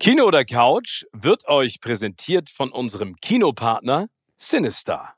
Kino oder Couch wird euch präsentiert von unserem Kinopartner Sinister.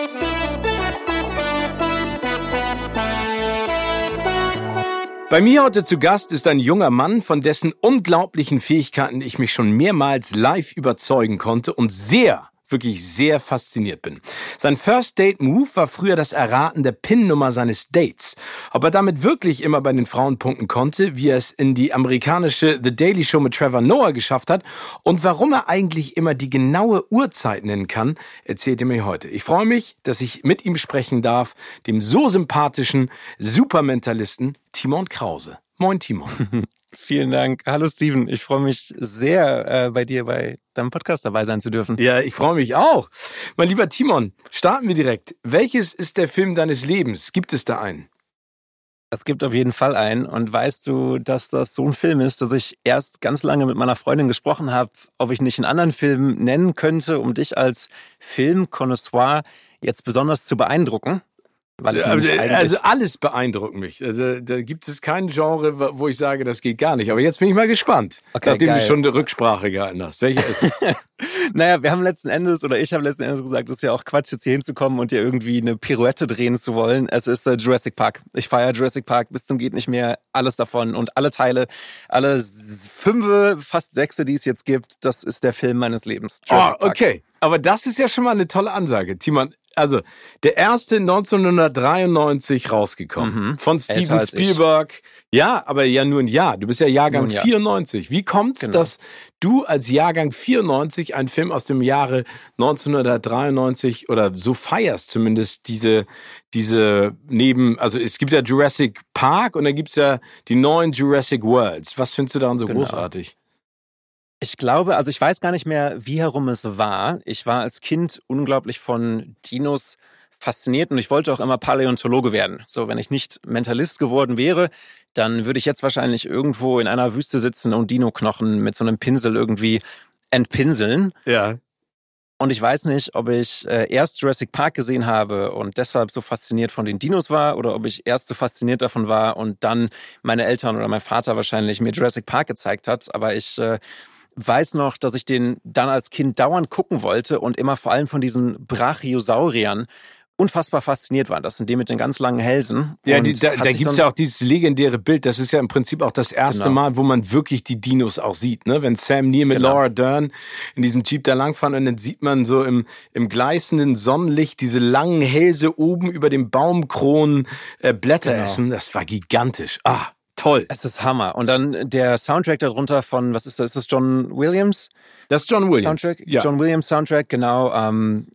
Bei mir heute zu Gast ist ein junger Mann, von dessen unglaublichen Fähigkeiten ich mich schon mehrmals live überzeugen konnte und sehr wirklich sehr fasziniert bin. Sein First Date Move war früher das Erraten der PIN-Nummer seines Dates. Ob er damit wirklich immer bei den Frauen punkten konnte, wie er es in die amerikanische The Daily Show mit Trevor Noah geschafft hat und warum er eigentlich immer die genaue Uhrzeit nennen kann, erzählt er mir heute. Ich freue mich, dass ich mit ihm sprechen darf, dem so sympathischen Supermentalisten Timon Krause. Moin, Timon. Vielen Dank. Hallo Steven, ich freue mich sehr, äh, bei dir bei deinem Podcast dabei sein zu dürfen. Ja, ich freue mich auch. Mein lieber Timon, starten wir direkt. Welches ist der Film deines Lebens? Gibt es da einen? Es gibt auf jeden Fall einen. Und weißt du, dass das so ein Film ist, dass ich erst ganz lange mit meiner Freundin gesprochen habe, ob ich nicht einen anderen Film nennen könnte, um dich als Filmkonnoisseur jetzt besonders zu beeindrucken? Also alles beeindruckt mich. Also, da gibt es kein Genre, wo ich sage, das geht gar nicht. Aber jetzt bin ich mal gespannt, okay, nachdem geil. du schon eine Rücksprache gehalten hast. Welcher ist es? naja, wir haben letzten Endes, oder ich habe letzten Endes gesagt, es ist ja auch Quatsch, jetzt hier hinzukommen und dir irgendwie eine Pirouette drehen zu wollen. Es ist äh, Jurassic Park. Ich feiere Jurassic Park bis zum geht nicht mehr. Alles davon und alle Teile, alle fünf, fast sechse, die es jetzt gibt, das ist der Film meines Lebens. Jurassic oh, okay. Park. Aber das ist ja schon mal eine tolle Ansage. Timon, also der erste 1993 rausgekommen mhm. von Steven Spielberg. Ich. Ja, aber ja nur ein Jahr. Du bist ja Jahrgang Jahr. 94. Wie kommt's, genau. dass du als Jahrgang 94 einen Film aus dem Jahre 1993 oder so feierst zumindest diese diese neben also es gibt ja Jurassic Park und dann gibt's ja die neuen Jurassic Worlds. Was findest du daran so genau. großartig? Ich glaube, also ich weiß gar nicht mehr, wie herum es war. Ich war als Kind unglaublich von Dinos fasziniert und ich wollte auch immer Paläontologe werden. So, wenn ich nicht Mentalist geworden wäre, dann würde ich jetzt wahrscheinlich irgendwo in einer Wüste sitzen und Dino-Knochen mit so einem Pinsel irgendwie entpinseln. Ja. Und ich weiß nicht, ob ich äh, erst Jurassic Park gesehen habe und deshalb so fasziniert von den Dinos war oder ob ich erst so fasziniert davon war und dann meine Eltern oder mein Vater wahrscheinlich mir Jurassic Park gezeigt hat. Aber ich äh, weiß noch, dass ich den dann als Kind dauernd gucken wollte und immer vor allem von diesen Brachiosauriern unfassbar fasziniert war. Das sind die mit den ganz langen Hälsen. Ja, die, da, da gibt es ja auch dieses legendäre Bild. Das ist ja im Prinzip auch das erste genau. Mal, wo man wirklich die Dinos auch sieht. Ne? Wenn Sam Neill mit genau. Laura Dern in diesem Jeep da langfahren und dann sieht man so im, im gleißenden Sonnenlicht diese langen Hälse oben über dem Baumkronen äh, Blätter genau. essen. Das war gigantisch. Ah, Toll. Es ist Hammer. Und dann der Soundtrack darunter von, was ist das? Ist das John Williams? Das ist John Williams. Soundtrack? Ja. John Williams Soundtrack, genau. Ähm,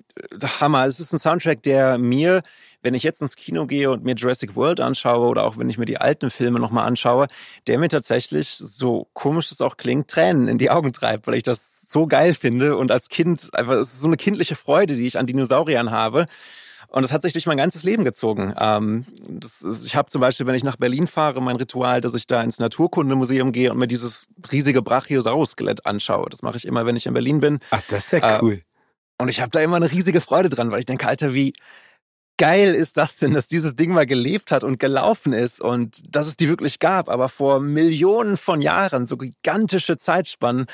Hammer. Es ist ein Soundtrack, der mir, wenn ich jetzt ins Kino gehe und mir Jurassic World anschaue oder auch wenn ich mir die alten Filme nochmal anschaue, der mir tatsächlich, so komisch es auch klingt, Tränen in die Augen treibt, weil ich das so geil finde und als Kind einfach, es ist so eine kindliche Freude, die ich an Dinosauriern habe. Und das hat sich durch mein ganzes Leben gezogen. Ähm, das, ich habe zum Beispiel, wenn ich nach Berlin fahre, mein Ritual, dass ich da ins Naturkundemuseum gehe und mir dieses riesige Brachiosaurus-Skelett anschaue. Das mache ich immer, wenn ich in Berlin bin. Ach, das ist ja äh, cool. Und ich habe da immer eine riesige Freude dran, weil ich denke, Alter, wie geil ist das denn, dass dieses Ding mal gelebt hat und gelaufen ist und dass es die wirklich gab, aber vor Millionen von Jahren, so gigantische Zeitspannen.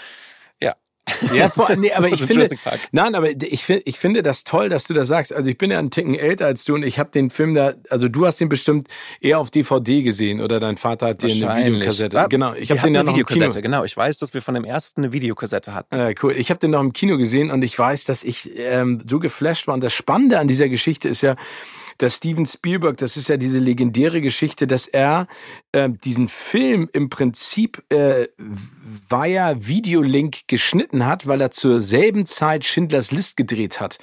Ja, vor, nee, aber ich finde, nein, aber ich finde, ich finde das toll, dass du das sagst. Also ich bin ja einen Ticken älter als du und ich habe den Film da, also du hast ihn bestimmt eher auf DVD gesehen oder dein Vater hat dir eine Videokassette. Ja, genau, ich habe den ja noch im Kino. Genau, ich weiß, dass wir von dem ersten eine Videokassette hatten. Ja, cool. Ich habe den noch im Kino gesehen und ich weiß, dass ich ähm, so geflasht war. Und das Spannende an dieser Geschichte ist ja, dass Steven Spielberg, das ist ja diese legendäre Geschichte, dass er äh, diesen Film im Prinzip äh, via Videolink geschnitten hat, weil er zur selben Zeit Schindlers List gedreht hat.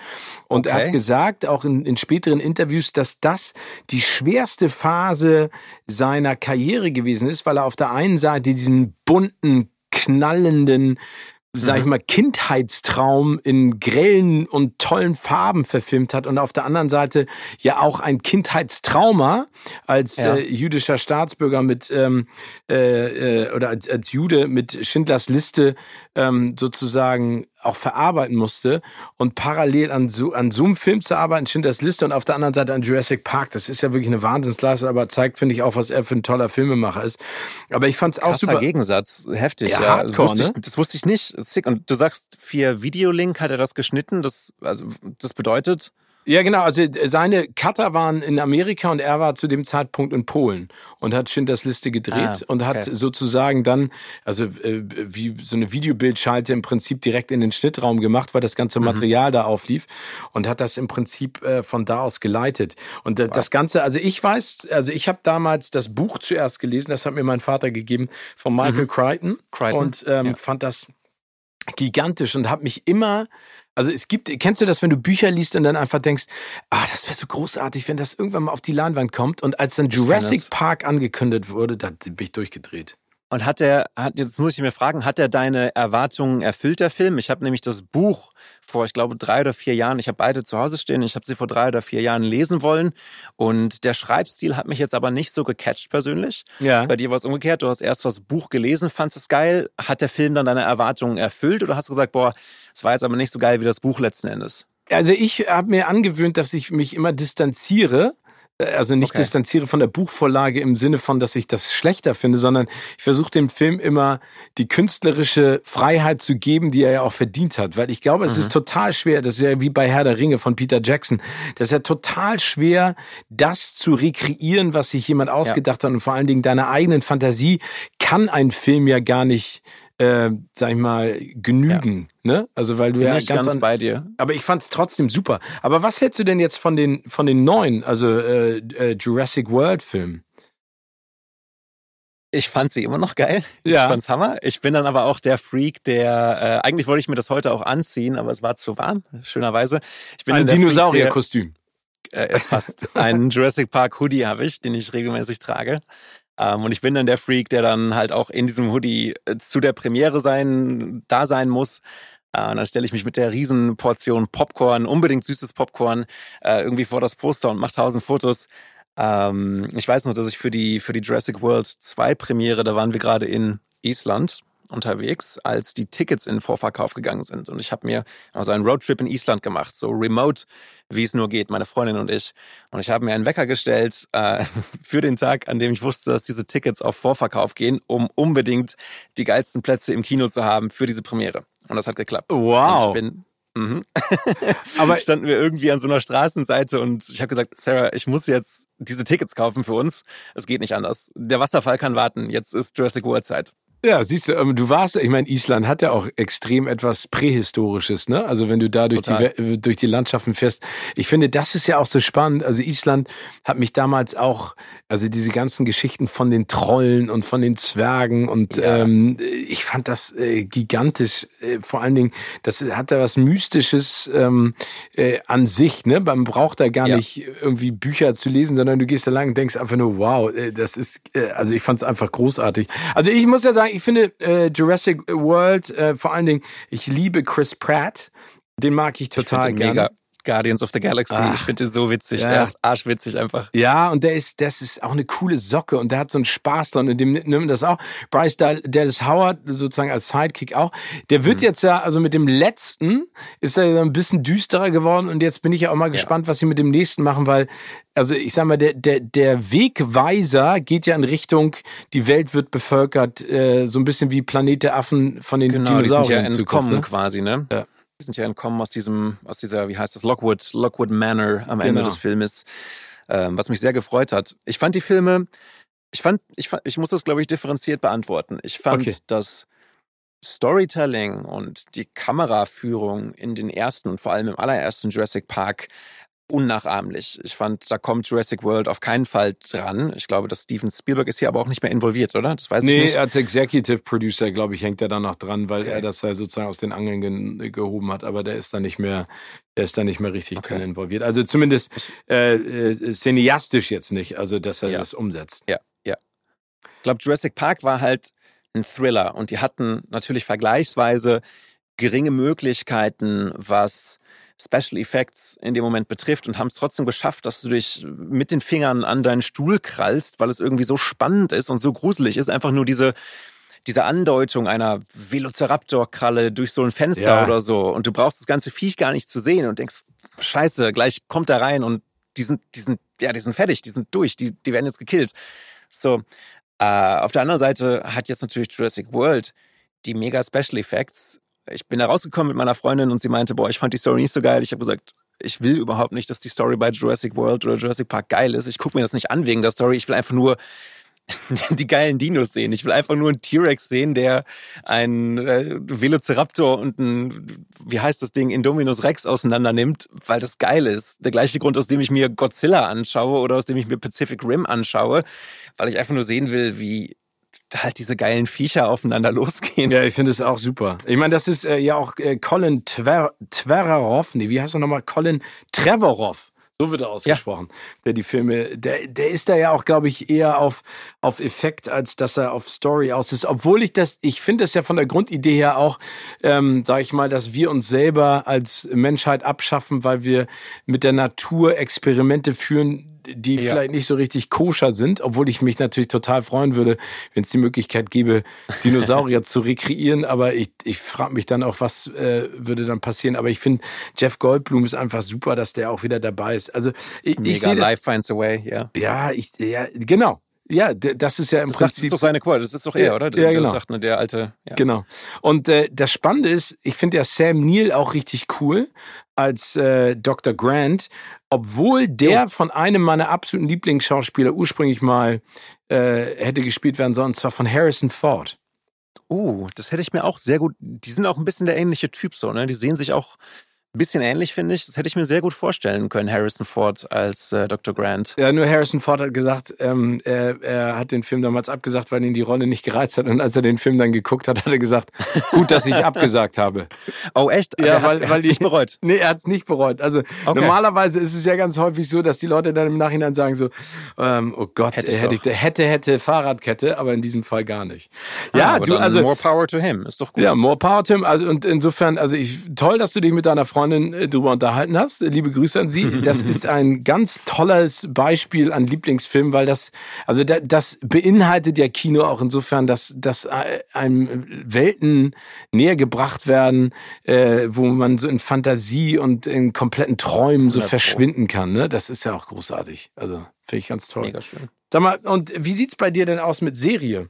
Und okay. er hat gesagt, auch in, in späteren Interviews, dass das die schwerste Phase seiner Karriere gewesen ist, weil er auf der einen Seite diesen bunten, knallenden sag ich mhm. mal, Kindheitstraum in grellen und tollen Farben verfilmt hat und auf der anderen Seite ja auch ein Kindheitstrauma als ja. äh, jüdischer Staatsbürger mit ähm, äh, äh, oder als, als Jude mit Schindlers Liste ähm, sozusagen auch verarbeiten musste und parallel an so, an so einem Film zu arbeiten, Schindlers Liste und auf der anderen Seite an Jurassic Park. Das ist ja wirklich eine Wahnsinnsklasse, aber zeigt, finde ich, auch, was er für ein toller Filmemacher ist. Aber ich fand es auch super. Gegensatz, heftig. Ja, ja. Hardcore, das, wusste ich, ne? das wusste ich nicht. Und du sagst, via Videolink hat er das geschnitten. Das, also, das bedeutet, ja, genau. Also seine Cutter waren in Amerika und er war zu dem Zeitpunkt in Polen und hat Schindlers Liste gedreht ah, okay. und hat sozusagen dann, also äh, wie so eine Videobildschalte im Prinzip direkt in den Schnittraum gemacht, weil das ganze mhm. Material mhm. da auflief und hat das im Prinzip äh, von da aus geleitet. Und äh, wow. das Ganze, also ich weiß, also ich habe damals das Buch zuerst gelesen, das hat mir mein Vater gegeben von Michael mhm. Crichton, Crichton und ähm, ja. fand das gigantisch und habe mich immer also es gibt, kennst du das, wenn du Bücher liest und dann einfach denkst, ah, das wäre so großartig, wenn das irgendwann mal auf die Leinwand kommt. Und als dann Jurassic Park angekündigt wurde, da bin ich durchgedreht. Und hat er, hat, jetzt muss ich mir fragen, hat er deine Erwartungen erfüllt, der Film? Ich habe nämlich das Buch vor, ich glaube, drei oder vier Jahren, ich habe beide zu Hause stehen, ich habe sie vor drei oder vier Jahren lesen wollen. Und der Schreibstil hat mich jetzt aber nicht so gecatcht persönlich. Ja. Bei dir war es umgekehrt, du hast erst das Buch gelesen, fandest es geil. Hat der Film dann deine Erwartungen erfüllt oder hast du gesagt, boah, es war jetzt aber nicht so geil wie das Buch letzten Endes? Also ich habe mir angewöhnt, dass ich mich immer distanziere also nicht okay. distanziere von der Buchvorlage im Sinne von, dass ich das schlechter finde, sondern ich versuche dem Film immer die künstlerische Freiheit zu geben, die er ja auch verdient hat. Weil ich glaube, es mhm. ist total schwer, das ist ja wie bei Herr der Ringe von Peter Jackson, das ist ja total schwer, das zu rekreieren, was sich jemand ausgedacht ja. hat und vor allen Dingen deiner eigenen Fantasie kann ein Film ja gar nicht äh, sag ich mal, genügen. Ja. Ne? Also weil du Bin ja ganz, ganz an, bei dir. Aber ich fand es trotzdem super. Aber was hältst du denn jetzt von den von den neuen, also äh, äh, Jurassic World Filmen? Ich fand sie immer noch geil. Ja. Ich fand's Hammer. Ich bin dann aber auch der Freak, der äh, eigentlich wollte ich mir das heute auch anziehen, aber es war zu warm, schönerweise. Ich bin ein Dinosaurierkostüm. Äh, fast. ein Jurassic Park Hoodie habe ich, den ich regelmäßig trage. Ähm, und ich bin dann der Freak, der dann halt auch in diesem Hoodie äh, zu der Premiere sein, da sein muss. Äh, und dann stelle ich mich mit der riesen Portion Popcorn, unbedingt süßes Popcorn, äh, irgendwie vor das Poster und mache tausend Fotos. Ähm, ich weiß noch, dass ich für die, für die Jurassic World 2 Premiere, da waren wir gerade in Island unterwegs, als die Tickets in den Vorverkauf gegangen sind. Und ich habe mir also einen Roadtrip in Island gemacht, so remote, wie es nur geht, meine Freundin und ich. Und ich habe mir einen Wecker gestellt äh, für den Tag, an dem ich wusste, dass diese Tickets auf Vorverkauf gehen, um unbedingt die geilsten Plätze im Kino zu haben für diese Premiere. Und das hat geklappt. Wow. Und ich bin Mhm. Aber standen wir irgendwie an so einer Straßenseite und ich habe gesagt, Sarah, ich muss jetzt diese Tickets kaufen für uns. Es geht nicht anders. Der Wasserfall kann warten. Jetzt ist Jurassic World Zeit. Ja, siehst du, ähm, du warst, ich meine, Island hat ja auch extrem etwas Prähistorisches, ne? Also wenn du da durch die, durch die Landschaften fährst. Ich finde, das ist ja auch so spannend. Also Island hat mich damals auch, also diese ganzen Geschichten von den Trollen und von den Zwergen und ja. ähm, ich fand das äh, gigantisch. Äh, vor allen Dingen, das hat da was Mystisches ähm, äh, an sich, ne? Man braucht da gar ja. nicht irgendwie Bücher zu lesen, sondern du gehst da lang und denkst einfach nur, wow, äh, das ist, äh, also ich fand es einfach großartig. Also ich muss ja sagen, ich finde äh, Jurassic World, äh, vor allen Dingen, ich liebe Chris Pratt. Den mag ich total ich gerne. Mega. Guardians of the Galaxy. Ach, ich finde den so witzig. Ja. Er ist arschwitzig einfach. Ja, und der ist, das ist auch eine coole Socke und der hat so einen Spaß dran und dem nimmt das auch. Bryce Dallas Howard sozusagen als Sidekick auch. Der wird mhm. jetzt ja, also mit dem letzten ist er ja ein bisschen düsterer geworden und jetzt bin ich ja auch mal gespannt, ja. was sie mit dem nächsten machen, weil, also ich sag mal, der, der, der Wegweiser geht ja in Richtung, die Welt wird bevölkert, äh, so ein bisschen wie Planet der Affen von den genau, Dinosauriern. Die sind ja entkommen ne? quasi, ne? Ja. Die sind ja entkommen aus diesem, aus dieser, wie heißt das, Lockwood, Lockwood Manor am Ende genau. des Filmes, ähm, was mich sehr gefreut hat. Ich fand die Filme, ich fand, ich fand, ich muss das, glaube ich, differenziert beantworten. Ich fand okay. das Storytelling und die Kameraführung in den ersten und vor allem im allerersten Jurassic Park unnachahmlich. Ich fand, da kommt Jurassic World auf keinen Fall dran. Ich glaube, dass Steven Spielberg ist hier aber auch nicht mehr involviert, oder? Das weiß nee, ich nicht. Nee, als Executive Producer, glaube ich, hängt er da noch dran, weil okay. er das ja sozusagen aus den Angeln ge gehoben hat, aber der ist da nicht mehr, der ist da nicht mehr richtig okay. drin involviert. Also zumindest äh, äh, cineastisch jetzt nicht, also dass er ja. das umsetzt. Ja, ja. Ich glaube, Jurassic Park war halt ein Thriller und die hatten natürlich vergleichsweise geringe Möglichkeiten, was Special Effects in dem Moment betrifft und haben es trotzdem geschafft, dass du dich mit den Fingern an deinen Stuhl krallst, weil es irgendwie so spannend ist und so gruselig ist. Einfach nur diese, diese Andeutung einer Velociraptor-Kralle durch so ein Fenster ja. oder so. Und du brauchst das ganze Viech gar nicht zu sehen und denkst, scheiße, gleich kommt er rein und die sind, die sind, ja, die sind fertig, die sind durch, die, die werden jetzt gekillt. So. Äh, auf der anderen Seite hat jetzt natürlich Jurassic World die mega Special Effects ich bin da rausgekommen mit meiner Freundin und sie meinte, boah, ich fand die Story nicht so geil. Ich habe gesagt, ich will überhaupt nicht, dass die Story bei Jurassic World oder Jurassic Park geil ist. Ich gucke mir das nicht an wegen der Story. Ich will einfach nur die geilen Dinos sehen. Ich will einfach nur einen T-Rex sehen, der ein äh, Velociraptor und ein, wie heißt das Ding, Indominus Rex auseinander nimmt, weil das geil ist. Der gleiche Grund, aus dem ich mir Godzilla anschaue oder aus dem ich mir Pacific Rim anschaue, weil ich einfach nur sehen will, wie halt diese geilen Viecher aufeinander losgehen. Ja, ich finde es auch super. Ich meine, das ist äh, ja auch äh, Colin Tver Tverarov, nee, wie heißt er nochmal? Colin Trevorov. So wird er ausgesprochen, ja. der die Filme, der, der ist da ja auch, glaube ich, eher auf, auf Effekt, als dass er auf Story aus ist. Obwohl ich das, ich finde es ja von der Grundidee her auch, ähm, sage ich mal, dass wir uns selber als Menschheit abschaffen, weil wir mit der Natur Experimente führen, die ja. vielleicht nicht so richtig koscher sind, obwohl ich mich natürlich total freuen würde, wenn es die Möglichkeit gäbe, Dinosaurier zu rekreieren. Aber ich, ich frage mich dann auch, was äh, würde dann passieren. Aber ich finde, Jeff Goldblum ist einfach super, dass der auch wieder dabei ist. Also ich, Mega, ich sehe. Life finds a way, ja. Ja, ich, ja, genau. Ja, das ist ja im das Prinzip. Das ist doch seine Quote, das ist doch er, oder? Ja, genau. Das sagt man, der alte. Ja. Genau. Und äh, das Spannende ist, ich finde ja Sam Neill auch richtig cool als äh, Dr. Grant, obwohl der von einem meiner absoluten Lieblingsschauspieler ursprünglich mal äh, hätte gespielt werden sollen, und zwar von Harrison Ford. Oh, das hätte ich mir auch sehr gut. Die sind auch ein bisschen der ähnliche Typ so, ne? Die sehen sich auch bisschen ähnlich, finde ich. Das hätte ich mir sehr gut vorstellen können, Harrison Ford als äh, Dr. Grant. Ja, nur Harrison Ford hat gesagt, ähm, er, er hat den Film damals abgesagt, weil ihn die Rolle nicht gereizt hat. Und als er den Film dann geguckt hat, hat er gesagt, gut, dass ich abgesagt habe. Oh, echt? Ja, weil, er weil nicht bereut. Nee, er hat es nicht bereut. Also okay. normalerweise ist es ja ganz häufig so, dass die Leute dann im Nachhinein sagen so, ähm, oh Gott, hätte, hätte ich, hätte, hätte Fahrradkette, aber in diesem Fall gar nicht. Ja, ah, du, also. More power to him, ist doch gut. Ja, more power to him. Also, und insofern, also ich, toll, dass du dich mit deiner Freundin Freundin äh, drüber unterhalten hast. Liebe Grüße an Sie. Das ist ein ganz tolles Beispiel an Lieblingsfilm, weil das, also das beinhaltet ja Kino auch insofern, dass, dass äh, einem Welten näher gebracht werden, äh, wo man so in Fantasie und in kompletten Träumen so verschwinden kann. Ne? Das ist ja auch großartig. Also finde ich ganz toll. Mega schön. Sag mal, und wie sieht's bei dir denn aus mit Serie?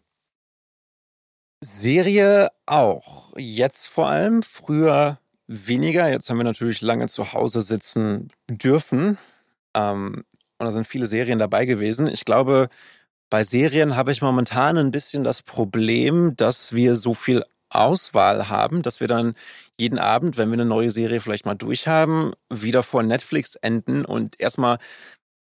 Serie auch. Jetzt vor allem. Früher weniger. Jetzt haben wir natürlich lange zu Hause sitzen dürfen. Ähm, und da sind viele Serien dabei gewesen. Ich glaube, bei Serien habe ich momentan ein bisschen das Problem, dass wir so viel Auswahl haben, dass wir dann jeden Abend, wenn wir eine neue Serie vielleicht mal durchhaben, wieder vor Netflix enden und erstmal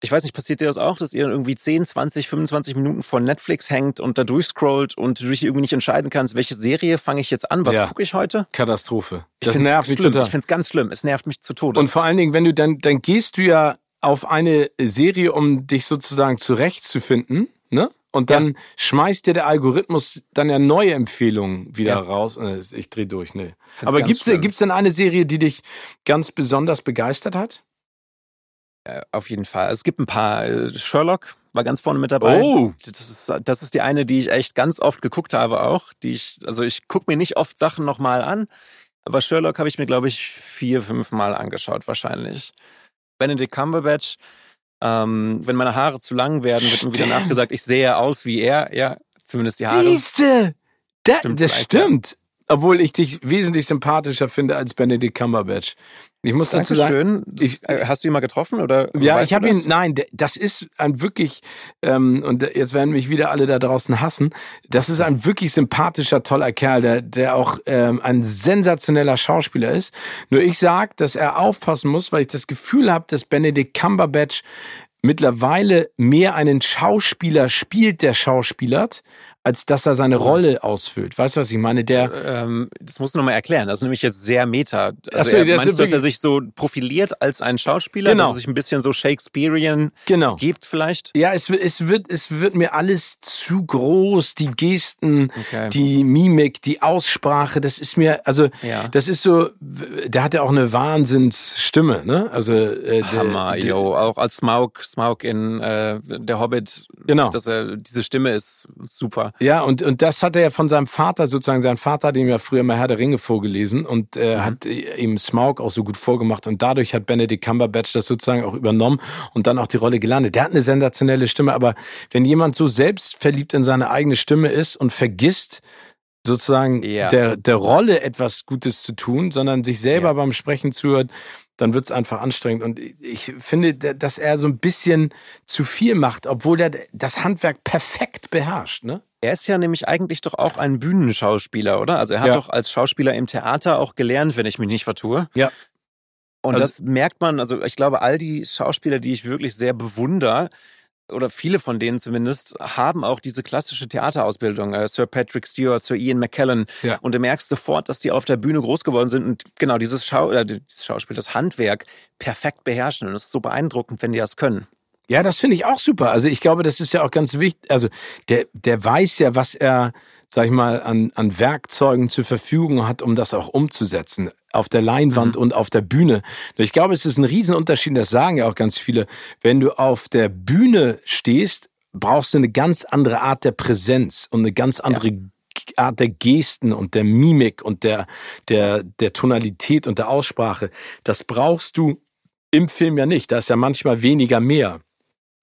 ich weiß nicht, passiert dir das auch, dass ihr dann irgendwie 10, 20, 25 Minuten vor Netflix hängt und da durchscrollt und du dich irgendwie nicht entscheiden kannst, welche Serie fange ich jetzt an, was ja. gucke ich heute? Katastrophe. Ich das nervt mich total. Ich finde es ganz schlimm. Es nervt mich zu Tode. Und vor allen Dingen, wenn du dann, dann gehst du ja auf eine Serie, um dich sozusagen zurechtzufinden, ne? Und dann ja. schmeißt dir der Algorithmus dann ja neue Empfehlungen wieder ja. raus. Äh, ich drehe durch, ne. Aber gibt's, gibt's denn eine Serie, die dich ganz besonders begeistert hat? Äh, auf jeden Fall. Es gibt ein paar. Äh, Sherlock war ganz vorne mit dabei. Oh. Das ist, das ist die eine, die ich echt ganz oft geguckt habe auch. Die ich, also ich gucke mir nicht oft Sachen nochmal an, aber Sherlock habe ich mir, glaube ich, vier, fünf Mal angeschaut wahrscheinlich. Benedict Cumberbatch, ähm, wenn meine Haare zu lang werden, wird mir wieder nachgesagt, ich sehe aus wie er. Ja, zumindest die Haare. Siehste! Da, stimmt das stimmt. obwohl ich dich wesentlich sympathischer finde als Benedict Cumberbatch. Ich muss dazu sagen, ich, äh, hast du ihn mal getroffen oder? Ja, ich habe ihn. Nein, das ist ein wirklich ähm, und jetzt werden mich wieder alle da draußen hassen. Das ist ein wirklich sympathischer, toller Kerl, der, der auch ähm, ein sensationeller Schauspieler ist. Nur ich sag, dass er aufpassen muss, weil ich das Gefühl habe, dass Benedict Cumberbatch mittlerweile mehr einen Schauspieler spielt, der schauspielert, als dass er seine Rolle ausfüllt. Weißt du, was ich meine? Der, ähm, das musst du nochmal erklären. Das ist nämlich jetzt sehr meta. Also so, er, meinst du, dass er sich so profiliert als ein Schauspieler, genau. dass er sich ein bisschen so Shakespearean genau. gibt vielleicht? Ja, es, es, wird, es wird mir alles zu groß. Die Gesten, okay. die Mimik, die Aussprache, das ist mir, also ja. das ist so, der hat ja auch eine Wahnsinnsstimme, ne? Also äh, Hammer, der, yo. Auch als Smaug, Smaug in äh, Der Hobbit, genau. dass er, diese Stimme ist super. Ja, und, und das hat er ja von seinem Vater sozusagen, sein Vater hat ihm ja früher mal Herr der Ringe vorgelesen und äh, mhm. hat ihm Smaug auch so gut vorgemacht und dadurch hat Benedict Cumberbatch das sozusagen auch übernommen und dann auch die Rolle gelandet. Der hat eine sensationelle Stimme, aber wenn jemand so selbstverliebt in seine eigene Stimme ist und vergisst, sozusagen ja. der, der Rolle etwas Gutes zu tun, sondern sich selber ja. beim Sprechen zuhört, dann wird's einfach anstrengend. Und ich finde, dass er so ein bisschen zu viel macht, obwohl er das Handwerk perfekt beherrscht. Ne? Er ist ja nämlich eigentlich doch auch ein Bühnenschauspieler, oder? Also er hat ja. doch als Schauspieler im Theater auch gelernt, wenn ich mich nicht vertue. Ja. Und also, das merkt man, also ich glaube, all die Schauspieler, die ich wirklich sehr bewundere, oder viele von denen zumindest, haben auch diese klassische Theaterausbildung. Äh, Sir Patrick Stewart, Sir Ian McKellen. Ja. Und du merkst sofort, dass die auf der Bühne groß geworden sind und genau dieses, Schau äh, dieses Schauspiel, das Handwerk perfekt beherrschen. Und es ist so beeindruckend, wenn die das können. Ja, das finde ich auch super. Also ich glaube, das ist ja auch ganz wichtig. Also der, der weiß ja, was er, sag ich mal, an, an Werkzeugen zur Verfügung hat, um das auch umzusetzen. Auf der Leinwand mhm. und auf der Bühne. Ich glaube, es ist ein Riesenunterschied, das sagen ja auch ganz viele. Wenn du auf der Bühne stehst, brauchst du eine ganz andere Art der Präsenz und eine ganz andere ja. Art der Gesten und der Mimik und der, der, der Tonalität und der Aussprache. Das brauchst du im Film ja nicht. Da ist ja manchmal weniger mehr.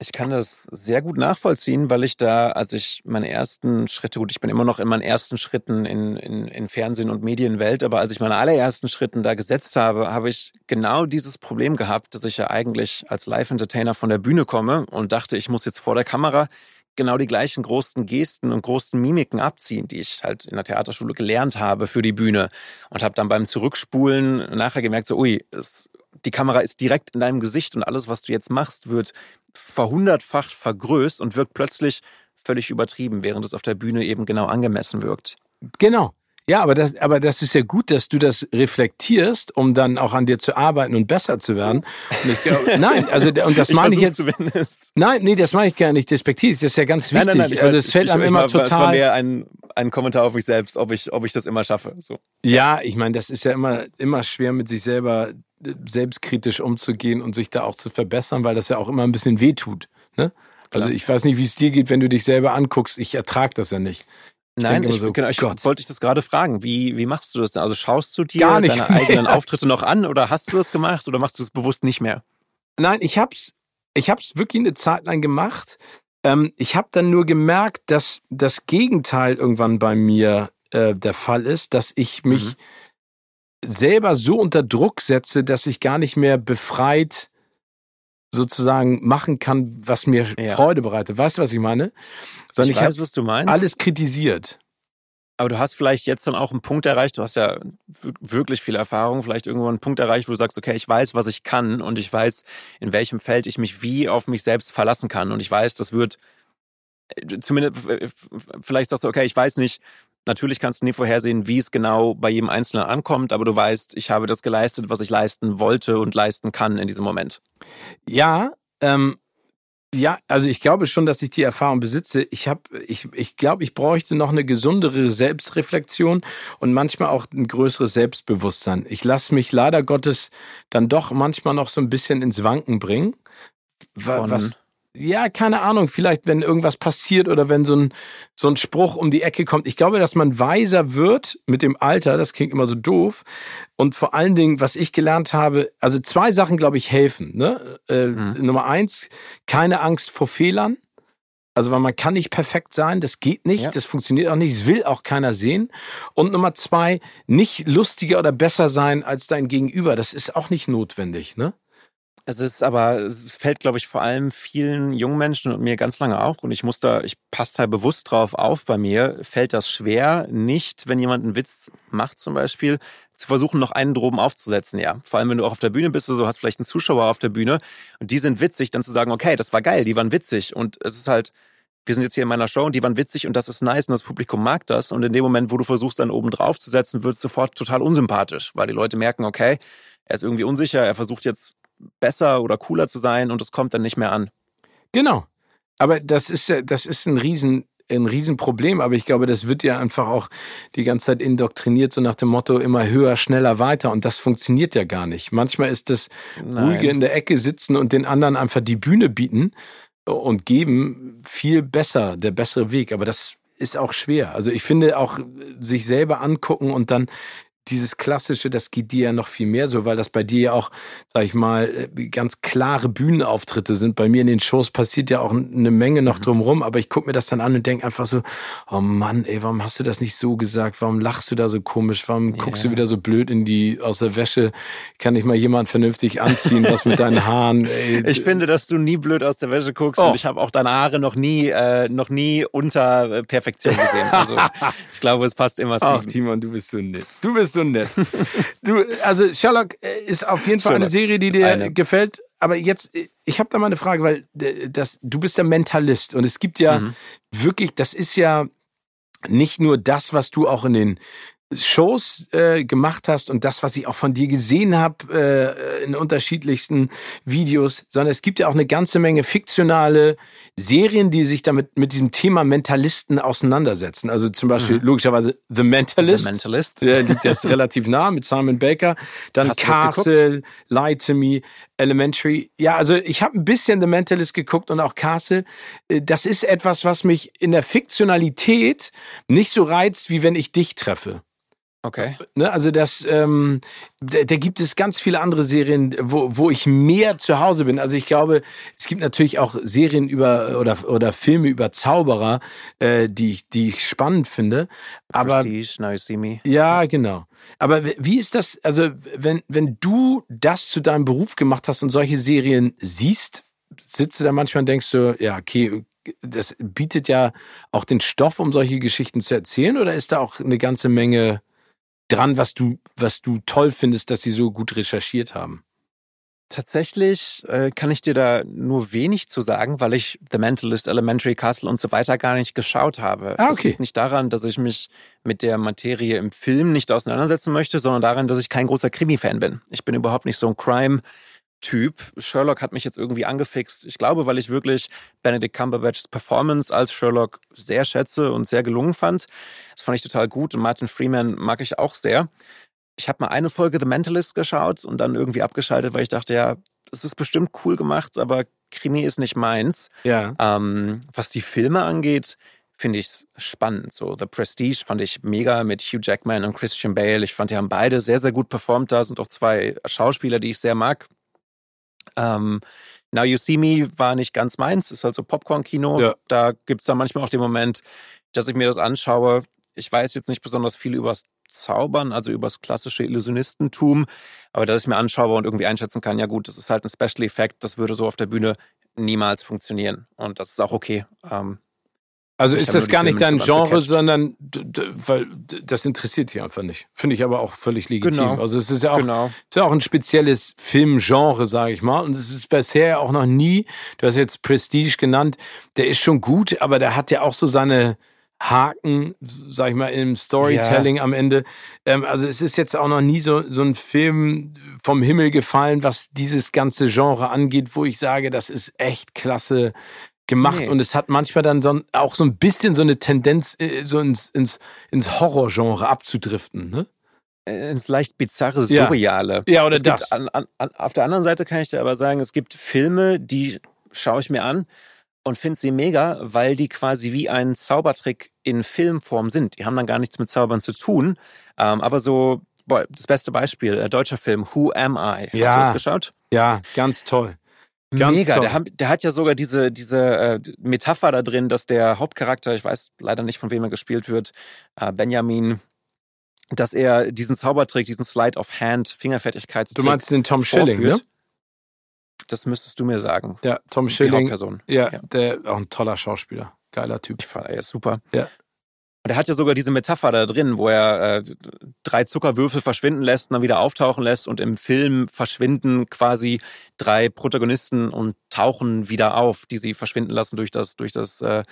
Ich kann das sehr gut nachvollziehen, weil ich da, als ich meine ersten Schritte, gut, ich bin immer noch in meinen ersten Schritten in, in, in Fernsehen und Medienwelt, aber als ich meine allerersten Schritten da gesetzt habe, habe ich genau dieses Problem gehabt, dass ich ja eigentlich als Live-Entertainer von der Bühne komme und dachte, ich muss jetzt vor der Kamera genau die gleichen großen Gesten und großen Mimiken abziehen, die ich halt in der Theaterschule gelernt habe für die Bühne. Und habe dann beim Zurückspulen nachher gemerkt, so, ui, es die Kamera ist direkt in deinem Gesicht und alles, was du jetzt machst, wird verhundertfacht vergrößt und wirkt plötzlich völlig übertrieben, während es auf der Bühne eben genau angemessen wirkt. Genau. Ja, aber das, aber das ist ja gut, dass du das reflektierst, um dann auch an dir zu arbeiten und besser zu werden. Glaub, nein, also und das meine ich jetzt. Zumindest. Nein, nee, das meine ich gar nicht despektierlich. Das ist ja ganz wichtig. Nein, nein, nein, also es fällt ich, einem ich, immer total. Es war mehr ein, ein Kommentar auf mich selbst, ob ich, ob ich das immer schaffe. So. Ja, ich meine, das ist ja immer immer schwer mit sich selber selbstkritisch umzugehen und sich da auch zu verbessern, weil das ja auch immer ein bisschen wehtut. Ne? Also ich weiß nicht, wie es dir geht, wenn du dich selber anguckst. Ich ertrage das ja nicht. Ich Nein, ich, so, genau, ich wollte dich das gerade fragen. Wie, wie machst du das denn? Also schaust du dir deine eigenen Auftritte noch an oder hast du das gemacht oder machst du es bewusst nicht mehr? Nein, ich hab's, ich hab's wirklich eine Zeit lang gemacht. Ähm, ich habe dann nur gemerkt, dass das Gegenteil irgendwann bei mir äh, der Fall ist, dass ich mich mhm selber so unter Druck setze, dass ich gar nicht mehr befreit sozusagen machen kann, was mir ja. Freude bereitet. Weißt du, was ich meine? Sondern ich, ich weiß, was du meinst. Alles kritisiert. Aber du hast vielleicht jetzt dann auch einen Punkt erreicht, du hast ja wirklich viel Erfahrung, vielleicht irgendwo einen Punkt erreicht, wo du sagst, okay, ich weiß, was ich kann und ich weiß, in welchem Feld ich mich wie auf mich selbst verlassen kann. Und ich weiß, das wird äh, zumindest, vielleicht sagst du, okay, ich weiß nicht, Natürlich kannst du nie vorhersehen, wie es genau bei jedem Einzelnen ankommt, aber du weißt, ich habe das geleistet, was ich leisten wollte und leisten kann in diesem Moment. Ja, ähm, ja, also ich glaube schon, dass ich die Erfahrung besitze. Ich habe, ich, ich glaube, ich bräuchte noch eine gesundere Selbstreflexion und manchmal auch ein größeres Selbstbewusstsein. Ich lasse mich leider Gottes dann doch manchmal noch so ein bisschen ins Wanken bringen. Von was, ja, keine Ahnung, vielleicht wenn irgendwas passiert oder wenn so ein, so ein Spruch um die Ecke kommt. Ich glaube, dass man weiser wird mit dem Alter, das klingt immer so doof. Und vor allen Dingen, was ich gelernt habe, also zwei Sachen, glaube ich, helfen. Ne? Äh, mhm. Nummer eins, keine Angst vor Fehlern. Also, weil man kann nicht perfekt sein, das geht nicht, ja. das funktioniert auch nicht, es will auch keiner sehen. Und Nummer zwei, nicht lustiger oder besser sein als dein Gegenüber, das ist auch nicht notwendig, ne? Es ist aber, es fällt, glaube ich, vor allem vielen jungen Menschen und mir ganz lange auch. Und ich muss da, ich passe da bewusst drauf auf. Bei mir fällt das schwer, nicht, wenn jemand einen Witz macht zum Beispiel, zu versuchen, noch einen droben aufzusetzen, ja. Vor allem, wenn du auch auf der Bühne bist, so hast vielleicht einen Zuschauer auf der Bühne und die sind witzig, dann zu sagen, okay, das war geil, die waren witzig. Und es ist halt, wir sind jetzt hier in meiner Show und die waren witzig und das ist nice und das Publikum mag das. Und in dem Moment, wo du versuchst, dann oben drauf zu setzen, wird es sofort total unsympathisch, weil die Leute merken, okay, er ist irgendwie unsicher, er versucht jetzt besser oder cooler zu sein und es kommt dann nicht mehr an. Genau. Aber das ist ja, das ist ein riesen, ein Riesenproblem, aber ich glaube, das wird ja einfach auch die ganze Zeit indoktriniert, so nach dem Motto immer höher, schneller, weiter und das funktioniert ja gar nicht. Manchmal ist das Nein. ruhige in der Ecke sitzen und den anderen einfach die Bühne bieten und geben viel besser, der bessere Weg, aber das ist auch schwer. Also ich finde auch sich selber angucken und dann dieses Klassische, das geht dir ja noch viel mehr so, weil das bei dir ja auch, sag ich mal, äh, ganz klare Bühnenauftritte sind. Bei mir in den Shows passiert ja auch eine Menge noch mhm. drumrum, aber ich gucke mir das dann an und denke einfach so, oh Mann, ey, warum hast du das nicht so gesagt? Warum lachst du da so komisch? Warum yeah. guckst du wieder so blöd in die, aus der Wäsche? Kann ich mal jemand vernünftig anziehen, was mit deinen Haaren? Ey. Ich finde, dass du nie blöd aus der Wäsche guckst oh. und ich habe auch deine Haare noch nie, äh, noch nie unter äh, Perfektion gesehen. Also ich glaube, es passt immer, Steven. Ach, Timon, du bist so nett. Du bist so nett. Du, also Sherlock äh, ist auf jeden Fall Sherlock eine Serie, die dir eine. gefällt. Aber jetzt, äh, ich habe da mal eine Frage, weil äh, das, du bist ja Mentalist und es gibt ja mhm. wirklich, das ist ja nicht nur das, was du auch in den Shows äh, gemacht hast und das, was ich auch von dir gesehen habe äh, in unterschiedlichsten Videos, sondern es gibt ja auch eine ganze Menge fiktionale Serien, die sich damit mit diesem Thema Mentalisten auseinandersetzen. Also zum Beispiel mhm. logischerweise The Mentalist. The Mentalist. Der liegt jetzt relativ nah mit Simon Baker. Dann Hast Castle, Lie to Me, Elementary. Ja, also ich habe ein bisschen The Mentalist geguckt und auch Castle. Äh, das ist etwas, was mich in der Fiktionalität nicht so reizt, wie wenn ich dich treffe. Okay. Ne, also das, ähm, da, da gibt es ganz viele andere Serien, wo, wo ich mehr zu Hause bin. Also ich glaube, es gibt natürlich auch Serien über oder oder Filme über Zauberer, äh, die ich die ich spannend finde. Aber Prestige, Now You See Me. Ja, genau. Aber wie ist das? Also wenn wenn du das zu deinem Beruf gemacht hast und solche Serien siehst, sitzt du da manchmal und denkst du, ja okay, das bietet ja auch den Stoff, um solche Geschichten zu erzählen, oder ist da auch eine ganze Menge dran, was du, was du toll findest, dass sie so gut recherchiert haben? Tatsächlich äh, kann ich dir da nur wenig zu sagen, weil ich The Mentalist, Elementary Castle und so weiter gar nicht geschaut habe. Ah, okay. Das liegt nicht daran, dass ich mich mit der Materie im Film nicht auseinandersetzen möchte, sondern daran, dass ich kein großer Krimi-Fan bin. Ich bin überhaupt nicht so ein Crime- Typ. Sherlock hat mich jetzt irgendwie angefixt. Ich glaube, weil ich wirklich Benedict Cumberbatchs Performance als Sherlock sehr schätze und sehr gelungen fand. Das fand ich total gut und Martin Freeman mag ich auch sehr. Ich habe mal eine Folge The Mentalist geschaut und dann irgendwie abgeschaltet, weil ich dachte, ja, das ist bestimmt cool gemacht, aber Krimi ist nicht meins. Ja. Ähm, was die Filme angeht, finde ich es spannend. So The Prestige fand ich mega mit Hugh Jackman und Christian Bale. Ich fand, die haben beide sehr, sehr gut performt. Da sind auch zwei Schauspieler, die ich sehr mag. Ähm, Now You See Me war nicht ganz meins, ist halt so Popcorn-Kino. Ja. Da gibt es dann manchmal auch den Moment, dass ich mir das anschaue. Ich weiß jetzt nicht besonders viel übers Zaubern, also übers klassische Illusionistentum, aber dass ich mir anschaue und irgendwie einschätzen kann, ja gut, das ist halt ein Special Effekt, das würde so auf der Bühne niemals funktionieren. Und das ist auch okay. Ähm, also ist das gar nicht dein Genre, sondern weil das interessiert dich einfach nicht. Finde ich aber auch völlig legitim. Genau. Also es ist ja auch, genau. ist ja auch ein spezielles Filmgenre, sage ich mal. Und es ist bisher auch noch nie, du hast jetzt Prestige genannt, der ist schon gut, aber der hat ja auch so seine Haken, sag ich mal, im Storytelling ja. am Ende. Ähm, also es ist jetzt auch noch nie so, so ein Film vom Himmel gefallen, was dieses ganze Genre angeht, wo ich sage, das ist echt klasse gemacht nee. und es hat manchmal dann so, auch so ein bisschen so eine Tendenz, äh, so ins, ins, ins Horrorgenre abzudriften, ne? Äh, ins leicht bizarre, surreale. Ja, ja oder es das. An, an, auf der anderen Seite kann ich dir aber sagen, es gibt Filme, die schaue ich mir an und finde sie mega, weil die quasi wie ein Zaubertrick in Filmform sind. Die haben dann gar nichts mit Zaubern zu tun. Ähm, aber so, boah, das beste Beispiel, äh, deutscher Film, Who Am I? Ja. Hast du das geschaut? Ja, ganz toll Ganz Mega, der, der, hat ja sogar diese, diese äh, Metapher da drin, dass der Hauptcharakter, ich weiß leider nicht, von wem er gespielt wird, äh, Benjamin, dass er diesen Zaubertrick, diesen Slide of Hand, Fingerfertigkeitstrick. Du meinst den Tom Schilling, ne? Das müsstest du mir sagen. Ja, Tom Schilling. Ja, ja, der auch ein toller Schauspieler. Geiler Typ. Ich fand, er ist super. Ja. Und er hat ja sogar diese Metapher da drin, wo er äh, drei Zuckerwürfel verschwinden lässt und dann wieder auftauchen lässt und im Film verschwinden quasi drei Protagonisten und tauchen wieder auf, die sie verschwinden lassen durch das, durch das äh,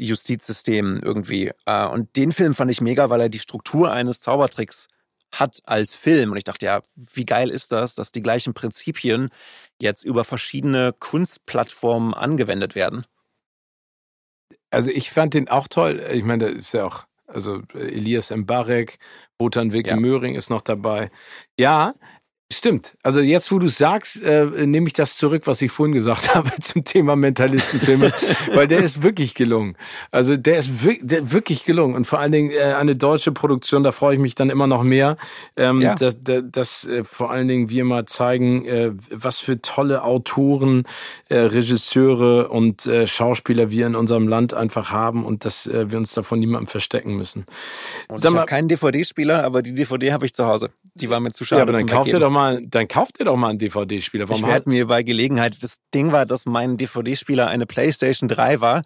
Justizsystem irgendwie. Äh, und den Film fand ich mega, weil er die Struktur eines Zaubertricks hat als Film. Und ich dachte, ja, wie geil ist das, dass die gleichen Prinzipien jetzt über verschiedene Kunstplattformen angewendet werden. Also ich fand den auch toll. Ich meine, da ist ja auch, also Elias Mbarek, Botan Wilke ja. Möhring ist noch dabei. Ja, Stimmt. Also jetzt, wo du sagst, äh, nehme ich das zurück, was ich vorhin gesagt habe zum Thema Mentalistenfilme, weil der ist wirklich gelungen. Also der ist der wirklich gelungen und vor allen Dingen äh, eine deutsche Produktion, da freue ich mich dann immer noch mehr, ähm, ja. dass, dass äh, vor allen Dingen wir mal zeigen, äh, was für tolle Autoren, äh, Regisseure und äh, Schauspieler wir in unserem Land einfach haben und dass äh, wir uns davon niemandem verstecken müssen. Und Sag ich habe keinen DVD-Spieler, aber die DVD habe ich zu Hause. Die war mir zu schade. Ja, aber dann kauft ihr doch mal, dann kauft ihr doch mal einen DVD-Spieler. Ich werde mir bei Gelegenheit, das Ding war, dass mein DVD-Spieler eine PlayStation 3 war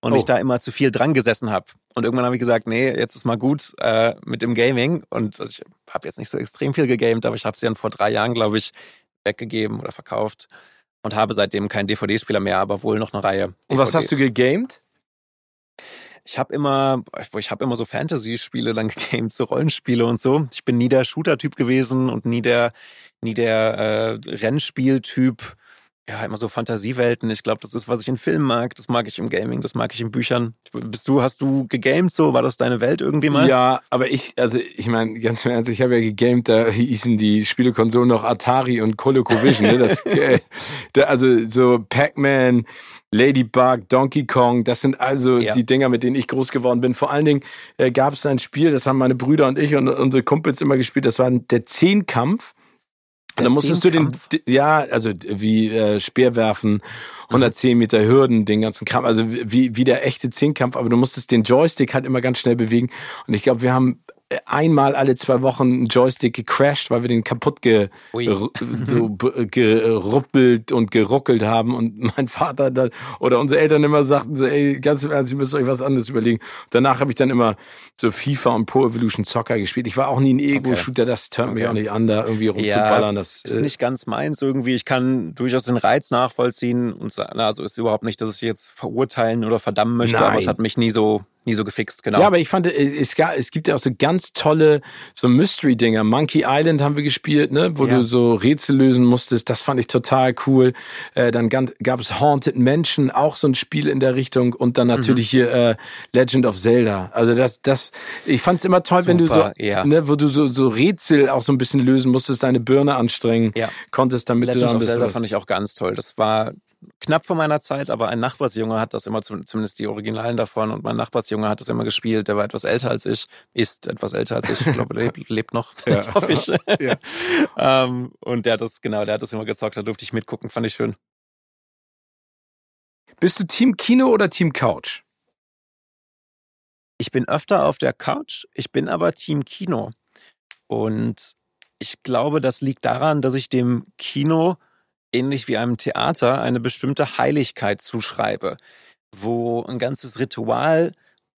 und oh. ich da immer zu viel dran gesessen habe. Und irgendwann habe ich gesagt, nee, jetzt ist mal gut äh, mit dem Gaming. Und also ich habe jetzt nicht so extrem viel gegamed, aber ich habe sie dann vor drei Jahren, glaube ich, weggegeben oder verkauft und habe seitdem keinen DVD-Spieler mehr, aber wohl noch eine Reihe. DVDs. Und was hast du gegamed? Ich habe immer, ich habe immer so Fantasy-Spiele dann gegamed, so Rollenspiele und so. Ich bin nie der Shooter-Typ gewesen und nie der, nie der äh, Rennspiel-Typ. Ja, immer so Fantasiewelten. Ich glaube, das ist, was ich in Filmen mag. Das mag ich im Gaming, das mag ich in Büchern. Bist du, hast du gegamed so? War das deine Welt irgendwie mal? Ja, aber ich, also ich meine, ganz im Ernst, ich habe ja gegamed, da hießen die Spielekonsolen noch Atari und ColecoVision. ne? Das, äh, also so Pac-Man, Ladybug, Donkey Kong, das sind also ja. die Dinger, mit denen ich groß geworden bin. Vor allen Dingen äh, gab es ein Spiel, das haben meine Brüder und ich und unsere Kumpels immer gespielt, das war der Zehnkampf. Und dann musstest du den, ja, also wie äh, Speerwerfen, 110 Meter Hürden, den ganzen Kram, also wie, wie der echte Zehnkampf, aber du musstest den Joystick halt immer ganz schnell bewegen. Und ich glaube, wir haben einmal alle zwei Wochen einen Joystick gecrashed, weil wir den kaputt ge, so geruppelt und geruckelt haben und mein Vater dann oder unsere Eltern immer sagten so, ey, ganz im Ernst, ihr müsst euch was anderes überlegen. danach habe ich dann immer so FIFA und Pro Evolution Soccer gespielt. Ich war auch nie ein Ego-Shooter, das turnt okay. mich auch nicht an, da irgendwie rumzuballern. Ja, das ist äh, nicht ganz meins irgendwie. Ich kann durchaus den Reiz nachvollziehen und also ist überhaupt nicht, dass ich jetzt verurteilen oder verdammen möchte, Nein. aber es hat mich nie so nie so gefixt, genau. Ja, aber ich fand, äh, es, gab, es gibt ja auch so ganz tolle so Mystery-Dinger. Monkey Island haben wir gespielt, ne, wo ja. du so Rätsel lösen musstest. Das fand ich total cool. Äh, dann gab es Haunted Mansion, auch so ein Spiel in der Richtung. Und dann natürlich mhm. hier äh, Legend of Zelda. Also das, das, ich fand es immer toll, Super, wenn du so, ja. ne, wo du so, so Rätsel auch so ein bisschen lösen musstest, deine Birne anstrengen ja. konntest, damit Legend du dann ein bisschen. Zelda fand ich auch ganz toll. Das war knapp vor meiner Zeit, aber ein Nachbarsjunge hat das immer, zumindest die Originalen davon, und mein Nachbarsjunge hat das immer gespielt. Der war etwas älter als ich, ist etwas älter als ich, ich glaube, lebt, lebt noch, ja. hoffe ich. Ja. ähm, und der hat das, genau, der hat das immer gezockt, da durfte ich mitgucken, fand ich schön. Bist du Team Kino oder Team Couch? Ich bin öfter auf der Couch, ich bin aber Team Kino. Und ich glaube, das liegt daran, dass ich dem Kino ähnlich wie einem Theater eine bestimmte Heiligkeit zuschreibe, wo ein ganzes Ritual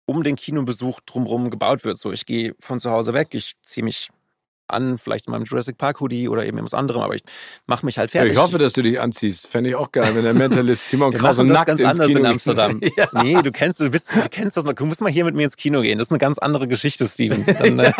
um den Kinobesuch drumherum gebaut wird. So, ich gehe von zu Hause weg, ich ziehe mich an, vielleicht in meinem Jurassic Park Hoodie oder eben etwas anderem, aber ich mache mich halt fertig. Ich hoffe, dass du dich anziehst. Fände ich auch geil, wenn der Mentalist Timon Krause nackt ganz ins anders Kino in Amsterdam. ja. Nee, du kennst, du bist, du kennst das noch. Du musst mal hier mit mir ins Kino gehen. Das ist eine ganz andere Geschichte, Steven. Dann, äh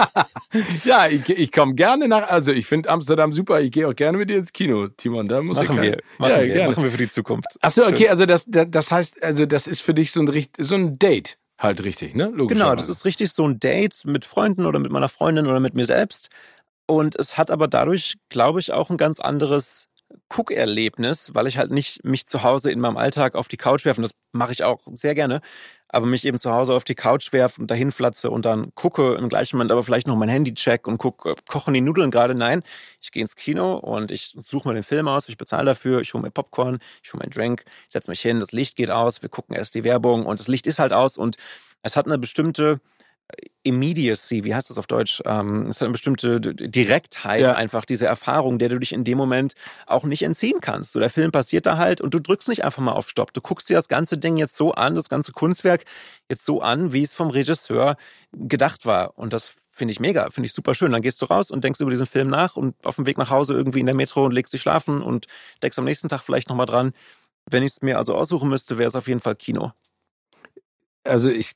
ja, ich, ich komme gerne nach, also ich finde Amsterdam super. Ich gehe auch gerne mit dir ins Kino, Timon. Da muss machen ich wir, machen, ja, wir gerne. machen wir für die Zukunft. Achso, okay, also das, das heißt, also das ist für dich so ein, so ein Date. Halt richtig, ne? Genau, das ist richtig so ein Date mit Freunden oder mit meiner Freundin oder mit mir selbst. Und es hat aber dadurch, glaube ich, auch ein ganz anderes Guckerlebnis, weil ich halt nicht mich zu Hause in meinem Alltag auf die Couch werfe. Und das mache ich auch sehr gerne. aber mich eben zu Hause auf die Couch werfe und dahin flatze und dann gucke im gleichen Moment aber vielleicht noch mein Handy check und gucke, kochen die Nudeln gerade? Nein, ich gehe ins Kino und ich suche mir den Film aus, ich bezahle dafür, ich hole mir Popcorn, ich hole mir einen Drink, ich setze mich hin, das Licht geht aus, wir gucken erst die Werbung und das Licht ist halt aus und es hat eine bestimmte Immediacy, wie heißt das auf Deutsch? Ähm, es hat eine bestimmte Direktheit, ja. einfach diese Erfahrung, der du dich in dem Moment auch nicht entziehen kannst. So, der Film passiert da halt und du drückst nicht einfach mal auf Stopp. Du guckst dir das ganze Ding jetzt so an, das ganze Kunstwerk jetzt so an, wie es vom Regisseur gedacht war. Und das finde ich mega, finde ich super schön. Dann gehst du raus und denkst über diesen Film nach und auf dem Weg nach Hause irgendwie in der Metro und legst dich schlafen und denkst am nächsten Tag vielleicht nochmal dran. Wenn ich es mir also aussuchen müsste, wäre es auf jeden Fall Kino. Also ich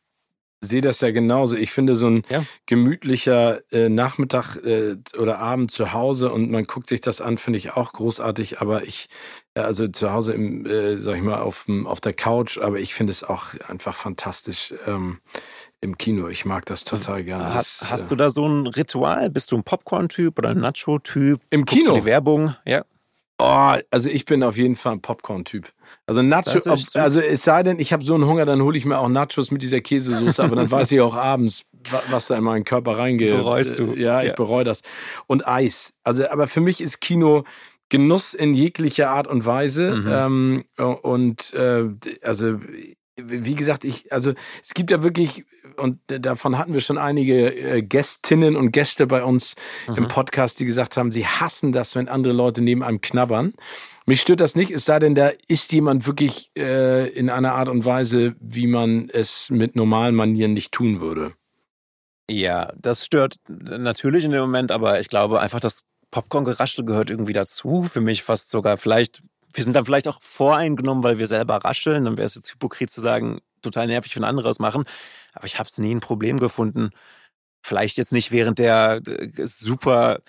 sehe das ja genauso. Ich finde so ein ja. gemütlicher äh, Nachmittag äh, oder Abend zu Hause und man guckt sich das an, finde ich auch großartig. Aber ich, also zu Hause im, äh, sag ich mal, auf, auf der Couch, aber ich finde es auch einfach fantastisch. Ähm, im Kino. Ich mag das total gerne. Hast, hast äh, du da so ein Ritual? Bist du ein Popcorn-Typ oder ein Nacho-Typ? Im Guckst Kino. die Werbung, ja. Oh, also ich bin auf jeden Fall ein Popcorn-Typ. Also Nachos, also es sei denn, ich habe so einen Hunger, dann hole ich mir auch Nachos mit dieser Käsesoße, aber dann weiß ich auch abends, was da in meinen Körper reingeht. Bereust du? Ja, ich ja. bereue das. Und Eis. Also, aber für mich ist Kino Genuss in jeglicher Art und Weise. Mhm. Ähm, und äh, also wie gesagt, ich, also es gibt ja wirklich, und davon hatten wir schon einige äh, Gästinnen und Gäste bei uns mhm. im Podcast, die gesagt haben, sie hassen das, wenn andere Leute neben einem knabbern. Mich stört das nicht, es sei denn, da ist jemand wirklich äh, in einer Art und Weise, wie man es mit normalen Manieren nicht tun würde. Ja, das stört natürlich in dem Moment, aber ich glaube einfach, das Popcorn-Geraschel gehört irgendwie dazu. Für mich fast sogar vielleicht wir sind dann vielleicht auch voreingenommen, weil wir selber rascheln. Dann wäre es jetzt hypokrit zu sagen, total nervig, wenn andere es machen. Aber ich habe es nie ein Problem gefunden. Vielleicht jetzt nicht während der äh, super.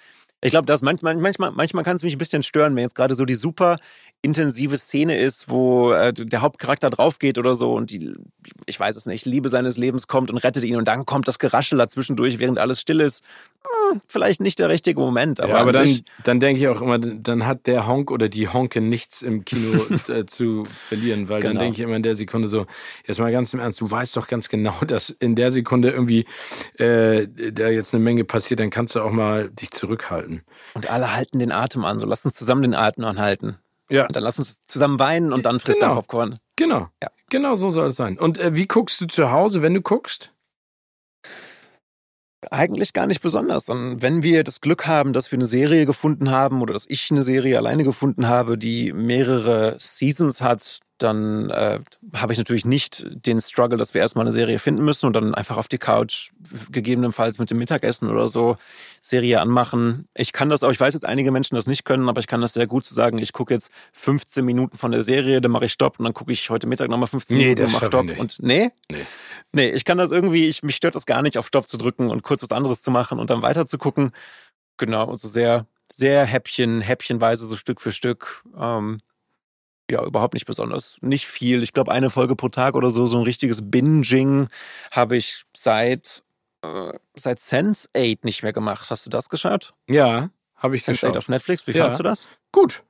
Ich glaube, das manchmal, manchmal, manchmal kann es mich ein bisschen stören, wenn jetzt gerade so die super intensive Szene ist, wo äh, der Hauptcharakter draufgeht oder so und die, ich weiß es nicht, Liebe seines Lebens kommt und rettet ihn und dann kommt das Geraschel dazwischendurch, während alles still ist vielleicht nicht der richtige Moment. Aber, ja, aber dann, dann denke ich auch immer, dann hat der Honk oder die Honke nichts im Kino äh, zu verlieren, weil genau. dann denke ich immer in der Sekunde so, jetzt mal ganz im Ernst, du weißt doch ganz genau, dass in der Sekunde irgendwie äh, da jetzt eine Menge passiert, dann kannst du auch mal dich zurückhalten. Und alle halten den Atem an, so lass uns zusammen den Atem anhalten. Ja. Und dann lass uns zusammen weinen und dann frisst genau. der Popcorn. Genau. Ja. Genau so soll es sein. Und äh, wie guckst du zu Hause, wenn du guckst? Eigentlich gar nicht besonders. Und wenn wir das Glück haben, dass wir eine Serie gefunden haben oder dass ich eine Serie alleine gefunden habe, die mehrere Seasons hat, dann äh, habe ich natürlich nicht den Struggle, dass wir erstmal eine Serie finden müssen und dann einfach auf die Couch, gegebenenfalls mit dem Mittagessen oder so, Serie anmachen. Ich kann das auch, ich weiß jetzt, einige Menschen das nicht können, aber ich kann das sehr gut zu sagen, ich gucke jetzt 15 Minuten von der Serie, dann mache ich Stopp und dann gucke ich heute Mittag nochmal 15 nee, Minuten und mache Stopp. Und nee? nee? Nee, ich kann das irgendwie, ich, mich stört das gar nicht, auf Stopp zu drücken und kurz was anderes zu machen und dann weiter zu gucken. Genau, so also sehr, sehr Häppchen, häppchenweise, so Stück für Stück. Ähm, ja, überhaupt nicht besonders. Nicht viel. Ich glaube, eine Folge pro Tag oder so, so ein richtiges Binging habe ich seit, äh, seit Sense8 nicht mehr gemacht. Hast du das geschaut? Ja, habe ich Sense8 auf Netflix. Wie ja. fandest du das? Gut.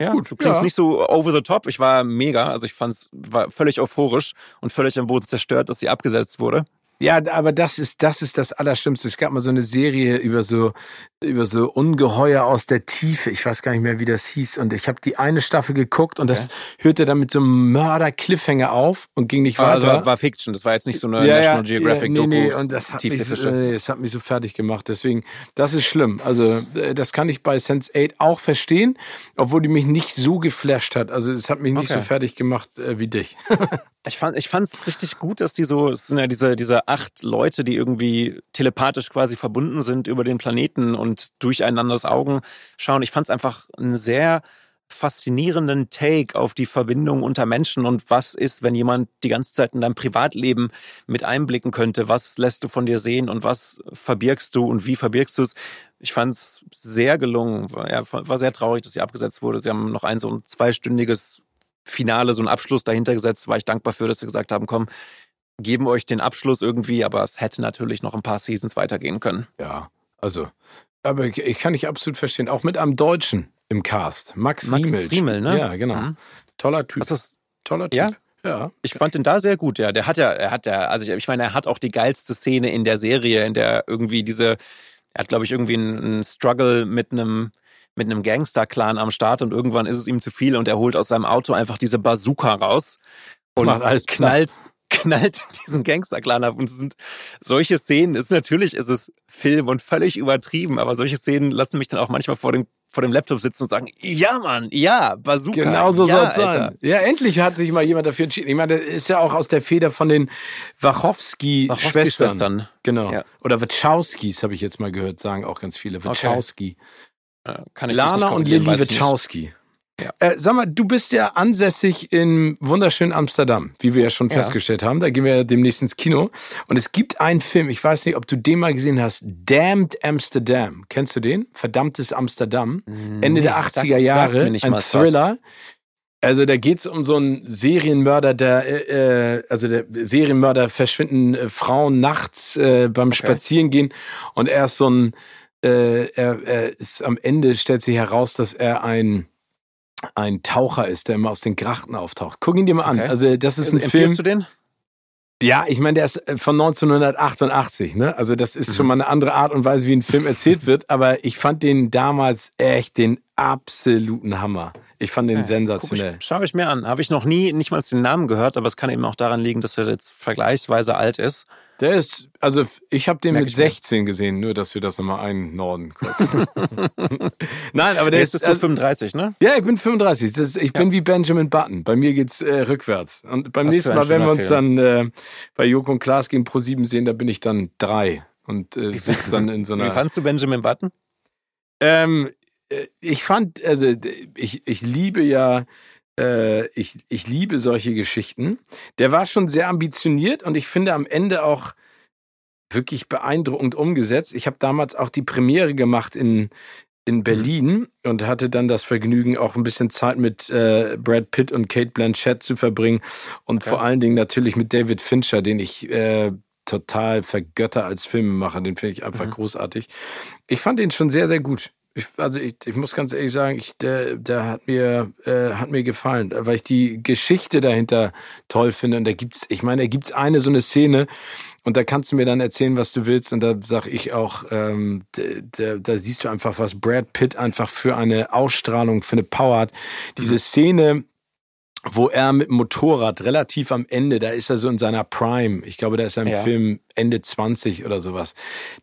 Ja, Gut, du klingst ja. nicht so over the top. Ich war mega. Also ich fand's, war völlig euphorisch und völlig am Boden zerstört, dass sie abgesetzt wurde. Ja, aber das ist, das ist das Allerschlimmste. Es gab mal so eine Serie über so, über so Ungeheuer aus der Tiefe. Ich weiß gar nicht mehr, wie das hieß. Und ich habe die eine Staffel geguckt und okay. das hörte dann mit so einem Mörder-Cliffhanger auf und ging nicht weiter. Also war, war Fiction. Das war jetzt nicht so eine ja, National Geographic ja, nee, nee, und das hat, mich, so, nee, das hat mich so fertig gemacht. Deswegen, das ist schlimm. Also, äh, das kann ich bei Sense 8 auch verstehen, obwohl die mich nicht so geflasht hat. Also, es hat mich nicht okay. so fertig gemacht äh, wie dich. ich fand, ich fand's richtig gut, dass die so, es sind ja diese, diese acht Leute, die irgendwie telepathisch quasi verbunden sind über den Planeten und durcheinanders Augen schauen. Ich fand es einfach einen sehr faszinierenden Take auf die Verbindung unter Menschen und was ist, wenn jemand die ganze Zeit in deinem Privatleben mit einblicken könnte. Was lässt du von dir sehen und was verbirgst du und wie verbirgst du es? Ich fand es sehr gelungen. Ja, war sehr traurig, dass sie abgesetzt wurde. Sie haben noch ein so ein zweistündiges Finale, so einen Abschluss dahinter gesetzt. War ich dankbar für, dass sie gesagt haben, komm, geben euch den Abschluss irgendwie, aber es hätte natürlich noch ein paar Seasons weitergehen können. Ja, also, aber ich, ich kann nicht absolut verstehen, auch mit einem Deutschen im Cast, Max, Max Riemel. Riemel, ne? Ja, genau. Mhm. Toller Typ. Das, Toller Typ. Ja? Ja. Ich fand den da sehr gut, ja. Der hat ja, er hat ja, also ich, ich meine, er hat auch die geilste Szene in der Serie, in der irgendwie diese, er hat, glaube ich, irgendwie einen, einen Struggle mit einem, mit einem Gangster-Clan am Start und irgendwann ist es ihm zu viel und er holt aus seinem Auto einfach diese Bazooka raus und alles knallt, knallt diesen Gangster-Clan ab. Und es sind solche Szenen, ist natürlich, ist es Film und völlig übertrieben, aber solche Szenen lassen mich dann auch manchmal vor dem vor dem Laptop sitzen und sagen, ja Mann, ja, Bazooka. Genau so ja, soll es sein. Ja, endlich hat sich mal jemand dafür entschieden. Ich meine, das ist ja auch aus der Feder von den Wachowski-Schwestern. Wachowski genau. Ja. Oder Wachowskis habe ich jetzt mal gehört, sagen auch ganz viele. Wachowski. Okay. Äh, Lana und Lilly Wachowski. Ja. Äh, sag mal, du bist ja ansässig in wunderschönen Amsterdam, wie wir ja schon ja. festgestellt haben. Da gehen wir ja demnächst ins Kino. Und es gibt einen Film, ich weiß nicht, ob du den mal gesehen hast, Damned Amsterdam. Kennst du den? Verdammtes Amsterdam. Nee, Ende der 80er Jahre. ein Thriller. Also da geht's um so einen Serienmörder, der äh, äh, also der Serienmörder verschwinden äh, Frauen nachts äh, beim okay. Spazierengehen und er ist so ein äh, er, er ist am Ende stellt sich heraus, dass er ein ein Taucher ist, der immer aus den Grachten auftaucht. Guck ihn dir mal an. Okay. Also das ist ein Empfiehlst Film. du den? Ja, ich meine, der ist äh, von 1988, ne? Also das ist mhm. schon mal eine andere Art und Weise, wie ein Film erzählt wird. Aber ich fand den damals echt den absoluten Hammer. Ich fand den ja, sensationell. Ich, Schaue ich mir an. Habe ich noch nie, nicht mal den Namen gehört, aber es kann eben auch daran liegen, dass er jetzt vergleichsweise alt ist. Der ist, also ich habe den Merk mit 16 mir. gesehen, nur dass wir das nochmal einnorden kurz. Nein, aber der Jetzt ist. Bist du 35, ne? Ja, ich bin 35. Das, ich ja. bin wie Benjamin Button. Bei mir geht's äh, rückwärts. Und beim Was nächsten Mal, wenn wir uns dann äh, bei Joko und Klaas gegen Pro 7 sehen, da bin ich dann drei und äh, sitze dann in so einer. Wie fandst du Benjamin Button? Ähm, äh, ich fand, also ich, ich liebe ja äh, ich, ich liebe solche Geschichten. Der war schon sehr ambitioniert und ich finde am Ende auch wirklich beeindruckend umgesetzt. Ich habe damals auch die Premiere gemacht in, in mhm. Berlin und hatte dann das Vergnügen, auch ein bisschen Zeit mit äh, Brad Pitt und Kate Blanchett zu verbringen und okay. vor allen Dingen natürlich mit David Fincher, den ich äh, total vergötter als Filmemacher. Den finde ich einfach mhm. großartig. Ich fand ihn schon sehr, sehr gut. Ich, also ich, ich muss ganz ehrlich sagen, ich, der, der hat mir äh, hat mir gefallen, weil ich die Geschichte dahinter toll finde. Und da gibt's, ich meine, da gibt's eine so eine Szene und da kannst du mir dann erzählen, was du willst. Und da sag ich auch, ähm, da, da siehst du einfach, was Brad Pitt einfach für eine Ausstrahlung, für eine Power hat. Diese mhm. Szene, wo er mit dem Motorrad relativ am Ende, da ist er so in seiner Prime, ich glaube, da ist er im ja. Film Ende 20 oder sowas,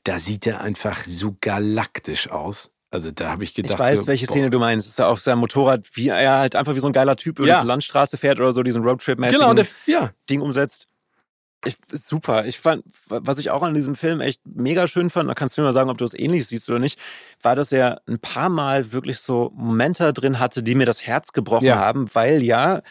da sieht er einfach so galaktisch aus. Also da habe ich gedacht. Ich weiß, so, welche Szene du meinst. Ist er auf seinem Motorrad, wie er halt einfach wie so ein geiler Typ über ja. diese Landstraße fährt oder so diesen Roadtrip-mäßigen genau, der, ja. Ding umsetzt. Ich, super. Ich fand, was ich auch an diesem Film echt mega schön fand, da kannst du mir mal sagen, ob du es ähnlich siehst oder nicht, war, dass er ein paar Mal wirklich so Momente drin hatte, die mir das Herz gebrochen ja. haben, weil ja,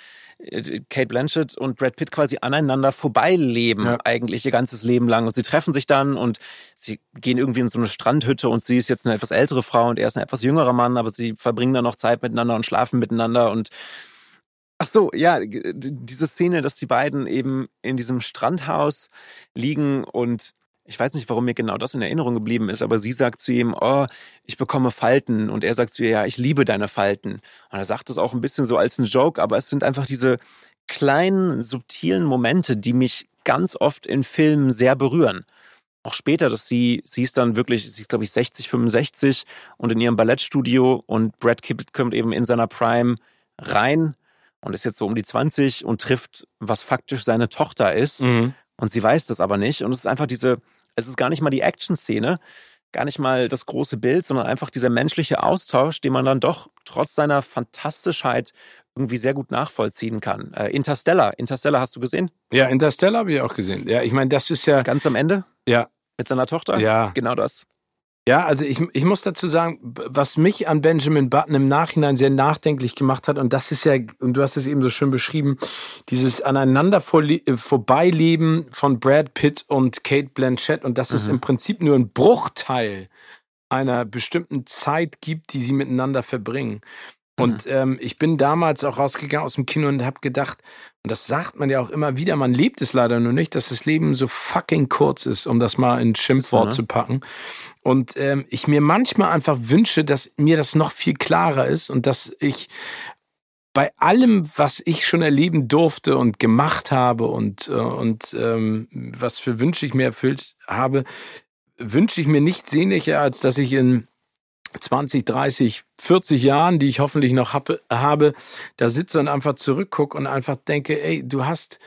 Kate Blanchett und Brad Pitt quasi aneinander vorbeileben, ja. eigentlich ihr ganzes Leben lang. Und sie treffen sich dann und sie gehen irgendwie in so eine Strandhütte und sie ist jetzt eine etwas ältere Frau und er ist ein etwas jüngerer Mann, aber sie verbringen dann noch Zeit miteinander und schlafen miteinander und Ach so, ja, diese Szene, dass die beiden eben in diesem Strandhaus liegen und ich weiß nicht, warum mir genau das in Erinnerung geblieben ist, aber sie sagt zu ihm, oh, ich bekomme Falten. Und er sagt zu ihr, ja, ich liebe deine Falten. Und er sagt das auch ein bisschen so als ein Joke, aber es sind einfach diese kleinen, subtilen Momente, die mich ganz oft in Filmen sehr berühren. Auch später, dass sie, sie ist dann wirklich, sie ist glaube ich 60, 65 und in ihrem Ballettstudio und Brad Pitt kommt eben in seiner Prime rein und ist jetzt so um die 20 und trifft, was faktisch seine Tochter ist. Mhm. Und sie weiß das aber nicht. Und es ist einfach diese, es ist gar nicht mal die Action-Szene, gar nicht mal das große Bild, sondern einfach dieser menschliche Austausch, den man dann doch trotz seiner Fantastischheit irgendwie sehr gut nachvollziehen kann. Äh, Interstellar, Interstellar hast du gesehen? Ja, Interstellar habe ich auch gesehen. Ja, ich meine, das ist ja ganz am Ende. Ja. Mit seiner Tochter. Ja. Genau das. Ja, also ich, ich muss dazu sagen, was mich an Benjamin Button im Nachhinein sehr nachdenklich gemacht hat, und das ist ja, und du hast es eben so schön beschrieben, dieses aneinander äh, vorbeileben von Brad Pitt und Kate Blanchett, und dass mhm. es im Prinzip nur ein Bruchteil einer bestimmten Zeit gibt, die sie miteinander verbringen. Und mhm. ähm, ich bin damals auch rausgegangen aus dem Kino und habe gedacht, und das sagt man ja auch immer wieder, man lebt es leider nur nicht, dass das Leben so fucking kurz ist, um das mal in Schimpfwort so, ne? zu packen. Und ähm, ich mir manchmal einfach wünsche, dass mir das noch viel klarer ist und dass ich bei allem, was ich schon erleben durfte und gemacht habe und, äh, und ähm, was für Wünsche ich mir erfüllt habe, wünsche ich mir nichts sehnlicher, als dass ich in 20, 30, 40 Jahren, die ich hoffentlich noch hab, habe, da sitze und einfach zurückgucke und einfach denke, ey, du hast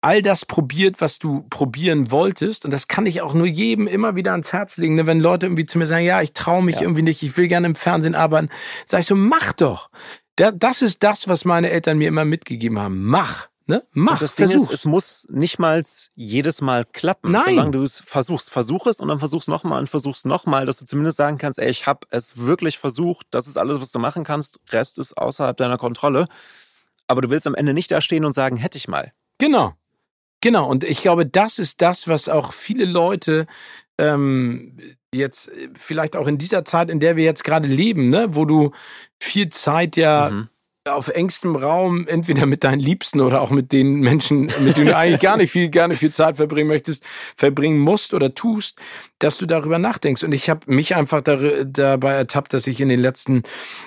all das probiert, was du probieren wolltest. Und das kann ich auch nur jedem immer wieder ans Herz legen. Ne? Wenn Leute irgendwie zu mir sagen, ja, ich traue mich ja. irgendwie nicht, ich will gerne im Fernsehen arbeiten, sag ich so, mach doch. Das ist das, was meine Eltern mir immer mitgegeben haben. Mach. Ne? Mach, und das Ding ist, es muss nicht mal jedes Mal klappen, Nein. solange du es versuchst. Versuch es und dann versuchst nochmal und versuchst nochmal, dass du zumindest sagen kannst, ey, ich habe es wirklich versucht, das ist alles, was du machen kannst, Rest ist außerhalb deiner Kontrolle. Aber du willst am Ende nicht da stehen und sagen, hätte ich mal. Genau. Genau, und ich glaube, das ist das, was auch viele Leute ähm, jetzt vielleicht auch in dieser Zeit, in der wir jetzt gerade leben, ne, wo du viel Zeit ja mhm auf engstem Raum, entweder mit deinen Liebsten oder auch mit den Menschen, mit denen du eigentlich gar nicht viel, gar nicht viel Zeit verbringen möchtest, verbringen musst oder tust, dass du darüber nachdenkst. Und ich habe mich einfach dabei ertappt, dass ich in den letzten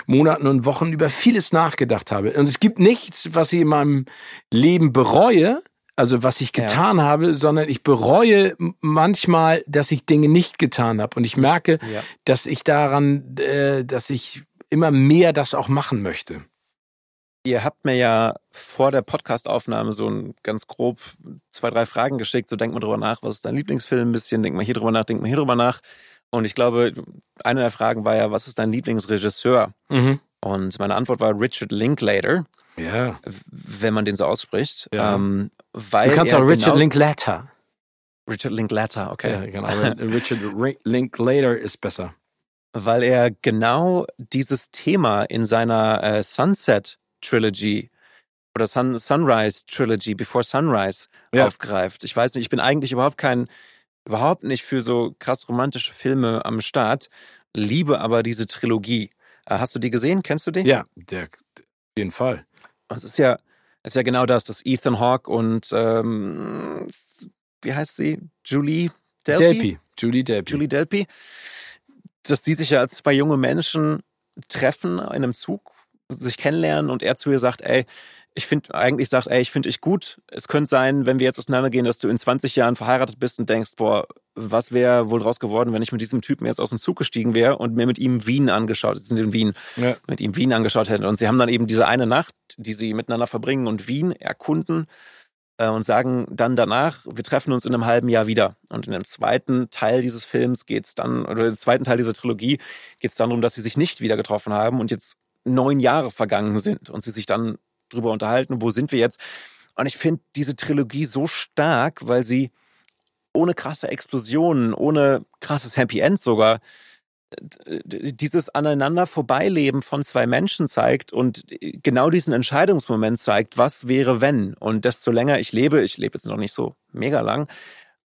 Monaten und Wochen über vieles nachgedacht habe. Und es gibt nichts, was ich in meinem Leben bereue, also was ich getan ja. habe, sondern ich bereue manchmal, dass ich Dinge nicht getan habe. Und ich merke, ja. dass ich daran, äh, dass ich immer mehr das auch machen möchte. Ihr habt mir ja vor der Podcastaufnahme so ein ganz grob zwei, drei Fragen geschickt. So denkt mal drüber nach, was ist dein Lieblingsfilm? Ein bisschen, denkt mal hier drüber nach, denkt mal hier drüber nach. Und ich glaube, eine der Fragen war ja, was ist dein Lieblingsregisseur? Mhm. Und meine Antwort war Richard Linklater. Ja. Wenn man den so ausspricht. Ja. Ähm, weil du kannst auch Richard genau Linklater. Richard Linklater, okay. Ja, genau. Richard Linklater ist besser. Weil er genau dieses Thema in seiner äh, Sunset Trilogy oder Sun, Sunrise Trilogy, Before Sunrise ja. aufgreift. Ich weiß nicht, ich bin eigentlich überhaupt kein, überhaupt nicht für so krass romantische Filme am Start, liebe aber diese Trilogie. Äh, hast du die gesehen? Kennst du die? Ja, der, auf jeden Fall. Es ist ja, es ist ja genau das, dass Ethan Hawke und ähm, wie heißt sie? Julie Delpy? Delpy. Julie Delpy. Julie Delpy. Dass die sich ja als zwei junge Menschen treffen in einem Zug sich kennenlernen und er zu ihr sagt, ey, ich finde eigentlich sagt, ey, ich finde dich gut. Es könnte sein, wenn wir jetzt auseinandergehen, dass du in 20 Jahren verheiratet bist und denkst, boah, was wäre wohl draus geworden, wenn ich mit diesem Typen jetzt aus dem Zug gestiegen wäre und mir mit ihm Wien angeschaut, jetzt sind in Wien, ja. mit ihm Wien angeschaut hätte. Und sie haben dann eben diese eine Nacht, die sie miteinander verbringen und Wien erkunden äh, und sagen dann danach, wir treffen uns in einem halben Jahr wieder. Und in dem zweiten Teil dieses Films geht es dann, oder im zweiten Teil dieser Trilogie geht es dann darum, dass sie sich nicht wieder getroffen haben und jetzt neun Jahre vergangen sind und sie sich dann drüber unterhalten, wo sind wir jetzt. Und ich finde diese Trilogie so stark, weil sie ohne krasse Explosionen, ohne krasses Happy End sogar, dieses aneinander vorbeileben von zwei Menschen zeigt und genau diesen Entscheidungsmoment zeigt, was wäre wenn. Und desto länger ich lebe, ich lebe jetzt noch nicht so mega lang,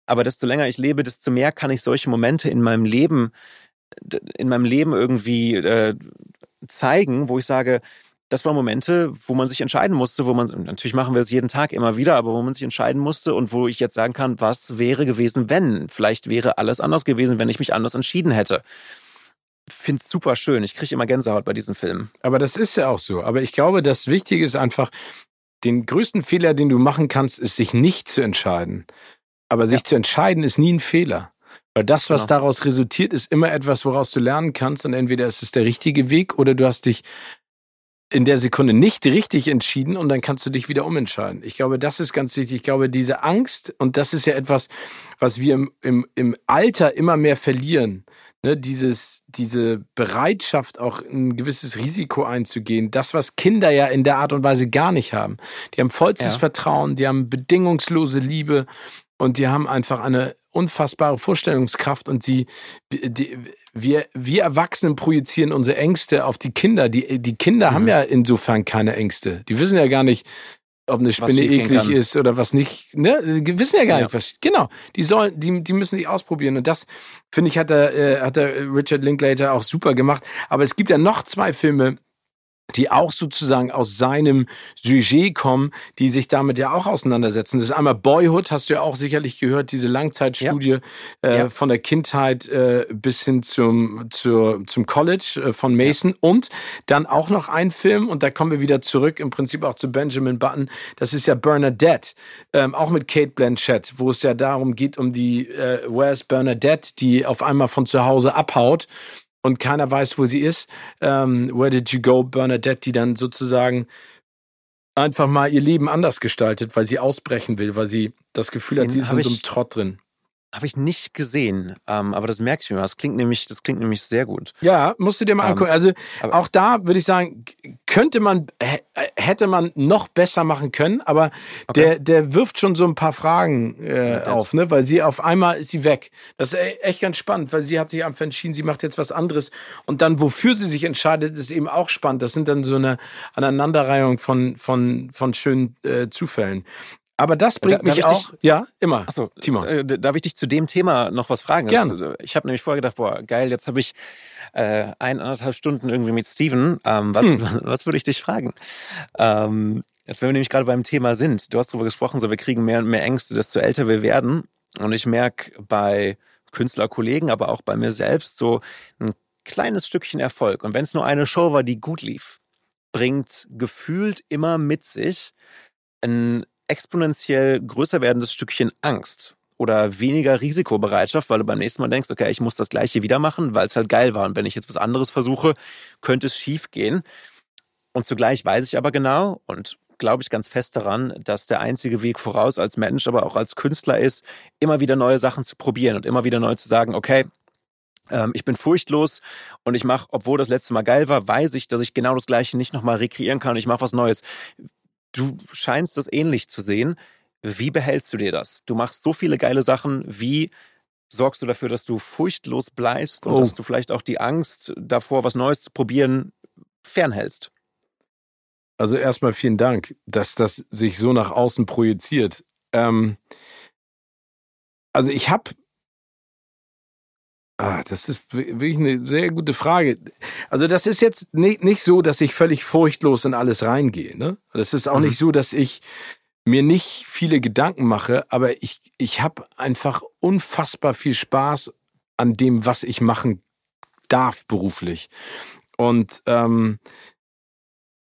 aber desto länger ich lebe, desto mehr kann ich solche Momente in meinem Leben, in meinem Leben irgendwie äh, zeigen, wo ich sage, das waren Momente, wo man sich entscheiden musste, wo man, natürlich machen wir es jeden Tag immer wieder, aber wo man sich entscheiden musste und wo ich jetzt sagen kann, was wäre gewesen, wenn? Vielleicht wäre alles anders gewesen, wenn ich mich anders entschieden hätte. Finde es super schön. Ich kriege immer Gänsehaut bei diesen Filmen. Aber das ist ja auch so. Aber ich glaube, das Wichtige ist einfach, den größten Fehler, den du machen kannst, ist, sich nicht zu entscheiden. Aber sich ja. zu entscheiden ist nie ein Fehler. Weil das, was genau. daraus resultiert, ist immer etwas, woraus du lernen kannst. Und entweder ist es der richtige Weg oder du hast dich in der Sekunde nicht richtig entschieden und dann kannst du dich wieder umentscheiden. Ich glaube, das ist ganz wichtig. Ich glaube, diese Angst, und das ist ja etwas, was wir im, im, im Alter immer mehr verlieren, ne, dieses, diese Bereitschaft, auch ein gewisses Risiko einzugehen, das, was Kinder ja in der Art und Weise gar nicht haben. Die haben vollstes ja. Vertrauen, die haben bedingungslose Liebe und die haben einfach eine unfassbare Vorstellungskraft und sie, die, wir, wir Erwachsenen projizieren unsere Ängste auf die Kinder. Die, die Kinder mhm. haben ja insofern keine Ängste. Die wissen ja gar nicht, ob eine Spinne eklig ist oder was nicht. Ne? Die wissen ja gar ja. nicht, was. Genau. Die sollen, die, die müssen sich ausprobieren. Und das, finde ich, hat der, äh, hat der Richard Linklater auch super gemacht. Aber es gibt ja noch zwei Filme, die auch sozusagen aus seinem Sujet kommen, die sich damit ja auch auseinandersetzen. Das ist einmal Boyhood, hast du ja auch sicherlich gehört, diese Langzeitstudie ja. Äh, ja. von der Kindheit äh, bis hin zum, zur, zum College äh, von Mason. Ja. Und dann auch noch ein Film, und da kommen wir wieder zurück, im Prinzip auch zu Benjamin Button, das ist ja Bernadette, ähm, auch mit Kate Blanchett, wo es ja darum geht, um die äh, Where's Bernadette, die auf einmal von zu Hause abhaut und keiner weiß, wo sie ist. Ähm, Where did you go, Bernadette, die dann sozusagen einfach mal ihr Leben anders gestaltet, weil sie ausbrechen will, weil sie das Gefühl hat, Den sie ist in so einem Trott drin. Habe ich nicht gesehen, ähm, aber das merke ich mir. Das klingt nämlich, das klingt nämlich sehr gut. Ja, musst du dir mal ähm, angucken. Also auch da würde ich sagen, könnte man, hätte man noch besser machen können, aber okay. der, der wirft schon so ein paar Fragen äh, auf, ne? Weil sie auf einmal ist sie weg. Das ist e-, echt ganz spannend, weil sie hat sich einfach entschieden, sie macht jetzt was anderes und dann wofür sie sich entscheidet, ist eben auch spannend. Das sind dann so eine Aneinanderreihung von von von schönen äh, Zufällen. Aber das bringt da, mich auch. Dich, ja, immer. Achso, Timo. Äh, darf ich dich zu dem Thema noch was fragen? Gerne. Äh, ich habe nämlich vorher gedacht, boah, geil, jetzt habe ich äh, eineinhalb Stunden irgendwie mit Steven. Ähm, was, hm. was, was würde ich dich fragen? Ähm, jetzt, wenn wir nämlich gerade beim Thema sind, du hast darüber gesprochen, so wir kriegen mehr und mehr Ängste, desto älter wir werden. Und ich merke bei Künstlerkollegen, aber auch bei mir selbst so ein kleines Stückchen Erfolg. Und wenn es nur eine Show war, die gut lief, bringt gefühlt immer mit sich ein exponentiell größer werdendes Stückchen Angst oder weniger Risikobereitschaft, weil du beim nächsten Mal denkst, okay, ich muss das gleiche wieder machen, weil es halt geil war. Und wenn ich jetzt was anderes versuche, könnte es schief gehen. Und zugleich weiß ich aber genau und glaube ich ganz fest daran, dass der einzige Weg voraus als Mensch, aber auch als Künstler ist, immer wieder neue Sachen zu probieren und immer wieder neu zu sagen, okay, ähm, ich bin furchtlos und ich mache, obwohl das letzte Mal geil war, weiß ich, dass ich genau das Gleiche nicht nochmal rekreieren kann ich mache was Neues. Du scheinst das ähnlich zu sehen. Wie behältst du dir das? Du machst so viele geile Sachen. Wie sorgst du dafür, dass du furchtlos bleibst und oh. dass du vielleicht auch die Angst davor, was Neues zu probieren, fernhältst? Also erstmal vielen Dank, dass das sich so nach außen projiziert. Ähm, also ich habe Ah, das ist wirklich eine sehr gute Frage. Also das ist jetzt nicht, nicht so, dass ich völlig furchtlos in alles reingehe. Ne? Das ist auch mhm. nicht so, dass ich mir nicht viele Gedanken mache, aber ich, ich habe einfach unfassbar viel Spaß an dem, was ich machen darf beruflich. Und ähm,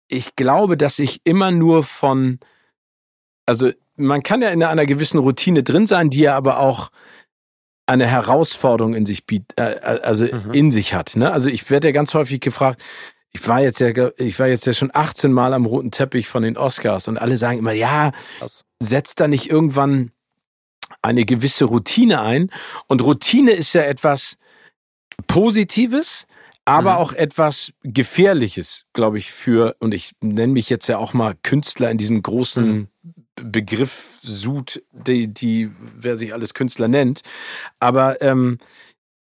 ich glaube, dass ich immer nur von, also man kann ja in einer gewissen Routine drin sein, die ja aber auch eine Herausforderung in sich bietet, äh, äh, also mhm. in sich hat. Ne? Also ich werde ja ganz häufig gefragt, ich war jetzt ja, ich war jetzt ja schon 18 Mal am roten Teppich von den Oscars und alle sagen immer, ja, setzt da nicht irgendwann eine gewisse Routine ein? Und Routine ist ja etwas Positives, aber mhm. auch etwas Gefährliches, glaube ich, für, und ich nenne mich jetzt ja auch mal Künstler in diesem großen mhm. Begriff Sud, die, die, wer sich alles Künstler nennt. Aber ähm,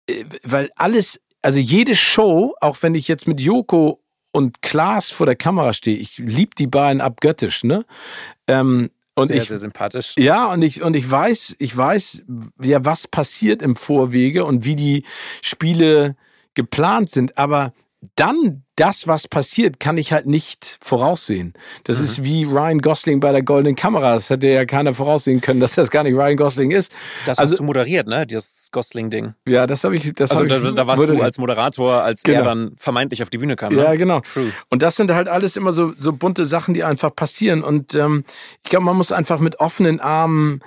äh, weil alles, also jede Show, auch wenn ich jetzt mit Joko und Klaas vor der Kamera stehe, ich liebe die beiden abgöttisch, ne? Ähm, und sehr, ich, sehr sympathisch. Ja, und ich, und ich weiß, ich weiß ja, was passiert im Vorwege und wie die Spiele geplant sind, aber dann das, was passiert, kann ich halt nicht voraussehen. Das mhm. ist wie Ryan Gosling bei der Goldenen Kamera. Das hätte ja keiner voraussehen können, dass das gar nicht Ryan Gosling ist. Das also, hast du moderiert, ne? Das Gosling-Ding. Ja, das habe ich. Das also hab da, da warst moderiert. du als Moderator, als genau. er dann vermeintlich auf die Bühne kam. Ne? Ja, genau. True. Und das sind halt alles immer so so bunte Sachen, die einfach passieren. Und ähm, ich glaube, man muss einfach mit offenen Armen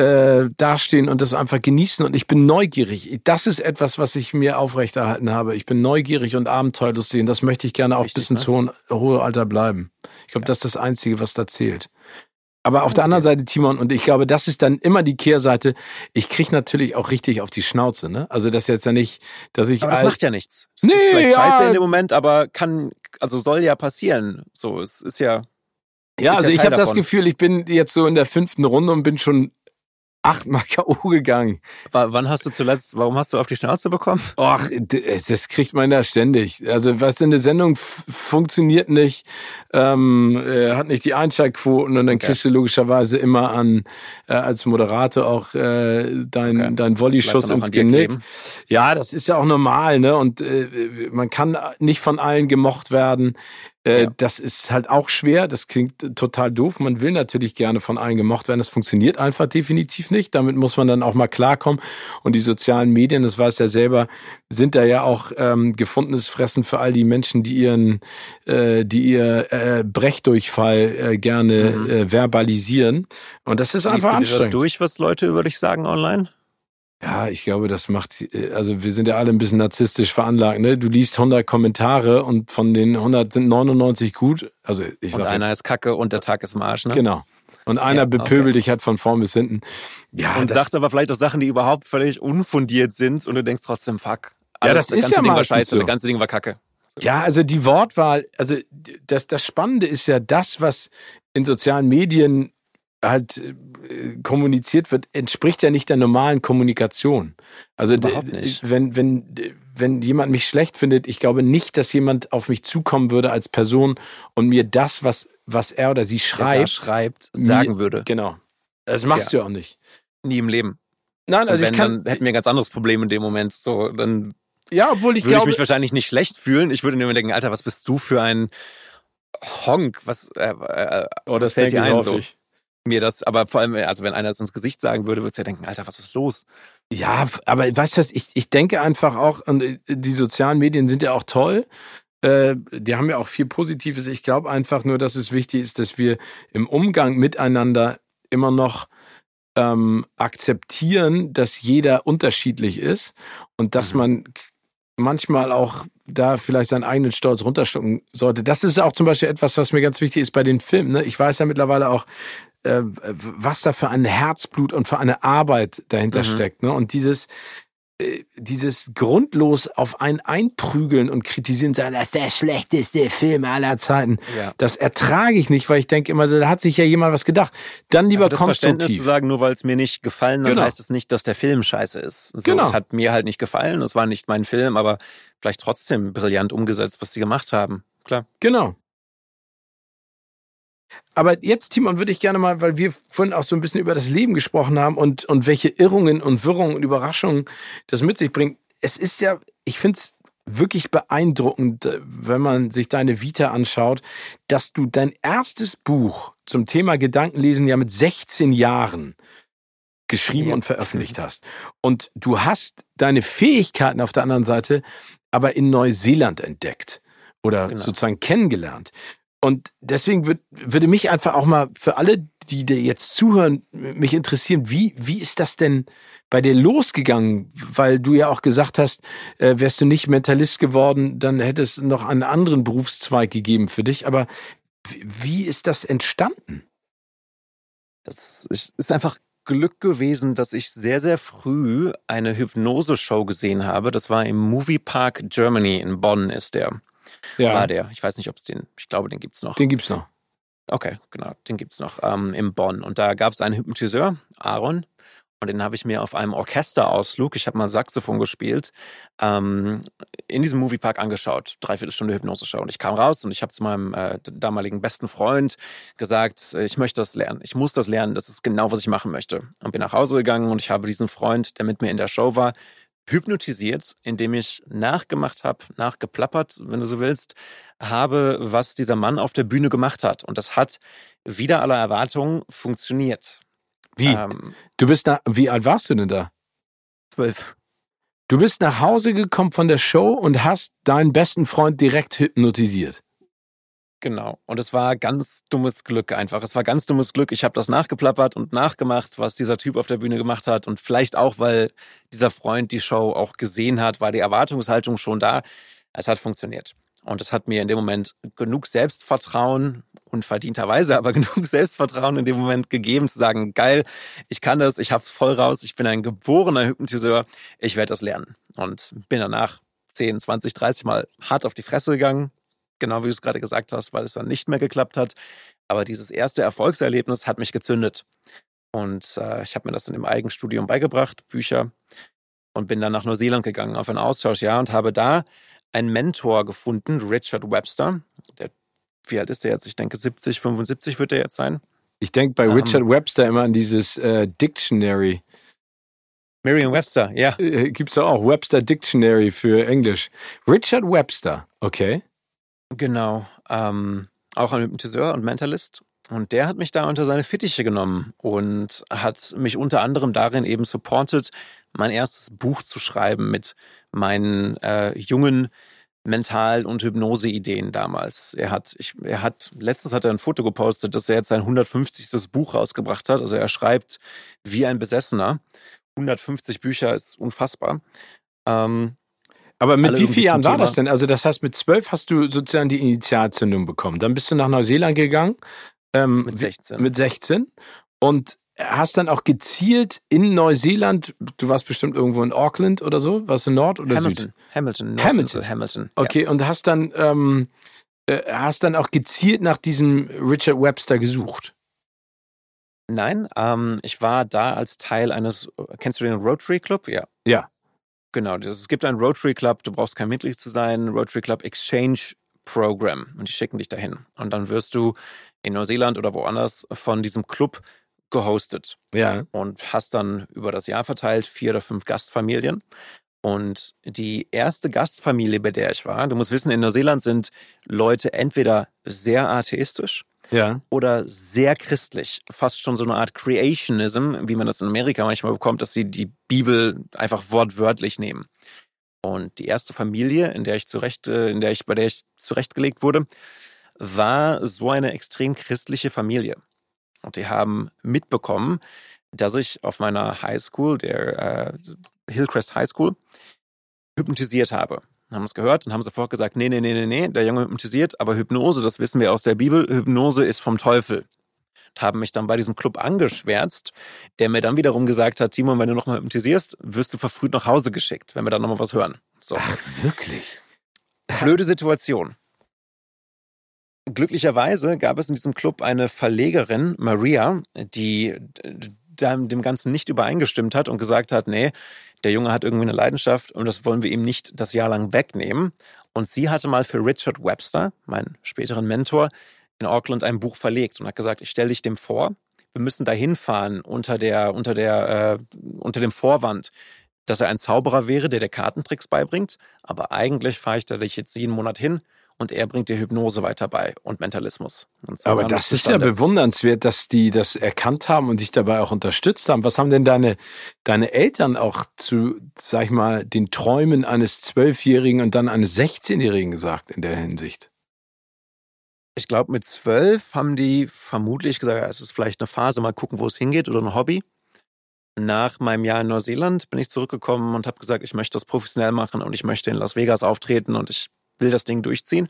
äh, dastehen und das einfach genießen. Und ich bin neugierig. Das ist etwas, was ich mir aufrechterhalten habe. Ich bin neugierig und abenteuerlustig und das möchte ich gerne auch Richtig, bis ins ne? hohe, Alter bleiben. Ich glaube, ja. das ist das Einzige, was da zählt. Aber auf der anderen Seite, Timon, und ich glaube, das ist dann immer die Kehrseite. Ich krieg natürlich auch richtig auf die Schnauze, ne? Also das ist jetzt ja nicht, dass ich. Aber das macht ja nichts. Das nee, ist vielleicht ja. scheiße in dem Moment, aber kann, also soll ja passieren. So, es ist ja. Ja, also ja ich habe das Gefühl, ich bin jetzt so in der fünften Runde und bin schon achtmal K.O. gegangen. Wann hast du zuletzt, warum hast du auf die Schnauze bekommen? Ach, das kriegt man da ständig. Also, was in der Sendung funktioniert nicht, ähm, äh, hat nicht die Einschaltquoten und dann okay. kriegst du logischerweise immer an, äh, als Moderator auch äh, dein, okay. dein Volleyschuss ins Genick. Ja, das ist ja auch normal, ne? Und äh, man kann nicht von allen gemocht werden. Äh, ja. Das ist halt auch schwer. Das klingt total doof. Man will natürlich gerne von allen gemocht werden. Das funktioniert einfach definitiv nicht. Damit muss man dann auch mal klarkommen. Und die sozialen Medien, das weiß ja selber, sind da ja auch ähm, gefundenes Fressen für all die Menschen, die ihren, äh, die ihr äh, Brechdurchfall äh, gerne mhm. äh, verbalisieren. Und das ist Liest einfach anstrengend. Du das durch, was Leute über dich sagen online? Ja, ich glaube, das macht, äh, also wir sind ja alle ein bisschen narzisstisch veranlagt, ne? Du liest 100 Kommentare und von den 100 sind 99 gut. Also ich und sag einer jetzt, ist Kacke und der Tag ist Marsch, ne? Genau. Und einer ja, bepöbelt okay. dich halt von vorn bis hinten. Ja, und sagt aber vielleicht auch Sachen, die überhaupt völlig unfundiert sind und du denkst trotzdem, fuck. Alles, ja, das, das ist ja Ding war scheiße, so. das ganze Ding war Kacke. So. Ja, also die Wortwahl, also das, das Spannende ist ja das, was in sozialen Medien halt äh, kommuniziert wird, entspricht ja nicht der normalen Kommunikation. Also wenn wenn wenn jemand mich schlecht findet, ich glaube nicht, dass jemand auf mich zukommen würde als Person und mir das, was was er oder sie schreibt, schreibt sagen mir, würde. Genau. Das machst ja. du auch nicht. Nie im Leben. Nein, also wenn, ich kann, dann hätten wir ein ganz anderes Problem in dem Moment. So, dann ja, obwohl ich würde glaube, ich mich wahrscheinlich nicht schlecht fühlen. Ich würde mir denken, Alter, was bist du für ein Honk? Was? Äh, äh, oh, das fällt dir ein so. Mir das, aber vor allem, also wenn einer es ins Gesicht sagen würde, würde es ja denken, Alter, was ist los? Ja, aber weißt du was, ich, ich denke einfach auch, und äh, die sozialen Medien sind ja auch toll, äh, die haben ja auch viel Positives. Ich glaube einfach nur, dass es wichtig ist, dass wir im Umgang miteinander immer noch ähm, akzeptieren, dass jeder unterschiedlich ist und dass mhm. man manchmal auch da vielleicht seinen eigenen Stolz runterstucken sollte. Das ist auch zum Beispiel etwas, was mir ganz wichtig ist bei den Filmen. Ne? Ich weiß ja mittlerweile auch, äh, was da für ein Herzblut und für eine Arbeit dahinter mhm. steckt. Ne? Und dieses, äh, dieses grundlos auf einen einprügeln und kritisieren, sagen, das ist der schlechteste Film aller Zeiten. Ja. Das ertrage ich nicht, weil ich denke immer, da hat sich ja jemand was gedacht. Dann lieber also das konstruktiv. zu sagen, nur weil es mir nicht gefallen hat, genau. heißt es das nicht, dass der Film scheiße ist. So, genau. Es hat mir halt nicht gefallen, es war nicht mein Film, aber vielleicht trotzdem brillant umgesetzt, was sie gemacht haben. Klar. Genau. Aber jetzt, Timon, würde ich gerne mal, weil wir vorhin auch so ein bisschen über das Leben gesprochen haben und, und welche Irrungen und Wirrungen und Überraschungen das mit sich bringt. Es ist ja, ich finde es wirklich beeindruckend, wenn man sich deine Vita anschaut, dass du dein erstes Buch zum Thema Gedankenlesen ja mit 16 Jahren geschrieben ja. und veröffentlicht hast. Und du hast deine Fähigkeiten auf der anderen Seite aber in Neuseeland entdeckt oder genau. sozusagen kennengelernt. Und deswegen würd, würde mich einfach auch mal für alle, die dir jetzt zuhören, mich interessieren, wie, wie ist das denn bei dir losgegangen? Weil du ja auch gesagt hast, äh, wärst du nicht Mentalist geworden, dann hätte es noch einen anderen Berufszweig gegeben für dich. Aber wie ist das entstanden? Das ist einfach Glück gewesen, dass ich sehr, sehr früh eine Hypnose-Show gesehen habe. Das war im Movie Park Germany in Bonn ist der ja. war der. Ich weiß nicht, ob es den, ich glaube, den gibt es noch. Den gibt es noch. Okay, genau, den gibt es noch ähm, in Bonn. Und da gab es einen Hypnotiseur, Aaron, und den habe ich mir auf einem Orchesterausflug, ich habe mal Saxophon gespielt, ähm, in diesem Moviepark angeschaut. Dreiviertel Stunde Hypnose-Show. Und ich kam raus und ich habe zu meinem äh, damaligen besten Freund gesagt, ich möchte das lernen. Ich muss das lernen. Das ist genau, was ich machen möchte. Und bin nach Hause gegangen und ich habe diesen Freund, der mit mir in der Show war, hypnotisiert, indem ich nachgemacht habe, nachgeplappert, wenn du so willst, habe, was dieser Mann auf der Bühne gemacht hat. Und das hat wieder aller Erwartungen funktioniert. Wie? Ähm, du bist nach, wie alt warst du denn da? Zwölf. Du bist nach Hause gekommen von der Show und hast deinen besten Freund direkt hypnotisiert. Genau. Und es war ganz dummes Glück einfach. Es war ganz dummes Glück. Ich habe das nachgeplappert und nachgemacht, was dieser Typ auf der Bühne gemacht hat. Und vielleicht auch, weil dieser Freund die Show auch gesehen hat, war die Erwartungshaltung schon da. Es hat funktioniert. Und es hat mir in dem Moment genug Selbstvertrauen, unverdienterweise, aber genug Selbstvertrauen in dem Moment gegeben, zu sagen, geil, ich kann das, ich hab's voll raus, ich bin ein geborener Hypnotiseur, ich werde das lernen. Und bin danach 10, 20, 30 Mal hart auf die Fresse gegangen, genau wie du es gerade gesagt hast, weil es dann nicht mehr geklappt hat. Aber dieses erste Erfolgserlebnis hat mich gezündet. Und äh, ich habe mir das in dem Eigenstudium beigebracht, Bücher, und bin dann nach Neuseeland gegangen auf ein Austauschjahr und habe da einen Mentor gefunden, Richard Webster. Der, wie alt ist der jetzt? Ich denke 70, 75 wird er jetzt sein. Ich denke bei ähm. Richard Webster immer an dieses äh, Dictionary. Merriam-Webster, ja. Äh, Gibt es auch Webster Dictionary für Englisch. Richard Webster, okay. Genau. ähm, auch ein Hypnotiseur und Mentalist. Und der hat mich da unter seine Fittiche genommen und hat mich unter anderem darin eben supportet, mein erstes Buch zu schreiben mit meinen äh, jungen Mental- und Hypnose-Ideen damals. Er hat, ich, er hat, letztens hat er ein Foto gepostet, dass er jetzt sein 150. Buch rausgebracht hat. Also er schreibt wie ein Besessener. 150 Bücher ist unfassbar. Ähm, aber mit wie vielen Jahren war das denn? Also das heißt, mit zwölf hast du sozusagen die Initialzündung bekommen. Dann bist du nach Neuseeland gegangen. Ähm, mit 16. Mit 16. Und hast dann auch gezielt in Neuseeland, du warst bestimmt irgendwo in Auckland oder so, warst du Nord oder Hamilton. Süd? Hamilton. Nord Hamilton. Hamilton. Okay, ja. und hast dann, ähm, äh, hast dann auch gezielt nach diesem Richard Webster gesucht? Nein, ähm, ich war da als Teil eines, kennst du den Rotary Club? Ja. Ja. Genau, es gibt einen Rotary Club, du brauchst kein Mitglied zu sein, Rotary Club Exchange Program und die schicken dich dahin. Und dann wirst du in Neuseeland oder woanders von diesem Club gehostet. Ja. Und hast dann über das Jahr verteilt vier oder fünf Gastfamilien. Und die erste Gastfamilie, bei der ich war, du musst wissen, in Neuseeland sind Leute entweder sehr atheistisch ja. oder sehr christlich. Fast schon so eine Art Creationism, wie man das in Amerika manchmal bekommt, dass sie die Bibel einfach wortwörtlich nehmen. Und die erste Familie, in der ich zurecht, äh, in der ich, bei der ich zurechtgelegt wurde, war so eine extrem christliche Familie. Und die haben mitbekommen, dass ich auf meiner Highschool, der äh, Hillcrest High School, hypnotisiert habe haben es gehört und haben sofort gesagt, nee, nee, nee, nee, nee, der Junge hypnotisiert, aber Hypnose, das wissen wir aus der Bibel, Hypnose ist vom Teufel. Und haben mich dann bei diesem Club angeschwärzt, der mir dann wiederum gesagt hat, Timon, wenn du nochmal hypnotisierst, wirst du verfrüht nach Hause geschickt, wenn wir dann nochmal was hören. So. Ach, wirklich? Blöde Situation. Glücklicherweise gab es in diesem Club eine Verlegerin, Maria, die dem Ganzen nicht übereingestimmt hat und gesagt hat, nee, der Junge hat irgendwie eine Leidenschaft und das wollen wir ihm nicht das Jahr lang wegnehmen. Und sie hatte mal für Richard Webster, meinen späteren Mentor, in Auckland ein Buch verlegt und hat gesagt, ich stelle dich dem vor, wir müssen da hinfahren unter der, unter der, äh, unter dem Vorwand, dass er ein Zauberer wäre, der dir Kartentricks beibringt. Aber eigentlich fahre ich da dich jetzt jeden Monat hin und er bringt dir Hypnose weiter bei und Mentalismus. Und so Aber das ist ja bewundernswert, dass die das erkannt haben und dich dabei auch unterstützt haben. Was haben denn deine, deine Eltern auch zu, sag ich mal, den Träumen eines Zwölfjährigen und dann eines 16-Jährigen gesagt in der Hinsicht? Ich glaube, mit zwölf haben die vermutlich gesagt, es ist vielleicht eine Phase, mal gucken, wo es hingeht oder ein Hobby. Nach meinem Jahr in Neuseeland bin ich zurückgekommen und habe gesagt, ich möchte das professionell machen und ich möchte in Las Vegas auftreten und ich will das Ding durchziehen.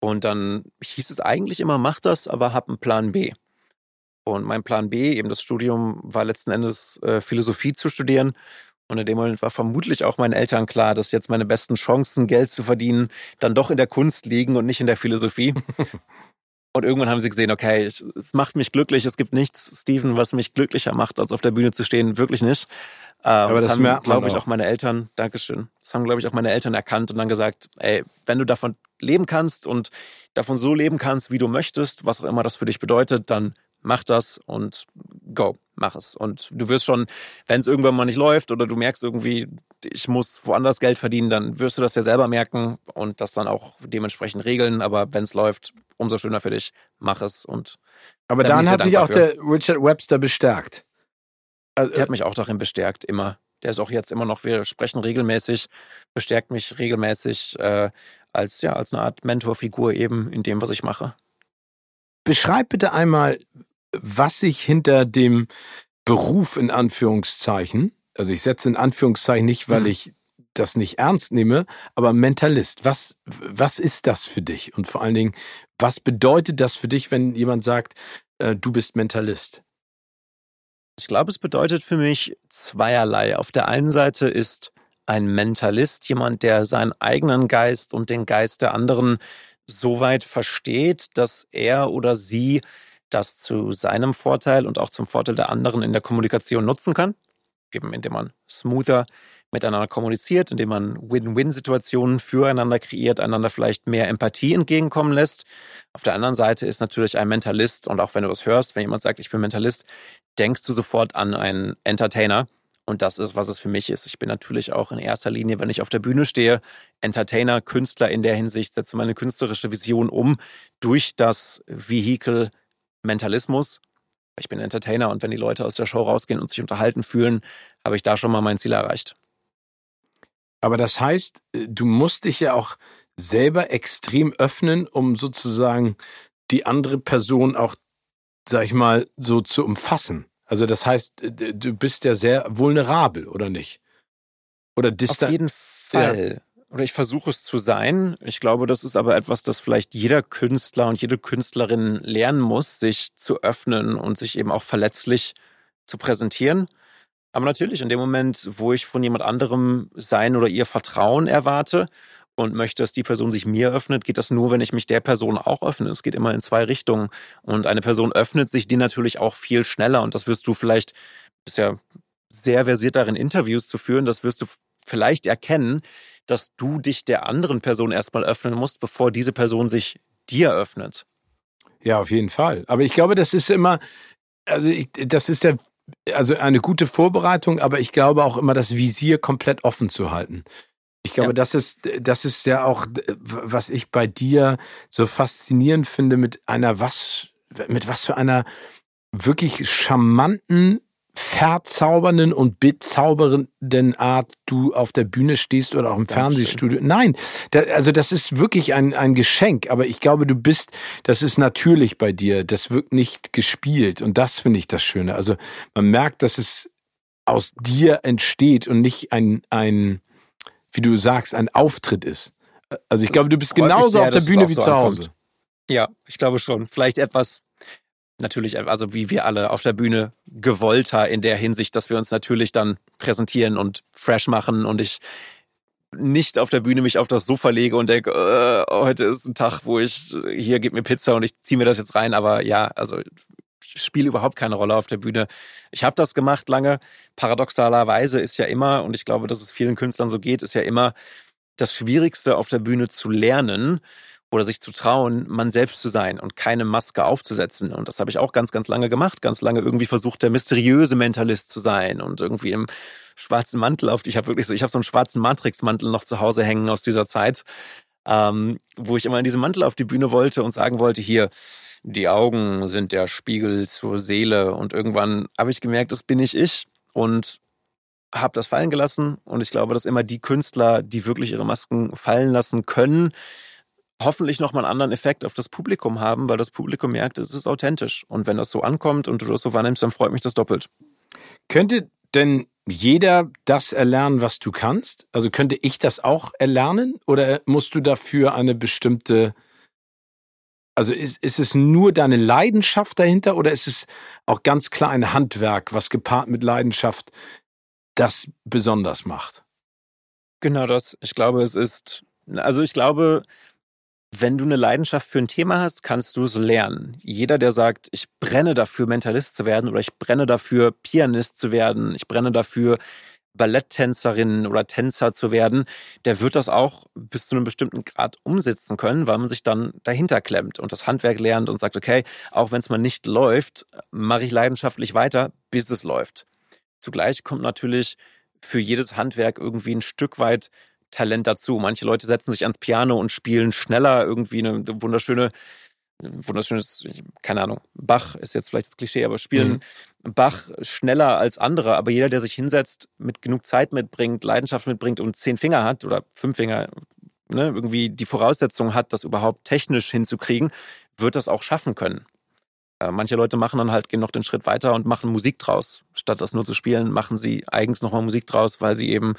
Und dann hieß es eigentlich immer, mach das, aber hab einen Plan B. Und mein Plan B, eben das Studium, war letzten Endes äh, Philosophie zu studieren. Und in dem Moment war vermutlich auch meinen Eltern klar, dass jetzt meine besten Chancen, Geld zu verdienen, dann doch in der Kunst liegen und nicht in der Philosophie. und irgendwann haben sie gesehen, okay, ich, es macht mich glücklich. Es gibt nichts, Steven, was mich glücklicher macht, als auf der Bühne zu stehen. Wirklich nicht. Ähm, Aber das, das haben, glaube ich, auch meine Eltern, Dankeschön, das haben, glaube ich, auch meine Eltern erkannt und dann gesagt, ey, wenn du davon leben kannst und davon so leben kannst, wie du möchtest, was auch immer das für dich bedeutet, dann mach das und go, mach es. Und du wirst schon, wenn es irgendwann mal nicht läuft oder du merkst irgendwie, ich muss woanders Geld verdienen, dann wirst du das ja selber merken und das dann auch dementsprechend regeln. Aber wenn es läuft, umso schöner für dich, mach es und. Aber dann hat sich auch für. der Richard Webster bestärkt. Also, der hat mich auch darin bestärkt, immer. Der ist auch jetzt immer noch, wir sprechen regelmäßig, bestärkt mich regelmäßig äh, als, ja, als eine Art Mentorfigur eben in dem, was ich mache. Beschreib bitte einmal, was sich hinter dem Beruf in Anführungszeichen, also ich setze in Anführungszeichen nicht, weil hm. ich das nicht ernst nehme, aber Mentalist, was, was ist das für dich? Und vor allen Dingen, was bedeutet das für dich, wenn jemand sagt, äh, du bist Mentalist? Ich glaube, es bedeutet für mich zweierlei. Auf der einen Seite ist ein Mentalist jemand, der seinen eigenen Geist und den Geist der anderen so weit versteht, dass er oder sie das zu seinem Vorteil und auch zum Vorteil der anderen in der Kommunikation nutzen kann. Eben indem man smoother miteinander kommuniziert, indem man Win-Win-Situationen füreinander kreiert, einander vielleicht mehr Empathie entgegenkommen lässt. Auf der anderen Seite ist natürlich ein Mentalist und auch wenn du was hörst, wenn jemand sagt, ich bin Mentalist, denkst du sofort an einen Entertainer Und das ist, was es für mich ist. Ich bin natürlich auch in erster Linie, wenn ich auf der Bühne stehe, Entertainer, Künstler in der Hinsicht, setze meine künstlerische Vision um durch das Vehikel Mentalismus. Ich bin Entertainer und wenn die Leute aus der Show rausgehen und sich unterhalten fühlen, habe ich da schon mal mein Ziel erreicht. Aber das heißt, äh, du musst dich ja auch selber extrem öffnen, um sozusagen die andere Person auch, sag ich mal, so zu umfassen. Also das heißt, du bist ja sehr vulnerabel, oder nicht? Oder distant. Auf jeden Fall. Ja. Oder ich versuche es zu sein. Ich glaube, das ist aber etwas, das vielleicht jeder Künstler und jede Künstlerin lernen muss, sich zu öffnen und sich eben auch verletzlich zu präsentieren. Aber natürlich in dem Moment, wo ich von jemand anderem sein oder ihr Vertrauen erwarte und möchte, dass die Person sich mir öffnet, geht das nur, wenn ich mich der Person auch öffne. Es geht immer in zwei Richtungen. Und eine Person öffnet sich die natürlich auch viel schneller. Und das wirst du vielleicht, bist ja sehr versiert darin, Interviews zu führen, das wirst du vielleicht erkennen, dass du dich der anderen Person erstmal öffnen musst, bevor diese Person sich dir öffnet. Ja, auf jeden Fall. Aber ich glaube, das ist immer, also ich, das ist ja also eine gute Vorbereitung, aber ich glaube auch immer das Visier komplett offen zu halten. Ich glaube, ja. das ist, das ist ja auch, was ich bei dir so faszinierend finde mit einer was, mit was für einer wirklich charmanten, verzaubernden und bezaubernden Art du auf der Bühne stehst oder auch im Dankeschön. Fernsehstudio. Nein, da, also das ist wirklich ein, ein Geschenk, aber ich glaube, du bist, das ist natürlich bei dir, das wirkt nicht gespielt und das finde ich das Schöne. Also man merkt, dass es aus dir entsteht und nicht ein, ein, wie du sagst, ein Auftritt ist. Also ich glaube, du bist genauso sehr, auf der Bühne wie so zu Hause. Ja, ich glaube schon. Vielleicht etwas, natürlich, also wie wir alle auf der Bühne gewollter in der Hinsicht, dass wir uns natürlich dann präsentieren und fresh machen und ich nicht auf der Bühne mich auf das Sofa lege und denke, äh, heute ist ein Tag, wo ich, hier gib mir Pizza und ich ziehe mir das jetzt rein. Aber ja, also spiele überhaupt keine Rolle auf der Bühne. Ich habe das gemacht lange. Paradoxalerweise ist ja immer, und ich glaube, dass es vielen Künstlern so geht, ist ja immer das Schwierigste auf der Bühne zu lernen oder sich zu trauen, man selbst zu sein und keine Maske aufzusetzen. Und das habe ich auch ganz, ganz lange gemacht. Ganz lange irgendwie versucht, der mysteriöse Mentalist zu sein und irgendwie im schwarzen Mantel auf. Ich habe wirklich so, ich habe so einen schwarzen Matrix-Mantel noch zu Hause hängen aus dieser Zeit, ähm, wo ich immer in diesem Mantel auf die Bühne wollte und sagen wollte, hier, die Augen sind der Spiegel zur Seele. Und irgendwann habe ich gemerkt, das bin ich ich und habe das fallen gelassen. Und ich glaube, dass immer die Künstler, die wirklich ihre Masken fallen lassen können, hoffentlich nochmal einen anderen Effekt auf das Publikum haben, weil das Publikum merkt, es ist authentisch. Und wenn das so ankommt und du das so wahrnimmst, dann freut mich das doppelt. Könnte denn jeder das erlernen, was du kannst? Also könnte ich das auch erlernen oder musst du dafür eine bestimmte also ist, ist es nur deine Leidenschaft dahinter oder ist es auch ganz klar ein Handwerk, was gepaart mit Leidenschaft das besonders macht? Genau das. Ich glaube, es ist, also ich glaube, wenn du eine Leidenschaft für ein Thema hast, kannst du es lernen. Jeder, der sagt, ich brenne dafür, Mentalist zu werden oder ich brenne dafür, Pianist zu werden, ich brenne dafür, Balletttänzerin oder Tänzer zu werden, der wird das auch bis zu einem bestimmten Grad umsetzen können, weil man sich dann dahinter klemmt und das Handwerk lernt und sagt, okay, auch wenn es mal nicht läuft, mache ich leidenschaftlich weiter, bis es läuft. Zugleich kommt natürlich für jedes Handwerk irgendwie ein Stück weit Talent dazu. Manche Leute setzen sich ans Piano und spielen schneller irgendwie eine wunderschöne wunderschönes, keine Ahnung, Bach ist jetzt vielleicht das Klischee, aber spielen mhm. Bach schneller als andere. Aber jeder, der sich hinsetzt, mit genug Zeit mitbringt, Leidenschaft mitbringt und zehn Finger hat oder fünf Finger, ne, irgendwie die Voraussetzung hat, das überhaupt technisch hinzukriegen, wird das auch schaffen können. Äh, manche Leute machen dann halt, gehen noch den Schritt weiter und machen Musik draus. Statt das nur zu spielen, machen sie eigens nochmal Musik draus, weil sie eben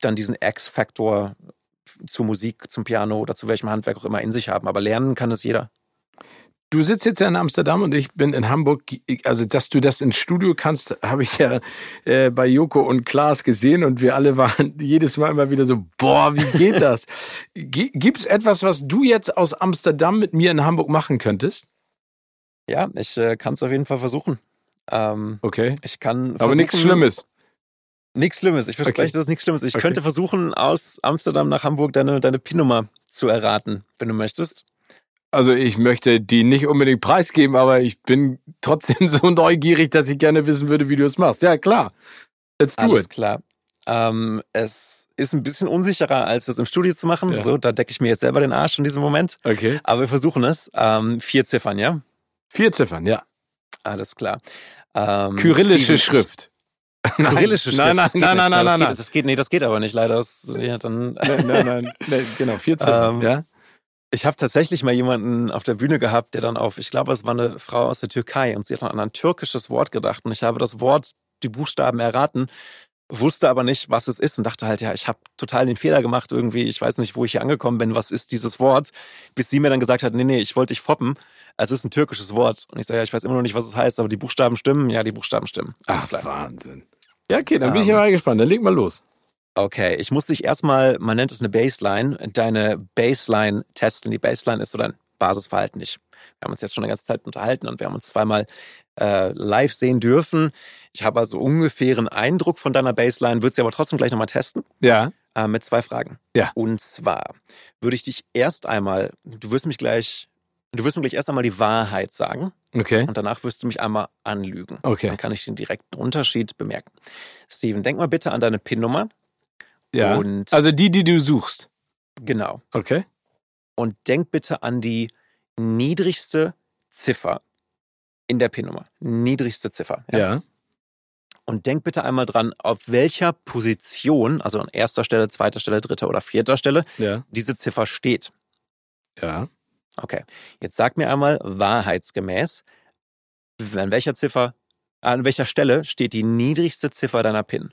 dann diesen X-Faktor zur Musik, zum Piano oder zu welchem Handwerk auch immer in sich haben. Aber lernen kann es jeder. Du sitzt jetzt ja in Amsterdam und ich bin in Hamburg. Also, dass du das ins Studio kannst, habe ich ja äh, bei Joko und Klaas gesehen und wir alle waren jedes Mal immer wieder so, boah, wie geht das? Gibt es etwas, was du jetzt aus Amsterdam mit mir in Hamburg machen könntest? Ja, ich äh, kann es auf jeden Fall versuchen. Ähm, okay. Ich kann. Aber nichts Schlimmes. Nichts Schlimmes. Ich verspreche, okay. das ist nichts Schlimmes. Ich okay. könnte versuchen, aus Amsterdam nach Hamburg deine, deine PIN-Nummer zu erraten, wenn du möchtest. Also ich möchte die nicht unbedingt preisgeben, aber ich bin trotzdem so neugierig, dass ich gerne wissen würde, wie du es machst. Ja, klar. Let's do Alles it. klar. Ähm, es ist ein bisschen unsicherer, als das im Studio zu machen. Ja. So, da decke ich mir jetzt selber den Arsch in diesem Moment. Okay. Aber wir versuchen es. Ähm, vier Ziffern, ja? Vier Ziffern, ja. Alles klar. Ähm, Kyrillische Steven, Schrift. Kyrillische Schrift. Nein, nein, nein, nein, nein, das nein, geht, nein. Das geht, nee, das geht aber nicht, leider. Das, ja, dann, Nein, nein, nein, nein, genau, vier Ziffern, Ähm, ja. Ich habe tatsächlich mal jemanden auf der Bühne gehabt, der dann auf, ich glaube, es war eine Frau aus der Türkei und sie hat dann an ein türkisches Wort gedacht und ich habe das Wort, die Buchstaben erraten, wusste aber nicht, was es ist und dachte halt, ja, ich habe total den Fehler gemacht irgendwie, ich weiß nicht, wo ich hier angekommen bin, was ist dieses Wort, bis sie mir dann gesagt hat, nee, nee, ich wollte dich foppen, es ist ein türkisches Wort und ich sage, ja, ich weiß immer noch nicht, was es heißt, aber die Buchstaben stimmen, ja, die Buchstaben stimmen. Alles Ach, klar. Wahnsinn. Ja, okay, dann bin ich Ähm, ja mal gespannt. Dann leg mal los. Okay, ich muss dich erstmal, man nennt es eine Baseline, deine Baseline testen. Die Baseline ist so dein Basisverhalten. Ich, wir haben uns jetzt schon eine ganze Zeit unterhalten und wir haben uns zweimal äh, live sehen dürfen. Ich habe also ungefähr einen Eindruck von deiner Baseline, würde sie aber trotzdem gleich nochmal testen Ja. äh, mit zwei Fragen. Ja. Und zwar würde ich dich erst einmal, du wirst mich gleich, du wirst mir gleich erst einmal die Wahrheit sagen Okay. und danach wirst du mich einmal anlügen. Okay. Dann kann ich den direkten Unterschied bemerken. Steven, denk mal bitte an deine PIN-Nummer. Ja. Und Also die, die du suchst. genau. Okay. Und denk bitte an die niedrigste Ziffer in der PIN-Nummer. Niedrigste Ziffer. Ja. Und denk bitte einmal dran, auf welcher Position, also an erster Stelle, zweiter Stelle, dritter oder vierter Stelle, Ja. diese Ziffer steht. Ja. Okay. Jetzt sag mir einmal wahrheitsgemäß, an welcher Ziffer, an welcher Stelle steht die niedrigste Ziffer deiner PIN?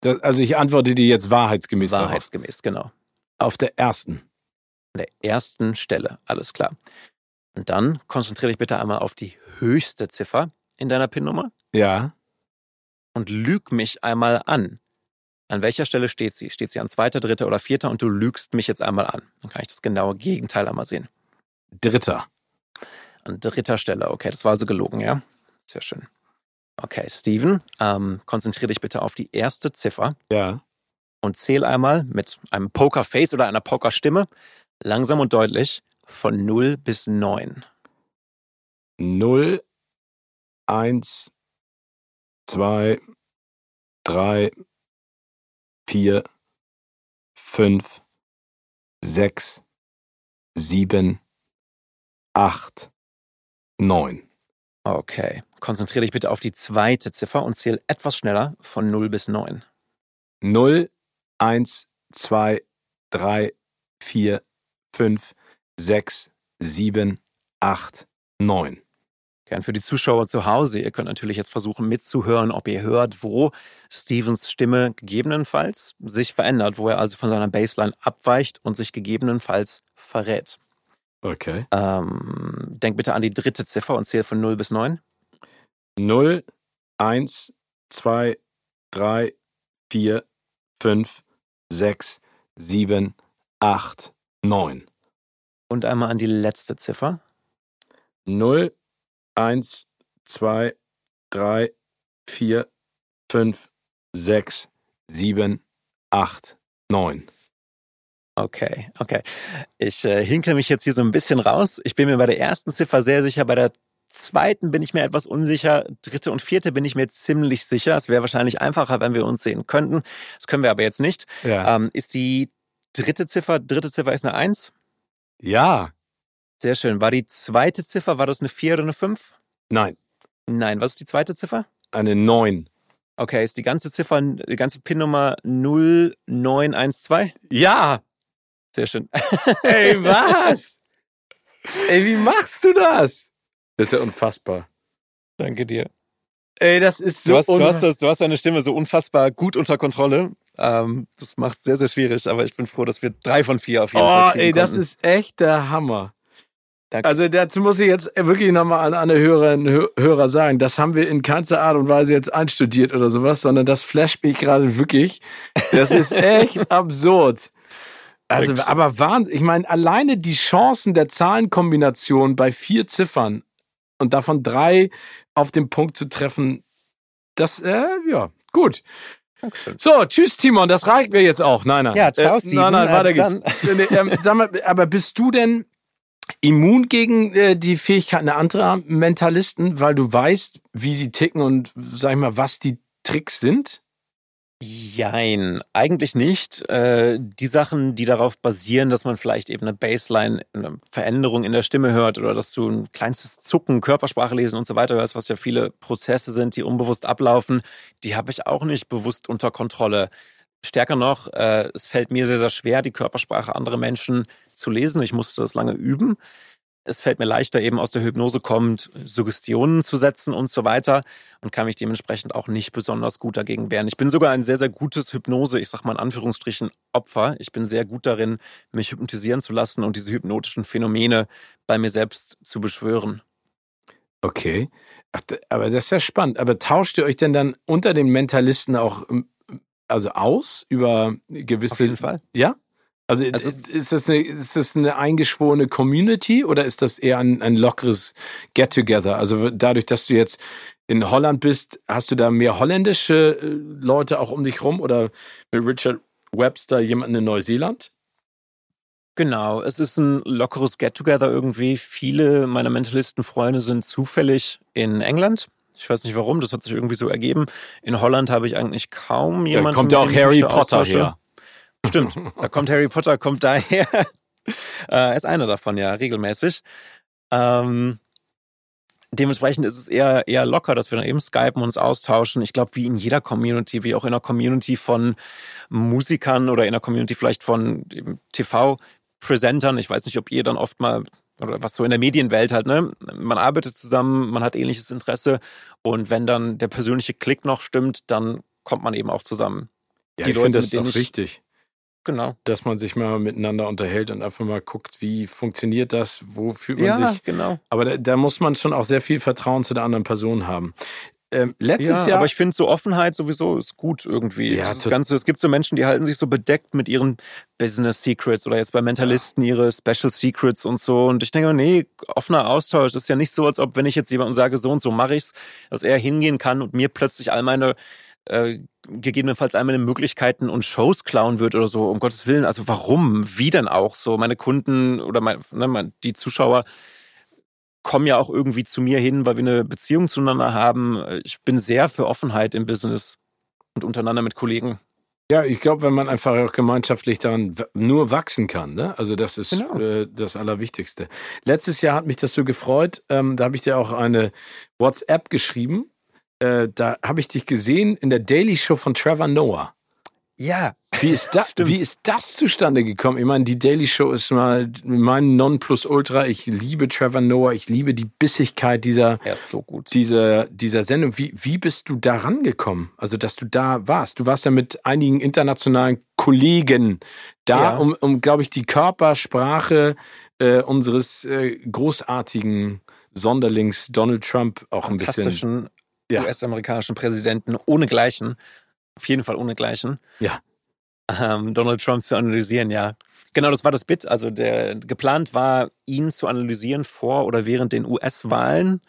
Das, also ich antworte dir jetzt wahrheitsgemäß darauf. Wahrheitsgemäß, genau. Auf der ersten. An der ersten Stelle, alles klar. Und dann konzentriere dich bitte einmal auf die höchste Ziffer in deiner PIN-Nummer Ja. und lüg mich einmal an. An welcher Stelle steht sie? Steht sie an zweiter, dritter oder vierter und du lügst mich jetzt einmal an. Dann kann ich das genaue Gegenteil einmal sehen. Dritter. An dritter Stelle, okay, das war also gelogen, ja? Sehr schön. Okay, Steven, ähm, konzentriere dich bitte auf die erste Ziffer Ja. und zähl einmal mit einem Pokerface oder einer Pokerstimme langsam und deutlich von 0 bis 9. Null, eins, zwei, drei, vier, fünf, sechs, sieben, acht, neun. Okay, konzentriere dich bitte auf die zweite Ziffer und zähl etwas schneller von 0 bis 9. Null, eins, zwei, drei, vier, fünf, sechs, sieben, acht, neun. Gern für die Zuschauer zu Hause. Ihr könnt natürlich jetzt versuchen mitzuhören, ob ihr hört, wo Stevens Stimme gegebenenfalls sich verändert, wo er also von seiner Baseline abweicht und sich gegebenenfalls verrät. Okay. Ähm, denk bitte an die dritte Ziffer und zähl von 0 bis 9. Null, eins, zwei, drei, vier, fünf, sechs, sieben, acht, neun. Und einmal an die letzte Ziffer. Null, eins, zwei, drei, vier, fünf, sechs, sieben, acht, neun. Okay, okay. Ich äh, hinkle mich jetzt hier so ein bisschen raus. Ich bin mir bei der ersten Ziffer sehr sicher, bei der zweiten bin ich mir etwas unsicher, dritte und vierte bin ich mir ziemlich sicher. Es wäre wahrscheinlich einfacher, wenn wir uns sehen könnten. Das können wir aber jetzt nicht. Ja. Ähm, ist die dritte Ziffer, dritte Ziffer ist eine 1. ja. Sehr schön. War die zweite Ziffer, war das eine 4 oder eine 5? Nein. Nein, was ist die zweite Ziffer? Eine neun. Okay, ist die ganze Ziffer, die ganze PIN-Nummer 0912? Ja. Sehr schön. Ey, was? Ey, wie machst du das? Das ist ja unfassbar. Danke dir. Ey, das ist so Du hast, du, hast das, du hast deine Stimme so unfassbar gut unter Kontrolle. Ähm, das macht es sehr, sehr schwierig, aber ich bin froh, dass wir drei von vier auf jeden Oh, Fall kriegen ey, das konnten. ist echt der Hammer. Danke. Also dazu muss ich jetzt wirklich nochmal an alle Hörerinnen und Hörer sagen, das haben wir in keinster Art und Weise jetzt einstudiert oder sowas, sondern das flasht mich gerade wirklich. Das ist echt absurd. Also, Wirklich. aber Wahnsinn. Ich meine, alleine die Chancen der Zahlenkombination bei vier Ziffern und davon drei auf den Punkt zu treffen, das, äh, ja, gut. Dankeschön. So, tschüss, Timon, das reicht mir jetzt auch. Nein, nein. Ja, ciao, Äh, Steven. Nein, nein, weiter geht's. Nee, ähm, sag mal, aber bist du denn immun gegen äh, die Fähigkeiten anderer Mentalisten, weil du weißt, wie sie ticken und, sag ich mal, was die Tricks sind? Jein, eigentlich nicht. Äh, die Sachen, die darauf basieren, dass man vielleicht eben eine Baseline, eine Veränderung in der Stimme hört oder dass du ein kleinstes Zucken, Körpersprache lesen und so weiter hörst, was ja viele Prozesse sind, die unbewusst ablaufen, die habe ich auch nicht bewusst unter Kontrolle. Stärker noch, äh, es fällt mir sehr, sehr schwer, die Körpersprache anderer Menschen zu lesen. Ich musste das lange üben es fällt mir leichter, eben aus der Hypnose kommt, Suggestionen zu setzen und so weiter und kann mich dementsprechend auch nicht besonders gut dagegen wehren. Ich bin sogar ein sehr, sehr gutes Hypnose, ich sag mal in Anführungsstrichen, Opfer. Ich bin sehr gut darin, mich hypnotisieren zu lassen und diese hypnotischen Phänomene bei mir selbst zu beschwören. Okay. Ach, aber das ist ja spannend. Aber tauscht ihr euch denn dann unter den Mentalisten auch ähm, also aus über gewisse. Auf jeden Fall. Ja? Also, also ist, das eine, ist das eine eingeschworene Community oder ist das eher ein, ein lockeres Get-Together? Also dadurch, dass du jetzt in Holland bist, hast du da mehr holländische äh, Leute auch um dich rum oder mit Richard Webster jemanden in Neuseeland? Genau, es ist ein lockeres Get-Together irgendwie. Viele meiner Mentalisten-Freunde sind zufällig in England. Ich weiß nicht warum, das hat sich irgendwie so ergeben. In Holland habe ich eigentlich kaum jemanden. Da kommt ja auch Harry Potter her. Stimmt, da kommt Harry Potter, kommt daher. er ist einer davon, ja, regelmäßig. Ähm, dementsprechend ist es eher, eher locker, dass wir dann eben skypen, uns austauschen. Ich glaube, wie in jeder Community, wie auch in einer Community von Musikern oder in einer Community vielleicht von TV-Präsentern. Ich weiß nicht, ob ihr dann oft mal oder was so in der Medienwelt halt, ne? Man arbeitet zusammen, man hat ähnliches Interesse und wenn dann der persönliche Klick noch stimmt, dann kommt man eben auch zusammen. Ja, die ich finde das auch wichtig. Genau. Dass man sich mal miteinander unterhält und einfach mal guckt, wie funktioniert das, wo fühlt man ja, sich. genau. Aber da, da, muss man schon auch sehr viel Vertrauen zu der anderen Person haben. Ähm, letztes ja, Jahr. Aber ich finde, so Offenheit sowieso ist gut irgendwie. Ja, das Ganze, es gibt so Menschen, die halten sich so bedeckt mit ihren Business Secrets oder jetzt bei Mentalisten ja. ihre Special Secrets und so. Und ich denke, nee, offener Austausch ist ja nicht so, als ob, wenn ich jetzt jemandem sage, so und so mache ich's, dass er hingehen kann und mir plötzlich all meine äh, gegebenenfalls einmal Möglichkeiten und Shows klauen wird oder so, um Gottes Willen. Also warum? Wie denn auch? So, meine Kunden oder mein, ne, die Zuschauer kommen ja auch irgendwie zu mir hin, weil wir eine Beziehung zueinander haben. Ich bin sehr für Offenheit im Business und untereinander mit Kollegen. Ja, ich glaube, wenn man einfach auch gemeinschaftlich daran nur wachsen kann, ne? Also das ist genau. äh, das Allerwichtigste. Letztes Jahr hat mich das so gefreut. Ähm, da habe ich dir auch eine WhatsApp geschrieben äh, da habe ich dich gesehen in der Daily Show von Trevor Noah. Ja. Wie ist, da, wie ist das zustande gekommen? Ich meine, die Daily Show ist mal mein Nonplusultra. Ich liebe Trevor Noah. Ich liebe die Bissigkeit dieser, er so dieser, dieser Sendung. Wie, wie bist du da rangekommen? Also, dass du da warst. Du warst ja mit einigen internationalen Kollegen da, ja. um, um glaube ich, die Körpersprache äh, unseres äh, großartigen Sonderlings Donald Trump auch ein bisschen ja. US-amerikanischen Präsidenten ohnegleichen, auf jeden Fall ohnegleichen, ja. Ähm, Donald Trump zu analysieren, ja. Genau, das war das Bit. Also der geplant war, ihn zu analysieren vor oder während den US-Wahlen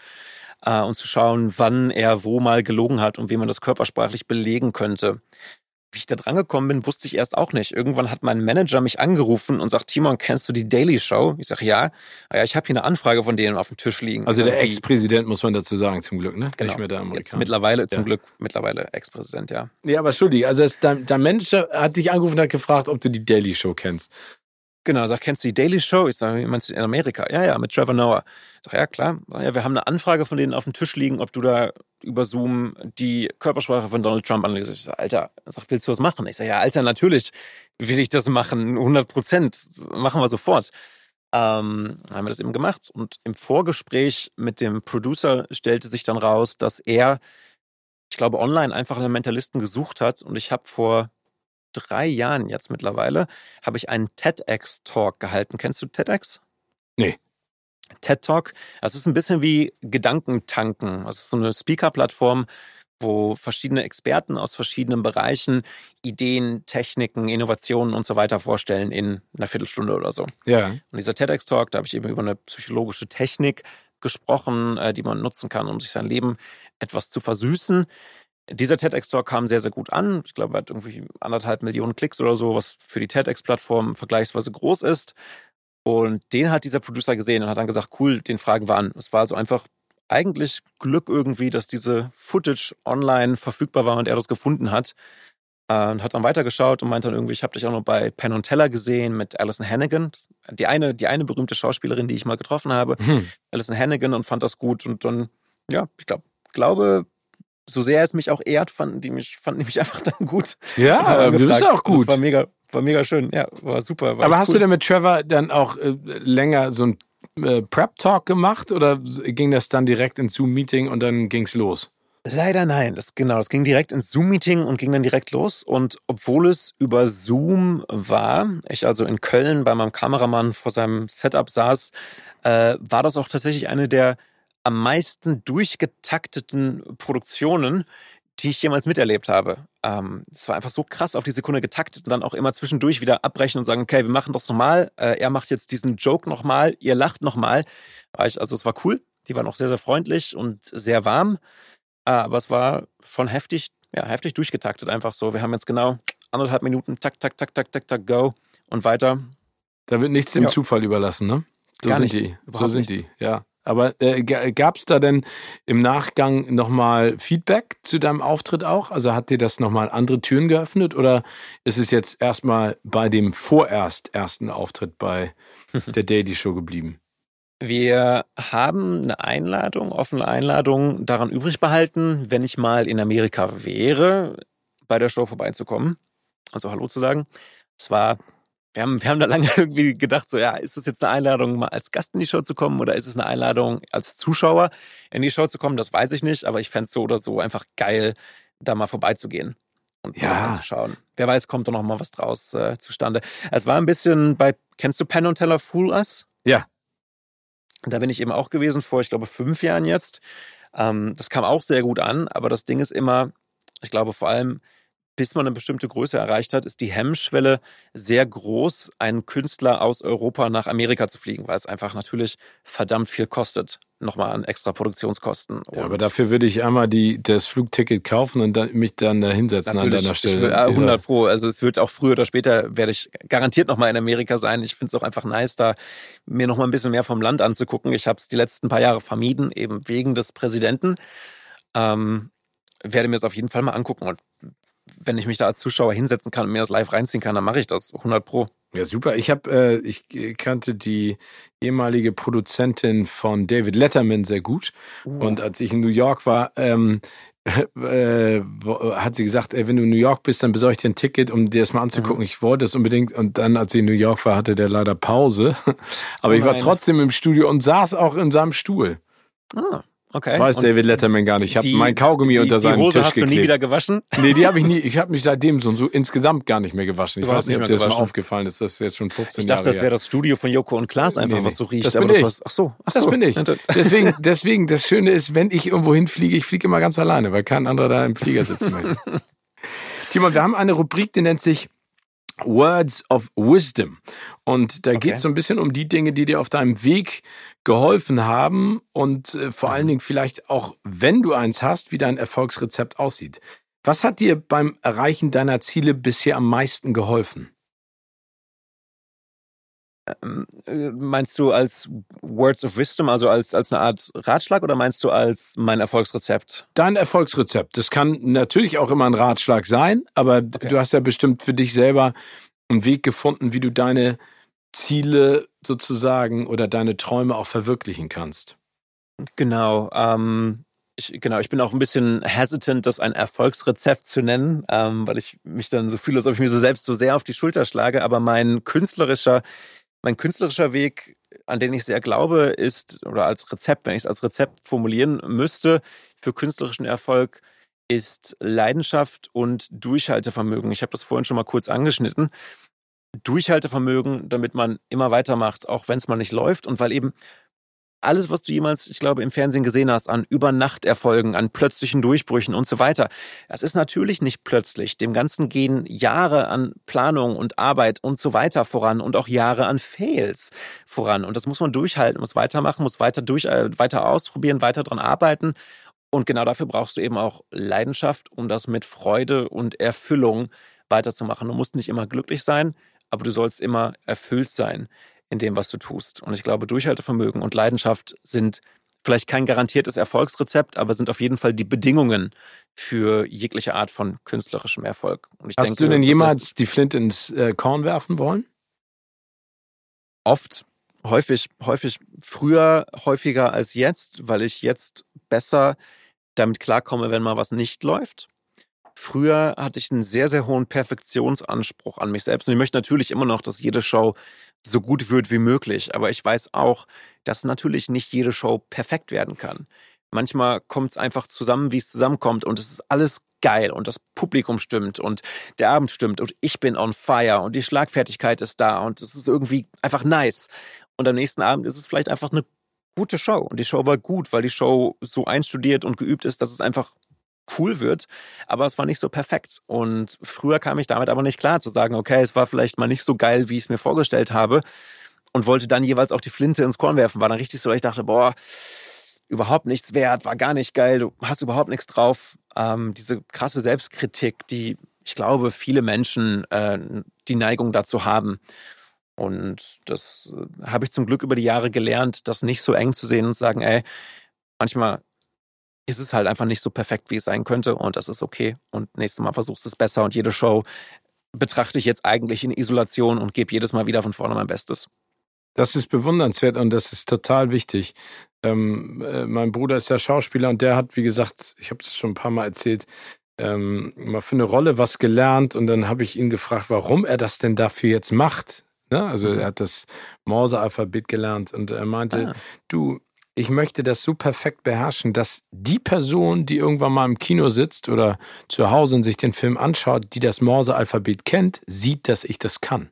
äh, und zu schauen, wann er wo mal gelogen hat und wie man das körpersprachlich belegen könnte. Wie ich da dran gekommen bin, wusste ich erst auch nicht. Irgendwann hat mein Manager mich angerufen und sagt, Timon, kennst du die Daily Show? Ich sage, ja. Ah ja, ich habe hier eine Anfrage von denen auf dem Tisch liegen. Also der Ex-Präsident, muss man dazu sagen, zum Glück, ne? Genau. Nicht mehr der Amerikaner. Jetzt mittlerweile, ja. zum Glück, mittlerweile Ex-Präsident, ja. Ja, aber Entschuldigung, also es, dein, dein Manager hat dich angerufen und hat gefragt, ob du die Daily Show kennst. Genau, sagt, kennst du die Daily Show? Ich sage, meinst du in Amerika? Ja, ja, mit Trevor Noah. Ich sage, ja, klar. Ja, wir haben eine Anfrage von denen auf dem Tisch liegen, ob du da über Zoom die Körpersprache von Donald Trump analysierst. Ich sage, Alter, sag, willst du was machen? Ich sage, ja, Alter, natürlich will ich das machen. 100 Prozent. Machen wir sofort. Ähm, haben wir das eben gemacht. Und im Vorgespräch mit dem Producer stellte sich dann raus, dass er, ich glaube, online einfach einen Mentalisten gesucht hat. Und ich habe vor drei Jahren jetzt mittlerweile, habe ich einen TEDx-Talk gehalten. Kennst du TEDx? Nee. TED Talk, das ist ein bisschen wie Gedankentanken. Das ist so eine Speaker-Plattform, wo verschiedene Experten aus verschiedenen Bereichen Ideen, Techniken, Innovationen und so weiter vorstellen in einer Viertelstunde oder so. Ja. Und dieser TEDx-Talk, da habe ich eben über eine psychologische Technik gesprochen, äh, die man nutzen kann, um sich sein Leben etwas zu versüßen. Dieser TEDx-Talk kam sehr, sehr gut an. Ich glaube, er hat irgendwie anderthalb Millionen Klicks oder so, was für die TEDx-Plattform vergleichsweise groß ist. Und den hat dieser Producer gesehen und hat dann gesagt, cool, den fragen wir an. Es war also einfach eigentlich Glück irgendwie, dass diese Footage online verfügbar war und er das gefunden hat. Äh, und hat dann weitergeschaut und meinte dann irgendwie, ich habe dich auch noch bei Penn und Teller gesehen mit Alison Hannigan. Die eine, die eine berühmte Schauspielerin, die ich mal getroffen habe. Hm. Alison Hannigan und fand das gut. Und dann, ja, ich glaub, glaube, so sehr es mich auch ehrt, fanden die mich, fanden die mich einfach dann gut. Ja, du bist auch gut. Das war mega, war mega schön. Ja, war super. War Aber hast cool. du denn mit Trevor dann auch äh, länger so ein äh, Prep-Talk gemacht oder ging das dann direkt ins Zoom-Meeting und dann ging's los? Leider nein. Das, genau, das ging direkt ins Zoom-Meeting und ging dann direkt los. Und obwohl es über Zoom war, ich also in Köln bei meinem Kameramann vor seinem Setup saß, äh, war das auch tatsächlich eine der am meisten durchgetakteten Produktionen, die ich jemals miterlebt habe. Ähm, es war einfach so krass auf die Sekunde getaktet und dann auch immer zwischendurch wieder abbrechen und sagen, okay, wir machen das nochmal. Äh, er macht jetzt diesen Joke nochmal, ihr lacht nochmal. Also es war cool. Die waren auch sehr, sehr freundlich und sehr warm. Ah, aber es war schon heftig, ja, heftig durchgetaktet einfach so. Wir haben jetzt genau anderthalb Minuten, tak, tak, tak, tak, tak, tak, go und weiter. Da wird nichts dem ja. Zufall überlassen, ne? So Gar sind nichts, die. So sind nichts. die, ja. Aber äh, gab es da denn im Nachgang nochmal Feedback zu deinem Auftritt auch? Also hat dir das nochmal andere Türen geöffnet oder ist es jetzt erstmal bei dem vorerst ersten Auftritt bei der Daily Show geblieben? Wir haben eine Einladung, offene Einladung daran übrig behalten, wenn ich mal in Amerika wäre, bei der Show vorbeizukommen. Also Hallo zu sagen. Es war, wir haben, wir haben da lange irgendwie gedacht, so, ja, ist es jetzt eine Einladung, mal als Gast in die Show zu kommen oder ist es eine Einladung, als Zuschauer in die Show zu kommen? Das weiß ich nicht, aber ich fände es so oder so einfach geil, da mal vorbeizugehen und ja. mal anzuschauen. Wer weiß, kommt da noch mal was draus äh, zustande. Es war ein bisschen bei, kennst du Penn und Teller Fool Us? Ja. Da bin ich eben auch gewesen vor, ich glaube, fünf Jahren jetzt. Ähm, das kam auch sehr gut an, aber das Ding ist immer, ich glaube vor allem, bis man eine bestimmte Größe erreicht hat, ist die Hemmschwelle sehr groß, einen Künstler aus Europa nach Amerika zu fliegen, weil es einfach natürlich verdammt viel kostet nochmal an extra Produktionskosten. Ja, aber dafür würde ich einmal die, das Flugticket kaufen und dann, mich dann da hinsetzen an deiner Stelle. Will, 100 Pro. Also es wird auch früher oder später, werde ich garantiert nochmal in Amerika sein. Ich finde es auch einfach nice, da mir nochmal ein bisschen mehr vom Land anzugucken. Ich habe es die letzten paar Jahre vermieden, eben wegen des Präsidenten. Ähm, werde mir das auf jeden Fall mal angucken. Und wenn ich mich da als Zuschauer hinsetzen kann und mir das live reinziehen kann, dann mache ich das 100 Pro. Ja, super. Ich habe, äh, ich kannte die ehemalige Produzentin von David Letterman sehr gut. Uh. Und als ich in New York war, ähm, äh, hat sie gesagt, ey, wenn du in New York bist, dann besorge ich dir ein Ticket, um dir das mal anzugucken. Mhm. Ich wollte es unbedingt. Und dann, als sie in New York war, hatte der leider Pause. Aber oh ich war trotzdem im Studio und saß auch in seinem Stuhl. Ah. Okay. Das weiß und David Letterman gar nicht. Ich habe mein Kaugummi die, unter seinen die Hose Tisch hast geklebt. du nie wieder gewaschen? Nee, die habe ich nie. Ich habe mich seitdem so, so insgesamt gar nicht mehr gewaschen. Ich weiß nicht, ob dir das mal aufgefallen ist. Das ist jetzt schon 15 Jahre Ich dachte, Jahre das wäre das Studio von Joko und Klaas einfach, nee, nee. was so riecht. Das bin ich. ach so, ach das so. bin ich. Deswegen, deswegen, das Schöne ist, wenn ich irgendwo hinfliege, ich fliege immer ganz alleine, weil kein anderer da im Flieger sitzen möchte. Timon, wir haben eine Rubrik, die nennt sich Words of Wisdom. Und da okay. geht es so ein bisschen um die Dinge, die dir auf deinem Weg geholfen haben und äh, vor allen mhm. Dingen vielleicht auch, wenn du eins hast, wie dein Erfolgsrezept aussieht. Was hat dir beim Erreichen deiner Ziele bisher am meisten geholfen? Ähm, äh, meinst du als Words of Wisdom, also als, als eine Art Ratschlag oder meinst du als mein Erfolgsrezept? Dein Erfolgsrezept. Das kann natürlich auch immer ein Ratschlag sein, aber okay. du hast ja bestimmt für dich selber einen Weg gefunden, wie du deine Ziele sozusagen oder deine Träume auch verwirklichen kannst. Genau. Ähm, ich, genau, ich bin auch ein bisschen hesitant, das ein Erfolgsrezept zu nennen, ähm, weil ich mich dann so fühle, als ob ich mir so selbst so sehr auf die Schulter schlage. Aber mein künstlerischer mein künstlerischer Weg, an den ich sehr glaube, ist, oder als Rezept, wenn ich es als Rezept formulieren müsste, für künstlerischen Erfolg, ist Leidenschaft und Durchhaltevermögen. Ich habe das vorhin schon mal kurz angeschnitten. Durchhaltevermögen, damit man immer weitermacht, auch wenn es mal nicht läuft und weil eben alles, was du jemals, ich glaube, im Fernsehen gesehen hast, an Übernachterfolgen, an plötzlichen Durchbrüchen und so weiter. Das ist natürlich nicht plötzlich. Dem Ganzen gehen Jahre an Planung und Arbeit und so weiter voran und auch Jahre an Fails voran. Und das muss man durchhalten, muss weitermachen, muss weiter durch, äh, weiter ausprobieren, weiter dran arbeiten. Und genau dafür brauchst du eben auch Leidenschaft, um das mit Freude und Erfüllung weiterzumachen. Du musst nicht immer glücklich sein, aber du sollst immer erfüllt sein in dem, was du tust. Und ich glaube, Durchhaltevermögen und Leidenschaft sind vielleicht kein garantiertes Erfolgsrezept, aber sind auf jeden Fall die Bedingungen für jegliche Art von künstlerischem Erfolg. Hast denke, du denn jemals die Flint ins äh, Korn werfen wollen? Oft, häufig, häufig, früher häufiger als jetzt, weil ich jetzt besser damit klarkomme, wenn mal was nicht läuft. Früher hatte ich einen sehr, sehr hohen Perfektionsanspruch an mich selbst. Und ich möchte natürlich immer noch, dass jede Show so gut wird wie möglich. Aber ich weiß auch, dass natürlich nicht jede Show perfekt werden kann. Manchmal kommt es einfach zusammen, wie es zusammenkommt und es ist alles geil und das Publikum stimmt und der Abend stimmt und ich bin on fire und die Schlagfertigkeit ist da und es ist irgendwie einfach nice. Und am nächsten Abend ist es vielleicht einfach eine gute Show und die Show war gut, weil die Show so einstudiert und geübt ist, dass es einfach cool wird, aber es war nicht so perfekt. Und früher kam ich damit aber nicht klar zu sagen, okay, es war vielleicht mal nicht so geil, wie ich es mir vorgestellt habe und wollte dann jeweils auch die Flinte ins Korn werfen. War dann richtig so, dass ich dachte, boah, überhaupt nichts wert, war gar nicht geil, du hast überhaupt nichts drauf. Ähm, diese krasse Selbstkritik, die ich glaube, viele Menschen äh, die Neigung dazu haben. Und das äh, habe ich zum Glück über die Jahre gelernt, das nicht so eng zu sehen und sagen, ey, manchmal ist es halt einfach nicht so perfekt, wie es sein könnte und das ist okay. Und nächstes Mal versuchst du es besser und jede Show betrachte ich jetzt eigentlich in Isolation und gebe jedes Mal wieder von vorne mein Bestes. Das ist bewundernswert und das ist total wichtig. Ähm, äh, mein Bruder ist ja Schauspieler und der hat, wie gesagt, ich habe es schon ein paar Mal erzählt, ähm, mal für eine Rolle was gelernt und dann habe ich ihn gefragt, warum er das denn dafür jetzt macht. Ne? Also mhm. er hat das Morse-Alphabet gelernt und er meinte, ah. du, ich möchte das so perfekt beherrschen, dass die Person, die irgendwann mal im Kino sitzt oder zu Hause und sich den Film anschaut, die das Morse-Alphabet kennt, sieht, dass ich das kann.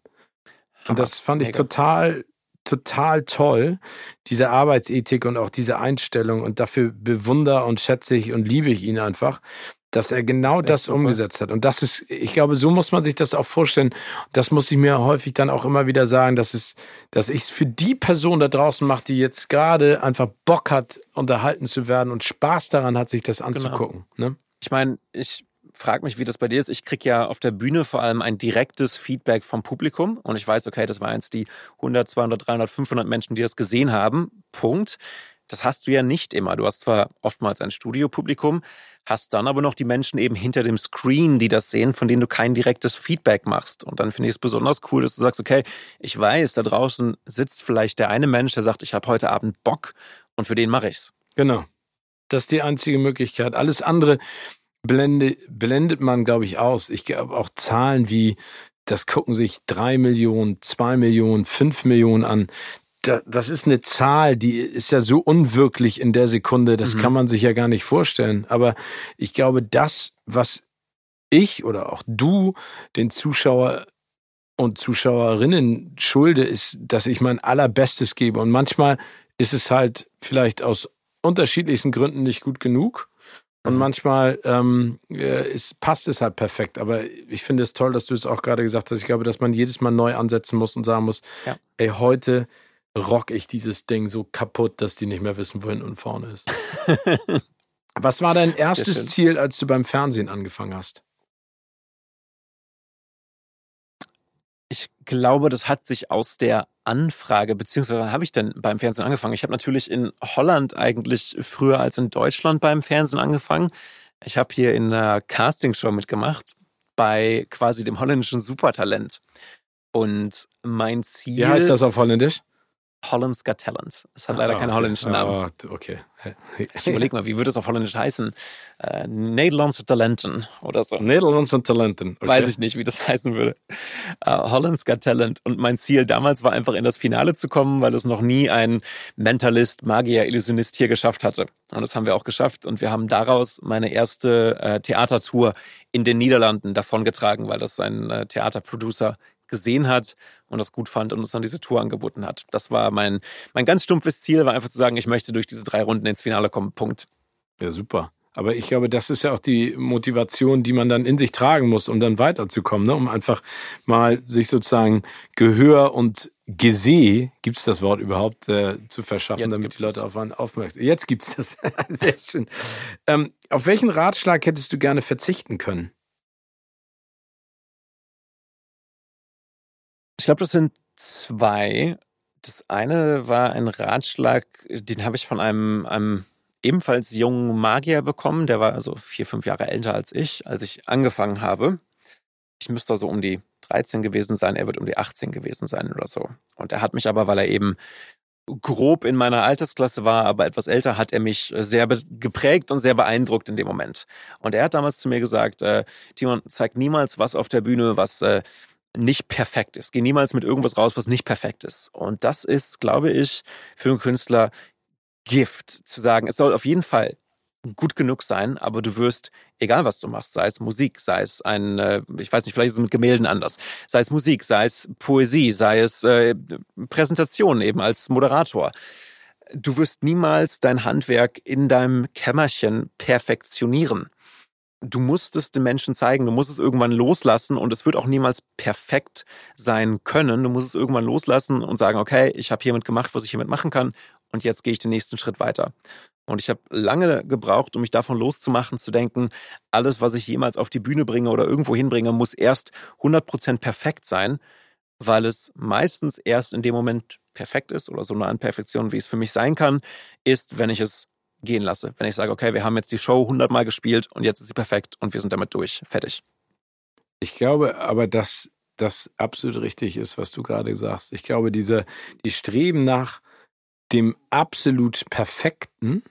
Und das fand ich total, total toll, diese Arbeitsethik und auch diese Einstellung. Und dafür bewundere und schätze ich und liebe ich ihn einfach, dass er genau das, das umgesetzt hat. Und das ist, ich glaube, so muss man sich das auch vorstellen. Das muss ich mir häufig dann auch immer wieder sagen, dass es, dass ich es für die Person da draußen mache, die jetzt gerade einfach Bock hat, unterhalten zu werden und Spaß daran hat, sich das genau. anzugucken. Genau. Ne? Ich meine, ich frage mich, wie das bei dir ist. Ich kriege ja auf der Bühne vor allem ein direktes Feedback vom Publikum und ich weiß, okay, das war eins die 100, 200, 300, 500 Menschen, die das gesehen haben. Punkt. Das hast du ja nicht immer. Du hast zwar oftmals ein Studiopublikum, hast dann aber noch die Menschen eben hinter dem Screen, die das sehen, von denen du kein direktes Feedback machst. Und dann finde ich es besonders cool, dass du sagst, okay, ich weiß, da draußen sitzt vielleicht der eine Mensch, der sagt, ich habe heute Abend Bock und für den mache ich's. Genau. Das ist die einzige Möglichkeit. Alles andere blende, blendet man, glaube ich, aus. Ich glaube auch Zahlen wie das gucken sich drei Millionen, zwei Millionen, fünf Millionen an das ist eine Zahl, die ist ja so unwirklich in der Sekunde, das mhm. kann man sich ja gar nicht vorstellen. Aber ich glaube, das, was ich oder auch du den Zuschauer und Zuschauerinnen schulde, ist, dass ich mein allerbestes gebe. Und manchmal ist es halt vielleicht aus unterschiedlichsten Gründen nicht gut genug. Und mhm. manchmal ähm, äh, ist, passt es halt perfekt. Aber ich finde es toll, dass du es auch gerade gesagt hast. Ich glaube, dass man jedes Mal neu ansetzen muss und sagen muss, ja. ey, heute rock ich dieses Ding so kaputt, dass die nicht mehr wissen, wohin und vorne ist. Was war dein erstes Ziel, als du beim Fernsehen angefangen hast? Ich glaube, das hat sich aus der Anfrage, beziehungsweise habe ich denn beim Fernsehen angefangen? Ich habe natürlich in Holland eigentlich früher als in Deutschland beim Fernsehen angefangen. Ich habe hier in einer Castingshow mitgemacht bei quasi dem holländischen Supertalent. Und mein Ziel. Wie heißt das auf Holländisch? Holland's Got Talent. Es hat leider ah, keinen holländischen Namen. Ah, okay. ich überlege mal, wie würde es auf Holländisch heißen? Äh, Nederlandse Talenten oder so. Nederlandse Talenten. Okay. Weiß ich nicht, wie das heißen würde. Uh, Holland's Got Talent. Und mein Ziel damals war einfach in das Finale zu kommen, weil es noch nie ein Mentalist, Magier, Illusionist hier geschafft hatte. Und das haben wir auch geschafft. Und wir haben daraus meine erste äh, Theatertour in den Niederlanden davongetragen, weil das ein äh, Theaterproducer gesehen hat und das gut fand und uns dann diese Tour angeboten hat. Das war mein, mein ganz stumpfes Ziel, war einfach zu sagen, ich möchte durch diese drei Runden ins Finale kommen. Punkt. Ja, super. Aber ich glaube, das ist ja auch die Motivation, die man dann in sich tragen muss, um dann weiterzukommen, ne? um einfach mal sich sozusagen Gehör und Geseh, gibt es das Wort überhaupt, äh, zu verschaffen, Jetzt damit die Leute auf einen aufmerksam Jetzt gibt es das. Sehr schön. Ähm, auf welchen Ratschlag hättest du gerne verzichten können? Ich glaube, das sind zwei. Das eine war ein Ratschlag, den habe ich von einem, einem ebenfalls jungen Magier bekommen. Der war also vier, fünf Jahre älter als ich, als ich angefangen habe. Ich müsste so um die 13 gewesen sein, er wird um die 18 gewesen sein oder so. Und er hat mich aber, weil er eben grob in meiner Altersklasse war, aber etwas älter, hat er mich sehr geprägt und sehr beeindruckt in dem Moment. Und er hat damals zu mir gesagt, äh, Timon, zeig niemals was auf der Bühne, was äh, nicht perfekt ist. Geh niemals mit irgendwas raus, was nicht perfekt ist. Und das ist, glaube ich, für einen Künstler Gift, zu sagen, es soll auf jeden Fall gut genug sein, aber du wirst, egal was du machst, sei es Musik, sei es ein, äh, ich weiß nicht, vielleicht ist es mit Gemälden anders, sei es Musik, sei es Poesie, sei es äh, Präsentation eben als Moderator. Du wirst niemals dein Handwerk in deinem Kämmerchen perfektionieren. Du musst es den Menschen zeigen, du musst es irgendwann loslassen und es wird auch niemals perfekt sein können. Du musst es irgendwann loslassen und sagen, okay, ich habe hiermit gemacht, was ich hiermit machen kann und jetzt gehe ich den nächsten Schritt weiter. Und ich habe lange gebraucht, um mich davon loszumachen, zu denken, alles, was ich jemals auf die Bühne bringe oder irgendwo hinbringe, muss erst 100% perfekt sein, weil es meistens erst in dem Moment perfekt ist oder so eine an Perfektion, wie es für mich sein kann, ist, wenn ich es gehen lasse. Wenn ich sage, okay, wir haben jetzt die Show 100 Mal gespielt und jetzt ist sie perfekt und wir sind damit durch. Fertig. Ich glaube aber, dass das absolut richtig ist, was du gerade sagst. Ich glaube, diese, die Streben nach dem absolut Perfekten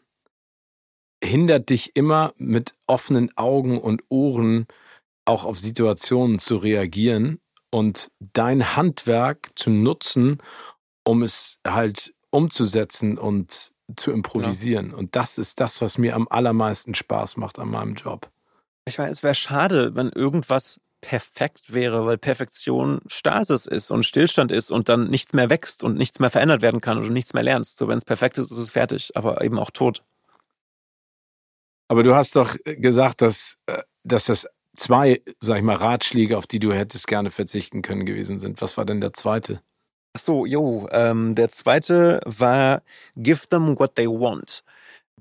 hindert dich immer mit offenen Augen und Ohren auch auf Situationen zu reagieren und dein Handwerk zu nutzen, um es halt umzusetzen und zu improvisieren. Ja. Und das ist das, was mir am allermeisten Spaß macht an meinem Job. Ich meine, es wäre schade, wenn irgendwas perfekt wäre, weil Perfektion Stasis ist und Stillstand ist und dann nichts mehr wächst und nichts mehr verändert werden kann und du nichts mehr lernst. So, wenn es perfekt ist, ist es fertig, aber eben auch tot. Aber du hast doch gesagt, dass, äh, dass das zwei, sag ich mal, Ratschläge, auf die du hättest gerne verzichten können gewesen sind. Was war denn der zweite? Ach so, jo, ähm, der zweite war Give them what they want.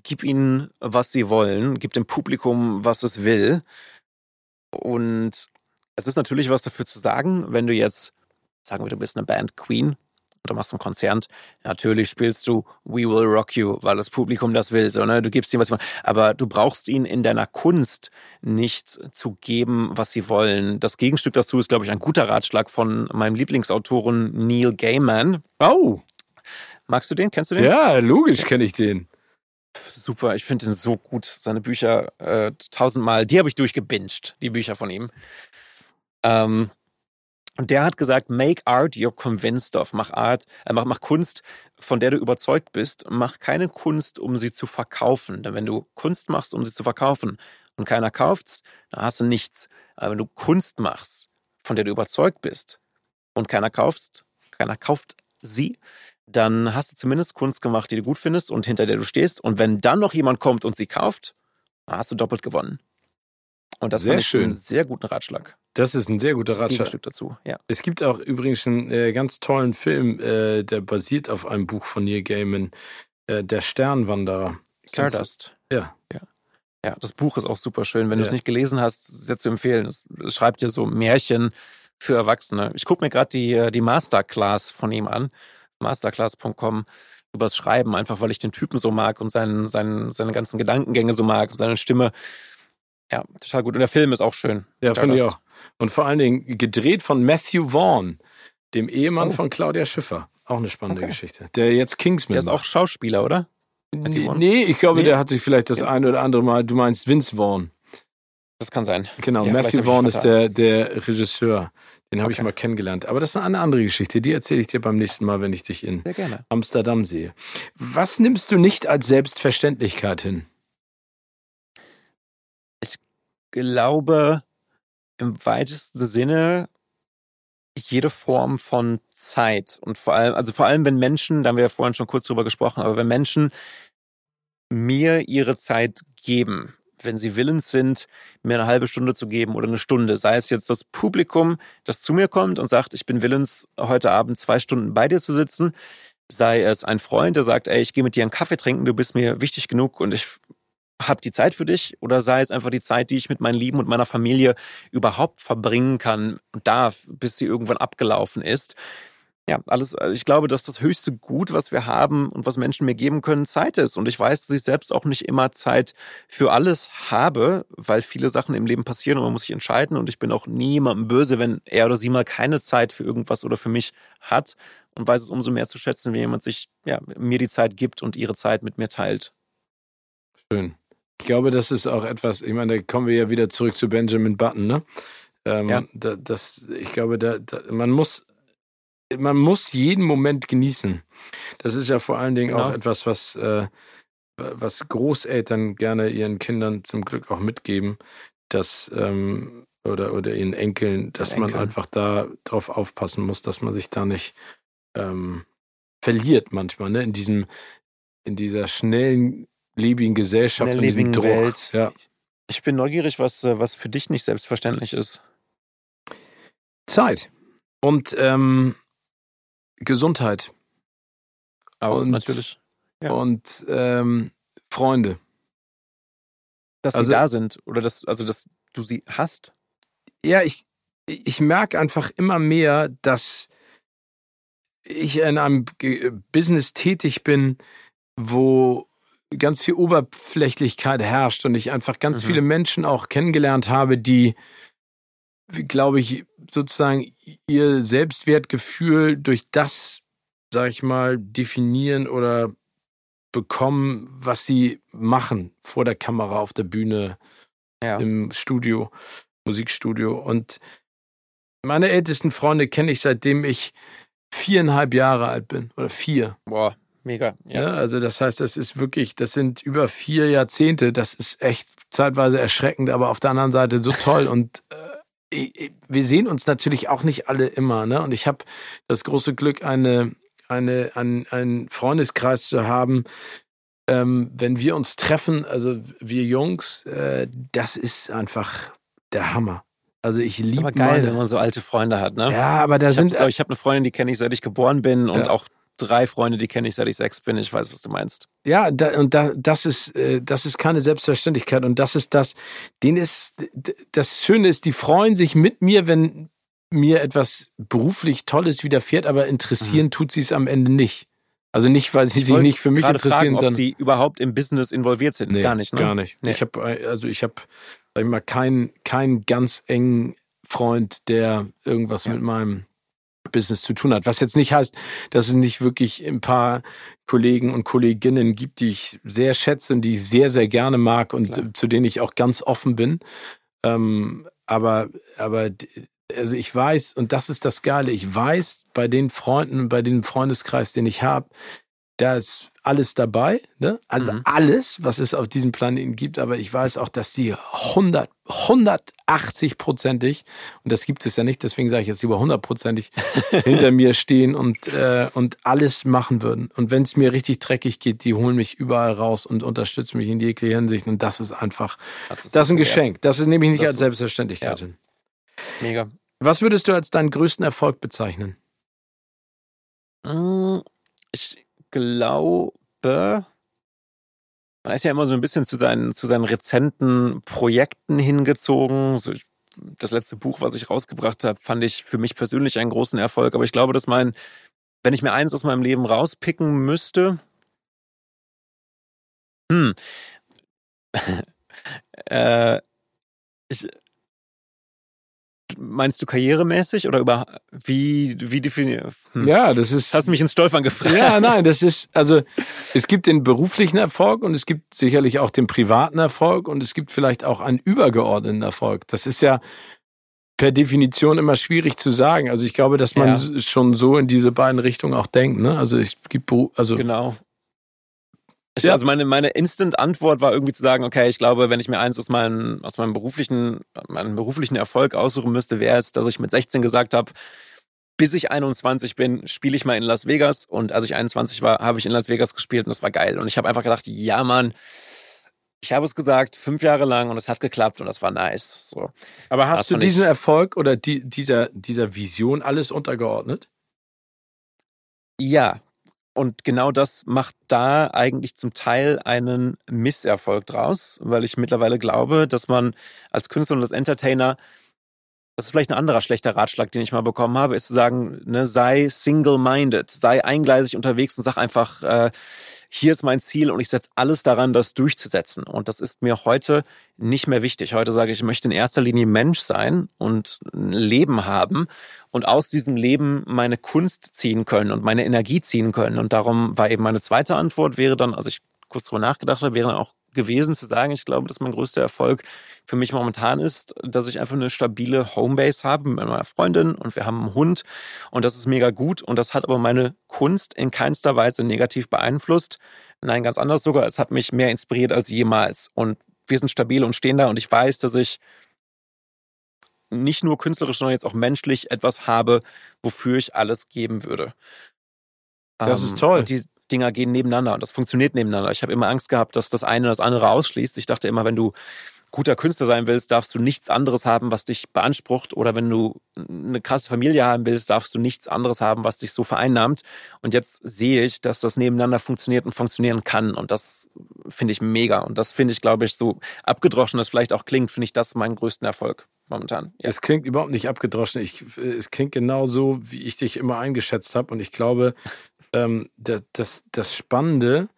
Gib ihnen, was sie wollen, gib dem Publikum, was es will. Und es ist natürlich was dafür zu sagen, wenn du jetzt, sagen wir, du bist eine Band Queen oder machst ein Konzert, natürlich spielst du We Will Rock You, weil das Publikum das will, so, ne? Du gibst ihnen, was sie wollen. Aber du brauchst ihnen in deiner Kunst nicht zu geben, was sie wollen. Das Gegenstück dazu ist, glaube ich, ein guter Ratschlag von meinem Lieblingsautoren Neil Gaiman. Oh. Magst du den? Kennst du den? Ja, logisch kenne ich den. Super, ich finde den so gut. Seine Bücher äh, tausendmal, die habe ich durchgebinged, die Bücher von ihm. Ähm, und der hat gesagt, make art you're convinced of. Mach Art, äh, mach, mach Kunst, von der du überzeugt bist. Mach keine Kunst, um sie zu verkaufen. Denn wenn du Kunst machst, um sie zu verkaufen und keiner kauft's, dann hast du nichts. Aber wenn du Kunst machst, von der du überzeugt bist und keiner kauft, keiner kauft sie, dann hast du zumindest Kunst gemacht, die du gut findest und hinter der du stehst. Und wenn dann noch jemand kommt und sie kauft, dann hast du doppelt gewonnen. Und das sehr schön. einen sehr guten Ratschlag. Das ist ein sehr guter das Ratschlag. dazu, ja. Es gibt auch übrigens einen äh, ganz tollen Film, äh, der basiert auf einem Buch von Neil Gaiman, äh, Der Sternwanderer. Stardust. Ja. ja. Ja, das Buch ist auch super schön. Wenn ja. du es nicht gelesen hast, sehr zu empfehlen. Es, es schreibt dir so Märchen für Erwachsene. Ich gucke mir gerade die, äh, die Masterclass von ihm an, masterclass.com übers Schreiben, einfach weil ich den Typen so mag und seinen, seinen, seine ganzen Gedankengänge so mag und seine Stimme. Ja, total gut. Und der Film ist auch schön. Ja, finde ich auch. Und vor allen Dingen gedreht von Matthew Vaughn, dem Ehemann oh. von Claudia Schiffer. Auch eine spannende okay. Geschichte. Der jetzt Kingsman. Der ist auch Schauspieler, oder? Nee, ich glaube, nee. der hat sich vielleicht das ja. ein oder andere Mal. Du meinst Vince Vaughn. Das kann sein. Genau, ja, Matthew Vaughn ist der, der Regisseur. Den habe okay. ich mal kennengelernt. Aber das ist eine andere Geschichte. Die erzähle ich dir beim nächsten Mal, wenn ich dich in Amsterdam sehe. Was nimmst du nicht als Selbstverständlichkeit hin? Glaube, im weitesten Sinne jede Form von Zeit. Und vor allem, also vor allem, wenn Menschen, da haben wir ja vorhin schon kurz drüber gesprochen, aber wenn Menschen mir ihre Zeit geben, wenn sie willens sind, mir eine halbe Stunde zu geben oder eine Stunde, sei es jetzt das Publikum, das zu mir kommt und sagt, ich bin willens, heute Abend zwei Stunden bei dir zu sitzen, sei es ein Freund, der sagt, ey, ich gehe mit dir einen Kaffee trinken, du bist mir wichtig genug und ich habe die Zeit für dich oder sei es einfach die Zeit, die ich mit meinen Lieben und meiner Familie überhaupt verbringen kann und darf, bis sie irgendwann abgelaufen ist. ja, alles, äh, ich glaube, dass das höchste Gut, was wir haben und was Menschen mir geben können, Zeit ist. Und ich weiß, dass ich selbst auch nicht immer Zeit für alles habe, weil viele Sachen im Leben passieren und man muss sich entscheiden. Und ich bin auch niemandem böse, wenn er oder sie mal keine Zeit für irgendwas oder für mich hat und weiß es umso mehr zu schätzen, wenn jemand sich, ja, mir die Zeit gibt und ihre Zeit mit mir teilt. Schön. Ich glaube, das ist auch etwas, ich meine, da kommen wir ja wieder zurück zu Benjamin Button, ne? Ähm, ja. Da, das, ich glaube, da, da, man muss man muss jeden Moment genießen. Das ist ja vor allen Dingen genau. auch etwas, was, äh, was Großeltern gerne ihren Kindern zum Glück auch mitgeben, dass ähm, oder, oder ihren Enkeln, dass Enkeln. man einfach da drauf aufpassen muss, dass man sich da nicht ähm, verliert manchmal, ne? In diesem, in dieser schnellen, lebigen Gesellschaft, in diesem Druck. Welt. Ja. Ich bin neugierig, was, äh, was für dich nicht selbstverständlich ist. Zeit. Und ähm, Gesundheit. Auch und, natürlich. Ja. Und ähm, Freunde. Dass also, sie da sind oder dass, also dass du sie hast? Ja, ich, ich merke einfach immer mehr, dass ich in einem Business tätig bin, wo ganz viel Oberflächlichkeit herrscht und ich einfach ganz mhm. viele Menschen auch kennengelernt habe, die glaube ich, sozusagen ihr Selbstwertgefühl durch das, sag ich mal, definieren oder bekommen, was sie machen vor der Kamera, auf der Bühne, ja. im Studio, Musikstudio. Und meine ältesten Freunde kenne ich seitdem ich viereinhalb Jahre alt bin oder vier. Boah, mega. Ja. ja. also das heißt, das ist wirklich, das sind über vier Jahrzehnte. Das ist echt zeitweise erschreckend, aber auf der anderen Seite so toll und äh, wir sehen uns natürlich auch nicht alle immer, ne? Und ich habe das große Glück, eine, eine, ein, einen Freundeskreis zu haben, ähm, wenn wir uns treffen, also wir Jungs, äh, das ist einfach der Hammer. Also ich liebe Aber geil, meine, wenn man so alte Freunde hat, ne? Ja, aber da ich sind. Hab, ich habe eine Freundin, die kenne ich seit ich geboren bin und ja. auch drei Freunde, die kenne ich seit ich sechs bin. Ich weiß, was du meinst. Ja, da, und da, das ist, äh, das ist keine Selbstverständlichkeit und das ist das, den ist, das Schöne ist, die freuen sich mit mir, wenn mir etwas beruflich Tolles widerfährt, aber interessieren mhm. tut sie es am Ende nicht. Also nicht, weil sie sich nicht für mich interessieren, fragen, sondern ob sie überhaupt im Business involviert sind. Nee, gar nicht, ne? Gar nicht. Nee. Ich habe also ich habe sag ich mal keinen keinen ganz engen Freund, der irgendwas ja. mit meinem Business zu tun hat. Was jetzt nicht heißt, dass es nicht wirklich ein paar Kollegen und Kolleginnen gibt, die ich sehr schätze und die ich sehr, sehr gerne mag und Klar. zu denen ich auch ganz offen bin. Ähm, aber, aber, also ich weiß, und das ist das Geile, ich weiß bei den Freunden, bei dem Freundeskreis, den ich habe, da ist alles dabei, ne? Also mhm. alles, was es auf diesem Planeten gibt, aber ich weiß auch, dass die 100, 180 prozentig, und das gibt es ja nicht, deswegen sage ich jetzt lieber 100 prozentig, hinter mir stehen und, äh, und alles machen würden. Und wenn es mir richtig dreckig geht, die holen mich überall raus und unterstützen mich in jegliche Hinsicht. Und das ist einfach, das ist, das ist ein Geschenk. Das ist nämlich nicht das als Selbstverständlichkeit ja. Mega. Was würdest du als deinen größten Erfolg bezeichnen? Hm, ich glaube, man ist ja immer so ein bisschen zu seinen, zu seinen rezenten Projekten hingezogen. So, das letzte Buch, was ich rausgebracht habe, fand ich für mich persönlich einen großen Erfolg. Aber ich glaube, dass mein, wenn ich mir eins aus meinem Leben rauspicken müsste, hm, äh, ich, meinst du karrieremäßig oder über wie wie definiert? Hm. Ja, das ist. Hast mich ins Stolpern gefragt. Ja, nein, das ist also es gibt den beruflichen Erfolg und es gibt sicherlich auch den privaten Erfolg und es gibt vielleicht auch einen übergeordneten Erfolg. Das ist ja per Definition immer schwierig zu sagen. Also ich glaube, dass man ja. schon so in diese beiden Richtungen auch denkt. Ne? Also es gibt also genau. Ja. Also meine, meine Instant-Antwort war irgendwie zu sagen, okay, ich glaube, wenn ich mir eins aus, meinem aus meinem beruflichen, meinem beruflichen Erfolg aussuchen müsste, wäre es, dass ich mit 16 gesagt habe, bis ich 21 bin, spiele ich mal in Las Vegas. Und als ich 21 war, habe ich in Las Vegas gespielt und das war geil. Und ich habe einfach gedacht, ja, Mann, ich habe es gesagt, fünf Jahre lang und es hat geklappt und das war nice. So. Aber hast das du diesen Erfolg oder die, dieser, dieser Vision alles untergeordnet? Ja, und genau das macht da eigentlich zum Teil einen Misserfolg draus, weil ich mittlerweile glaube, dass man als Künstler und als Entertainer das ist vielleicht ein anderer schlechter Ratschlag, den ich mal bekommen habe, ist zu sagen, ne, sei single-minded, sei eingleisig unterwegs und sag einfach, äh, hier ist mein Ziel und ich setze alles daran, das durchzusetzen. Und das ist mir heute nicht mehr wichtig. Heute sage ich, ich möchte in erster Linie Mensch sein und ein Leben haben und aus diesem Leben meine Kunst ziehen können und meine Energie ziehen können. Und darum war eben meine zweite Antwort wäre dann, also ich kurz drüber nachgedacht habe, wäre auch gewesen zu sagen, ich glaube, dass mein größter Erfolg für mich momentan ist, dass ich einfach eine stabile Homebase habe mit meiner Freundin und wir haben einen Hund und das ist mega gut und das hat aber meine Kunst in keinster Weise negativ beeinflusst. Nein, ganz anders sogar. Es hat mich mehr inspiriert als jemals und wir sind stabil und stehen da und ich weiß, dass ich nicht nur künstlerisch, sondern jetzt auch menschlich etwas habe, wofür ich alles geben würde. Das ist ähm, toll. Die, Dinger gehen nebeneinander und das funktioniert nebeneinander. Ich habe immer Angst gehabt, dass das eine das andere ausschließt. Ich dachte immer, wenn du guter Künstler sein willst, darfst du nichts anderes haben, was dich beansprucht. Oder wenn du eine krasse Familie haben willst, darfst du nichts anderes haben, was dich so vereinnahmt. Und jetzt sehe ich, dass das nebeneinander funktioniert und funktionieren kann. Und das finde ich mega. Und das finde ich, glaube ich, so abgedroschen, das vielleicht auch klingt, finde ich das meinen größten Erfolg momentan. Ja. Es klingt überhaupt nicht abgedroschen. Ich, es klingt genau so, wie ich dich immer eingeschätzt habe. Und ich glaube, ähm, das, das, das Spannende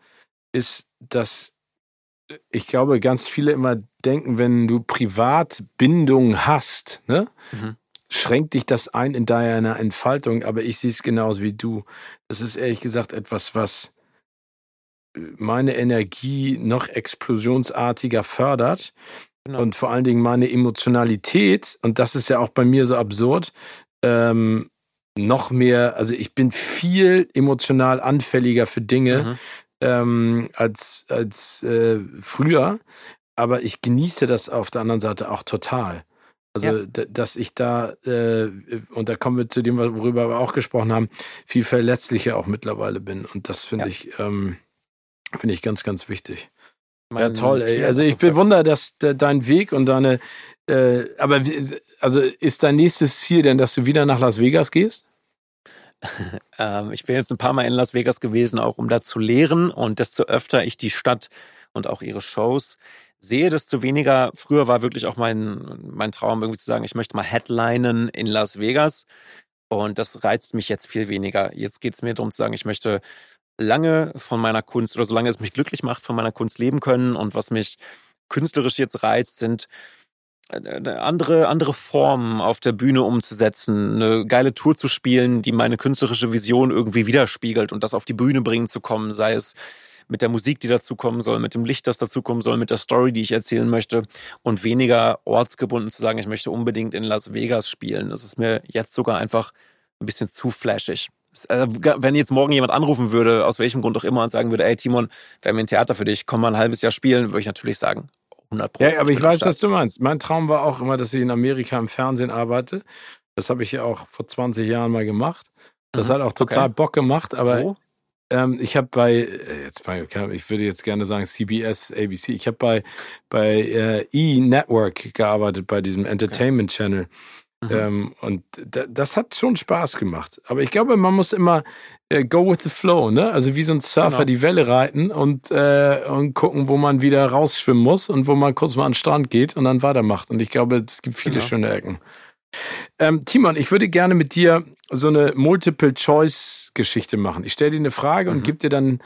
ist, dass ich glaube, ganz viele immer denken, wenn du Privatbindungen hast, ne, mhm. schränkt dich das ein in deiner Entfaltung, aber ich sehe es genauso wie du. Das ist ehrlich gesagt etwas, was äh, meine Energie noch explosionsartiger fördert. Genau. Und vor allen Dingen meine Emotionalität, und das ist ja auch bei mir so absurd, ähm, noch mehr, also ich bin viel emotional anfälliger für Dinge mhm. ähm, als, als äh, früher, aber ich genieße das auf der anderen Seite auch total. Also, ja. dass ich da, äh, und da kommen wir zu dem, worüber wir auch gesprochen haben, viel verletzlicher auch mittlerweile bin. Und das finde ja. ich, ähm, finde ich ganz, ganz wichtig. ja, toll, ey. Also ich bewundere das, dein Weg und deine, äh, aber also ist dein nächstes Ziel denn, dass du wieder nach Las Vegas gehst? ähm, ich bin jetzt ein paar Mal in Las Vegas gewesen, auch um da zu lehren. Und desto öfter ich die Stadt und auch ihre Shows sehe, desto weniger. Früher war wirklich auch mein, mein Traum, irgendwie zu sagen, ich möchte mal Headlinen in Las Vegas. Und das reizt mich jetzt viel weniger. Jetzt geht es mir darum zu sagen, ich möchte lange von meiner Kunst oder solange es mich glücklich macht, von meiner Kunst leben können. Und was mich künstlerisch jetzt reizt, sind andere, andere Formen auf der Bühne umzusetzen, eine geile Tour zu spielen, die meine künstlerische Vision irgendwie widerspiegelt und das auf die Bühne bringen zu kommen, sei es mit der Musik, die dazukommen soll, mit dem Licht, das dazukommen soll, mit der Story, die ich erzählen möchte und weniger ortsgebunden zu sagen, ich möchte unbedingt in Las Vegas spielen. Das ist mir jetzt sogar einfach ein bisschen zu flashig. Äh, wenn jetzt morgen jemand anrufen würde, aus welchem Grund auch immer, und sagen würde, ey Timon, wir haben ein Theater für dich, komm mal ein halbes Jahr spielen, würde ich natürlich sagen, 100 Pro. Ja, aber ich weiß, was du meinst. Mein Traum war auch immer, dass ich in Amerika im Fernsehen arbeite. Das habe ich ja auch vor 20 Jahren mal gemacht. Das mhm. hat auch total okay. Bock gemacht, aber Wo? Ähm, ich habe bei, äh, jetzt bei, ich würde jetzt gerne sagen CBS, ABC, ich habe bei, bei äh, E-Network gearbeitet, bei diesem Entertainment okay. Channel. Mhm. Ähm, und das hat schon Spaß gemacht. Aber ich glaube, man muss immer äh, go with the flow, ne? Also wie so ein Surfer genau. die Welle reiten und, äh, und gucken, wo man wieder rausschwimmen muss und wo man kurz mal an den Strand geht und dann weitermacht. Und ich glaube, es gibt viele genau. schöne Ecken. Ähm, Timon, ich würde gerne mit dir so eine Multiple-Choice-Geschichte machen. Ich stelle dir eine Frage mhm. und gebe dir dann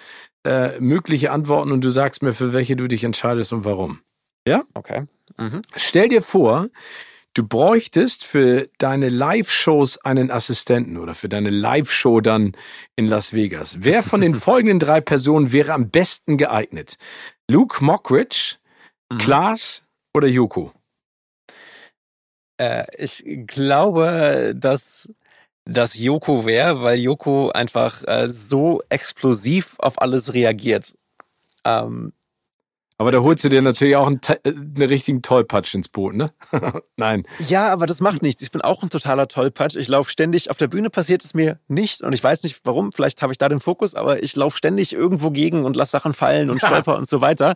äh, mögliche Antworten und du sagst mir, für welche du dich entscheidest und warum. Ja? Okay. Mhm. Stell dir vor, Du bräuchtest für deine Live-Shows einen Assistenten oder für deine Live-Show dann in Las Vegas. Wer von den folgenden drei Personen wäre am besten geeignet? Luke Mockridge, mhm. Klaas oder Joko? Äh, ich glaube, dass das Joko wäre, weil Joko einfach äh, so explosiv auf alles reagiert. Ähm, aber da holst du dir natürlich auch einen, äh, einen richtigen Tollpatsch ins Boot, ne? Nein. Ja, aber das macht nichts. Ich bin auch ein totaler Tollpatsch. Ich laufe ständig, auf der Bühne passiert es mir nicht und ich weiß nicht warum, vielleicht habe ich da den Fokus, aber ich laufe ständig irgendwo gegen und lasse Sachen fallen und stolper und so weiter.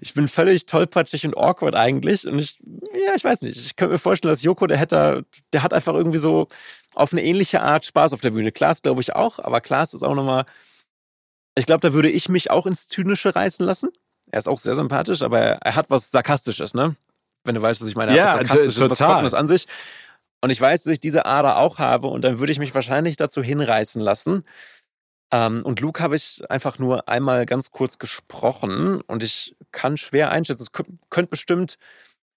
Ich bin völlig tollpatschig und awkward eigentlich und ich, ja, ich weiß nicht. Ich könnte mir vorstellen, dass Joko, der hätte, der hat einfach irgendwie so auf eine ähnliche Art Spaß auf der Bühne. Klaas glaube ich auch, aber Klaas ist auch nochmal, ich glaube, da würde ich mich auch ins Zynische reißen lassen. Er ist auch sehr sympathisch, aber er hat was Sarkastisches, ne? Wenn du weißt, was ich meine. Ja, was Sarkastisches, total. was an sich. Und ich weiß, dass ich diese Ader auch habe und dann würde ich mich wahrscheinlich dazu hinreißen lassen. Ähm, und Luke habe ich einfach nur einmal ganz kurz gesprochen und ich kann schwer einschätzen. Es könnte bestimmt,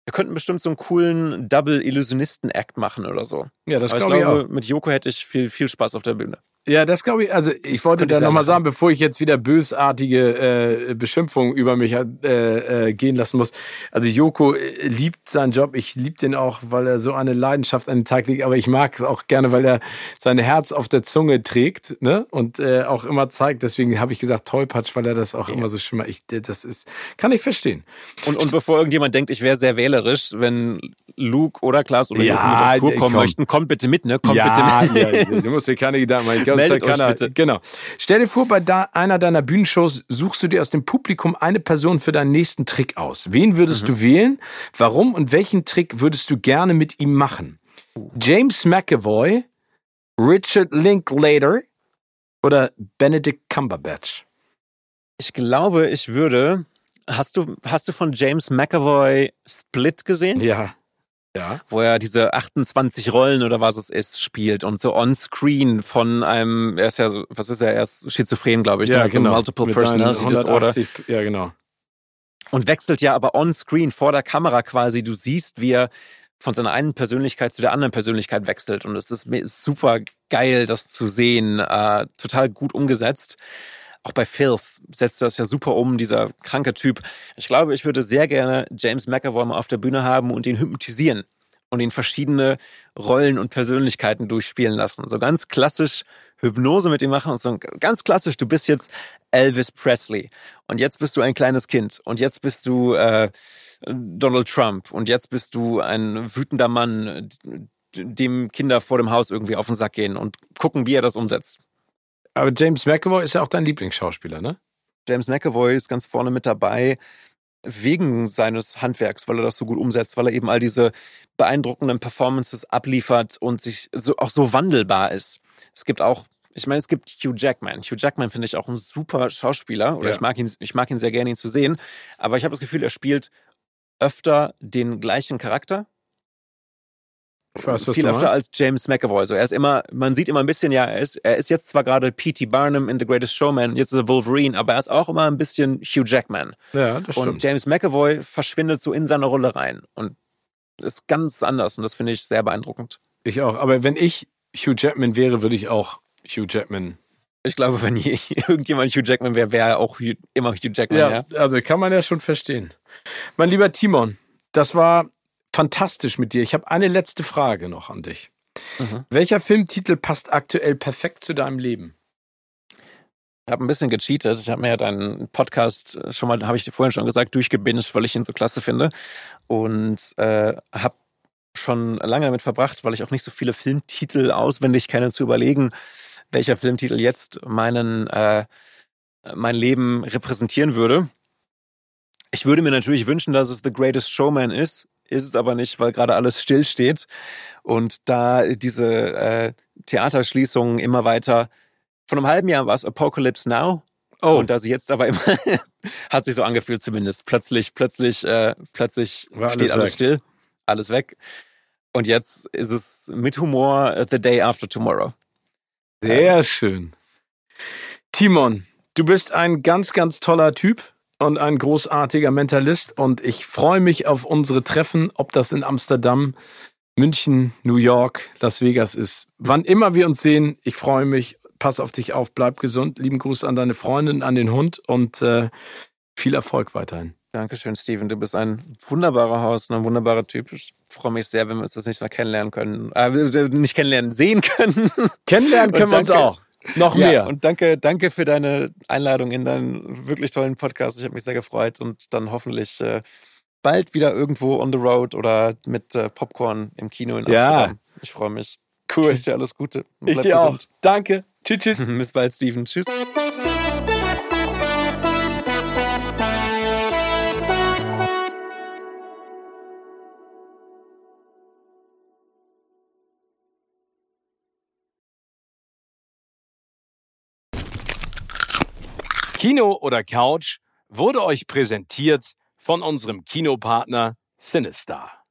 wir könnten bestimmt so einen coolen Double-Illusionisten-Act machen oder so. Ja, das Aber ich glaube ich glaube, auch. mit Joko hätte ich viel, viel Spaß auf der Bühne. Ja, das glaube ich, also ich wollte Könnte da nochmal sagen, bevor ich jetzt wieder bösartige äh, Beschimpfungen über mich äh, äh, gehen lassen muss. Also Joko äh, liebt seinen Job, ich liebe den auch, weil er so eine Leidenschaft an den Tag legt, aber ich mag es auch gerne, weil er sein Herz auf der Zunge trägt ne? und äh, auch immer zeigt. Deswegen habe ich gesagt Tollpatsch, weil er das auch immer so schön macht. Ich, das ist, kann ich verstehen. Und, und bevor irgendjemand denkt, ich wäre sehr wählerisch, wenn Luke oder Klaas oder Ja, mit auf Tour kommen komm. möchten, kommt bitte mit, ne? Kommt ja, bitte mit. ja, du musst dir keine Gedanken machen. Ich glaube, Meldet keiner, bitte. Genau. Stell dir vor, bei da, einer deiner Bühnenshows suchst du dir aus dem Publikum eine Person für deinen nächsten Trick aus. Wen würdest Mhm. du wählen? Warum und welchen Trick würdest du gerne mit ihm machen? James McAvoy, Richard Linklater oder Benedict Cumberbatch? Ich glaube, ich würde. Hast du, hast du von James McAvoy Split gesehen? Ja. Ja. Wo er diese 28 Rollen oder was es ist spielt und so on-screen von einem, er ist ja, so- was ist er, er ist schizophren, glaube ich, ne? Ja, Hat so genau. Multiple Mit Personality Disorder. 180, Ja, genau. und wechselt ja aber on-screen vor der Kamera quasi. Du siehst, wie er von seiner einen Persönlichkeit zu der anderen Persönlichkeit wechselt. Und es ist super geil, das zu sehen. Äh, total gut umgesetzt. Auch bei Filth setzt das ja super um, dieser kranke Typ. Ich glaube, ich würde sehr gerne James McAvoy mal auf der Bühne haben und ihn hypnotisieren und ihn verschiedene Rollen und Persönlichkeiten durchspielen lassen. So ganz klassisch Hypnose mit ihm machen und so ganz klassisch, du bist jetzt Elvis Presley und jetzt bist du ein kleines Kind und jetzt bist du äh, Donald Trump und jetzt bist du ein wütender Mann, dem Kinder vor dem Haus irgendwie auf den Sack gehen und gucken, wie er das umsetzt. Aber James McAvoy ist ja auch dein Lieblingsschauspieler, ne? James McAvoy ist ganz vorne mit dabei wegen seines Handwerks, weil er das so gut umsetzt, weil er eben all diese beeindruckenden Performances abliefert und sich so, auch so wandelbar ist. Es gibt auch, ich meine, es gibt Hugh Jackman. Hugh Jackman finde ich auch ein super Schauspieler oder Ja. ich mag ihn, ich mag ihn sehr gerne, ihn zu sehen. Aber ich habe das Gefühl, er spielt öfter den gleichen Charakter Ich weiß, was viel öfter als James McAvoy. So, er ist immer, man sieht immer ein bisschen, ja, er ist, er ist jetzt zwar gerade P.T. Barnum in The Greatest Showman, jetzt ist er Wolverine, aber er ist auch immer ein bisschen Hugh Jackman. ja, das Und stimmt. James McAvoy verschwindet so in seine Rolle rein und ist ganz anders und das finde ich sehr beeindruckend. Ich auch. Aber wenn ich Hugh Jackman wäre, würde ich auch Hugh Jackman. Ich glaube, wenn je, irgendjemand Hugh Jackman wäre, wäre er auch immer Hugh Jackman, ja. Ja, also kann man ja schon verstehen. Mein lieber Timon, das war fantastisch mit dir. Ich habe eine letzte Frage noch an dich. Mhm. Welcher Filmtitel passt aktuell perfekt zu deinem Leben? Ich habe ein bisschen gecheatet. Ich habe mir ja deinen Podcast äh, schon mal, habe ich dir vorhin schon gesagt, durchgebinged, weil ich ihn so klasse finde. Und äh, habe schon lange damit verbracht, weil ich auch nicht so viele Filmtitel auswendig kenne, zu überlegen, welcher Filmtitel jetzt meinen, äh, mein Leben repräsentieren würde. Ich würde mir natürlich wünschen, dass es The Greatest Showman ist, ist es aber nicht, weil gerade alles stillsteht und da diese äh, Theaterschließungen immer weiter von einem halben Jahr war es Apocalypse Now. Oh, Und da sie jetzt aber immer, hat sich so angefühlt zumindest. Plötzlich, plötzlich, äh, plötzlich War steht alles alles still, alles weg. Und jetzt ist es mit Humor äh, The Day After Tomorrow. sehr schön. Timon, du bist ein ganz, ganz toller Typ und ein großartiger Mentalist und ich freue mich auf unsere Treffen, ob das in Amsterdam, München, New York, Las Vegas ist. Wann immer wir uns sehen, ich freue mich. Pass auf dich auf, bleib gesund. Lieben Gruß an deine Freundin, an den Hund und äh, viel Erfolg weiterhin. Dankeschön, Steven. Du bist ein wunderbarer Host und ein wunderbarer Typ. Ich freue mich sehr, wenn wir uns das nicht mal kennenlernen können. Äh, nicht kennenlernen, sehen können. Kennenlernen können wir uns auch. Noch Ja, mehr. und danke, danke für deine Einladung in deinen wirklich tollen Podcast. Ich habe mich sehr gefreut und dann hoffentlich äh, bald wieder irgendwo on the road oder mit äh, Popcorn im Kino in Ja. Amsterdam. Ich freue mich. Ich cool. wünsche dir alles Gute. Ich dir auch. gesund. Danke. Tschüss, tschüss. Bis bald, Steven. Tschüss. Kino oder Couch wurde euch präsentiert von unserem Kinopartner Sinistar.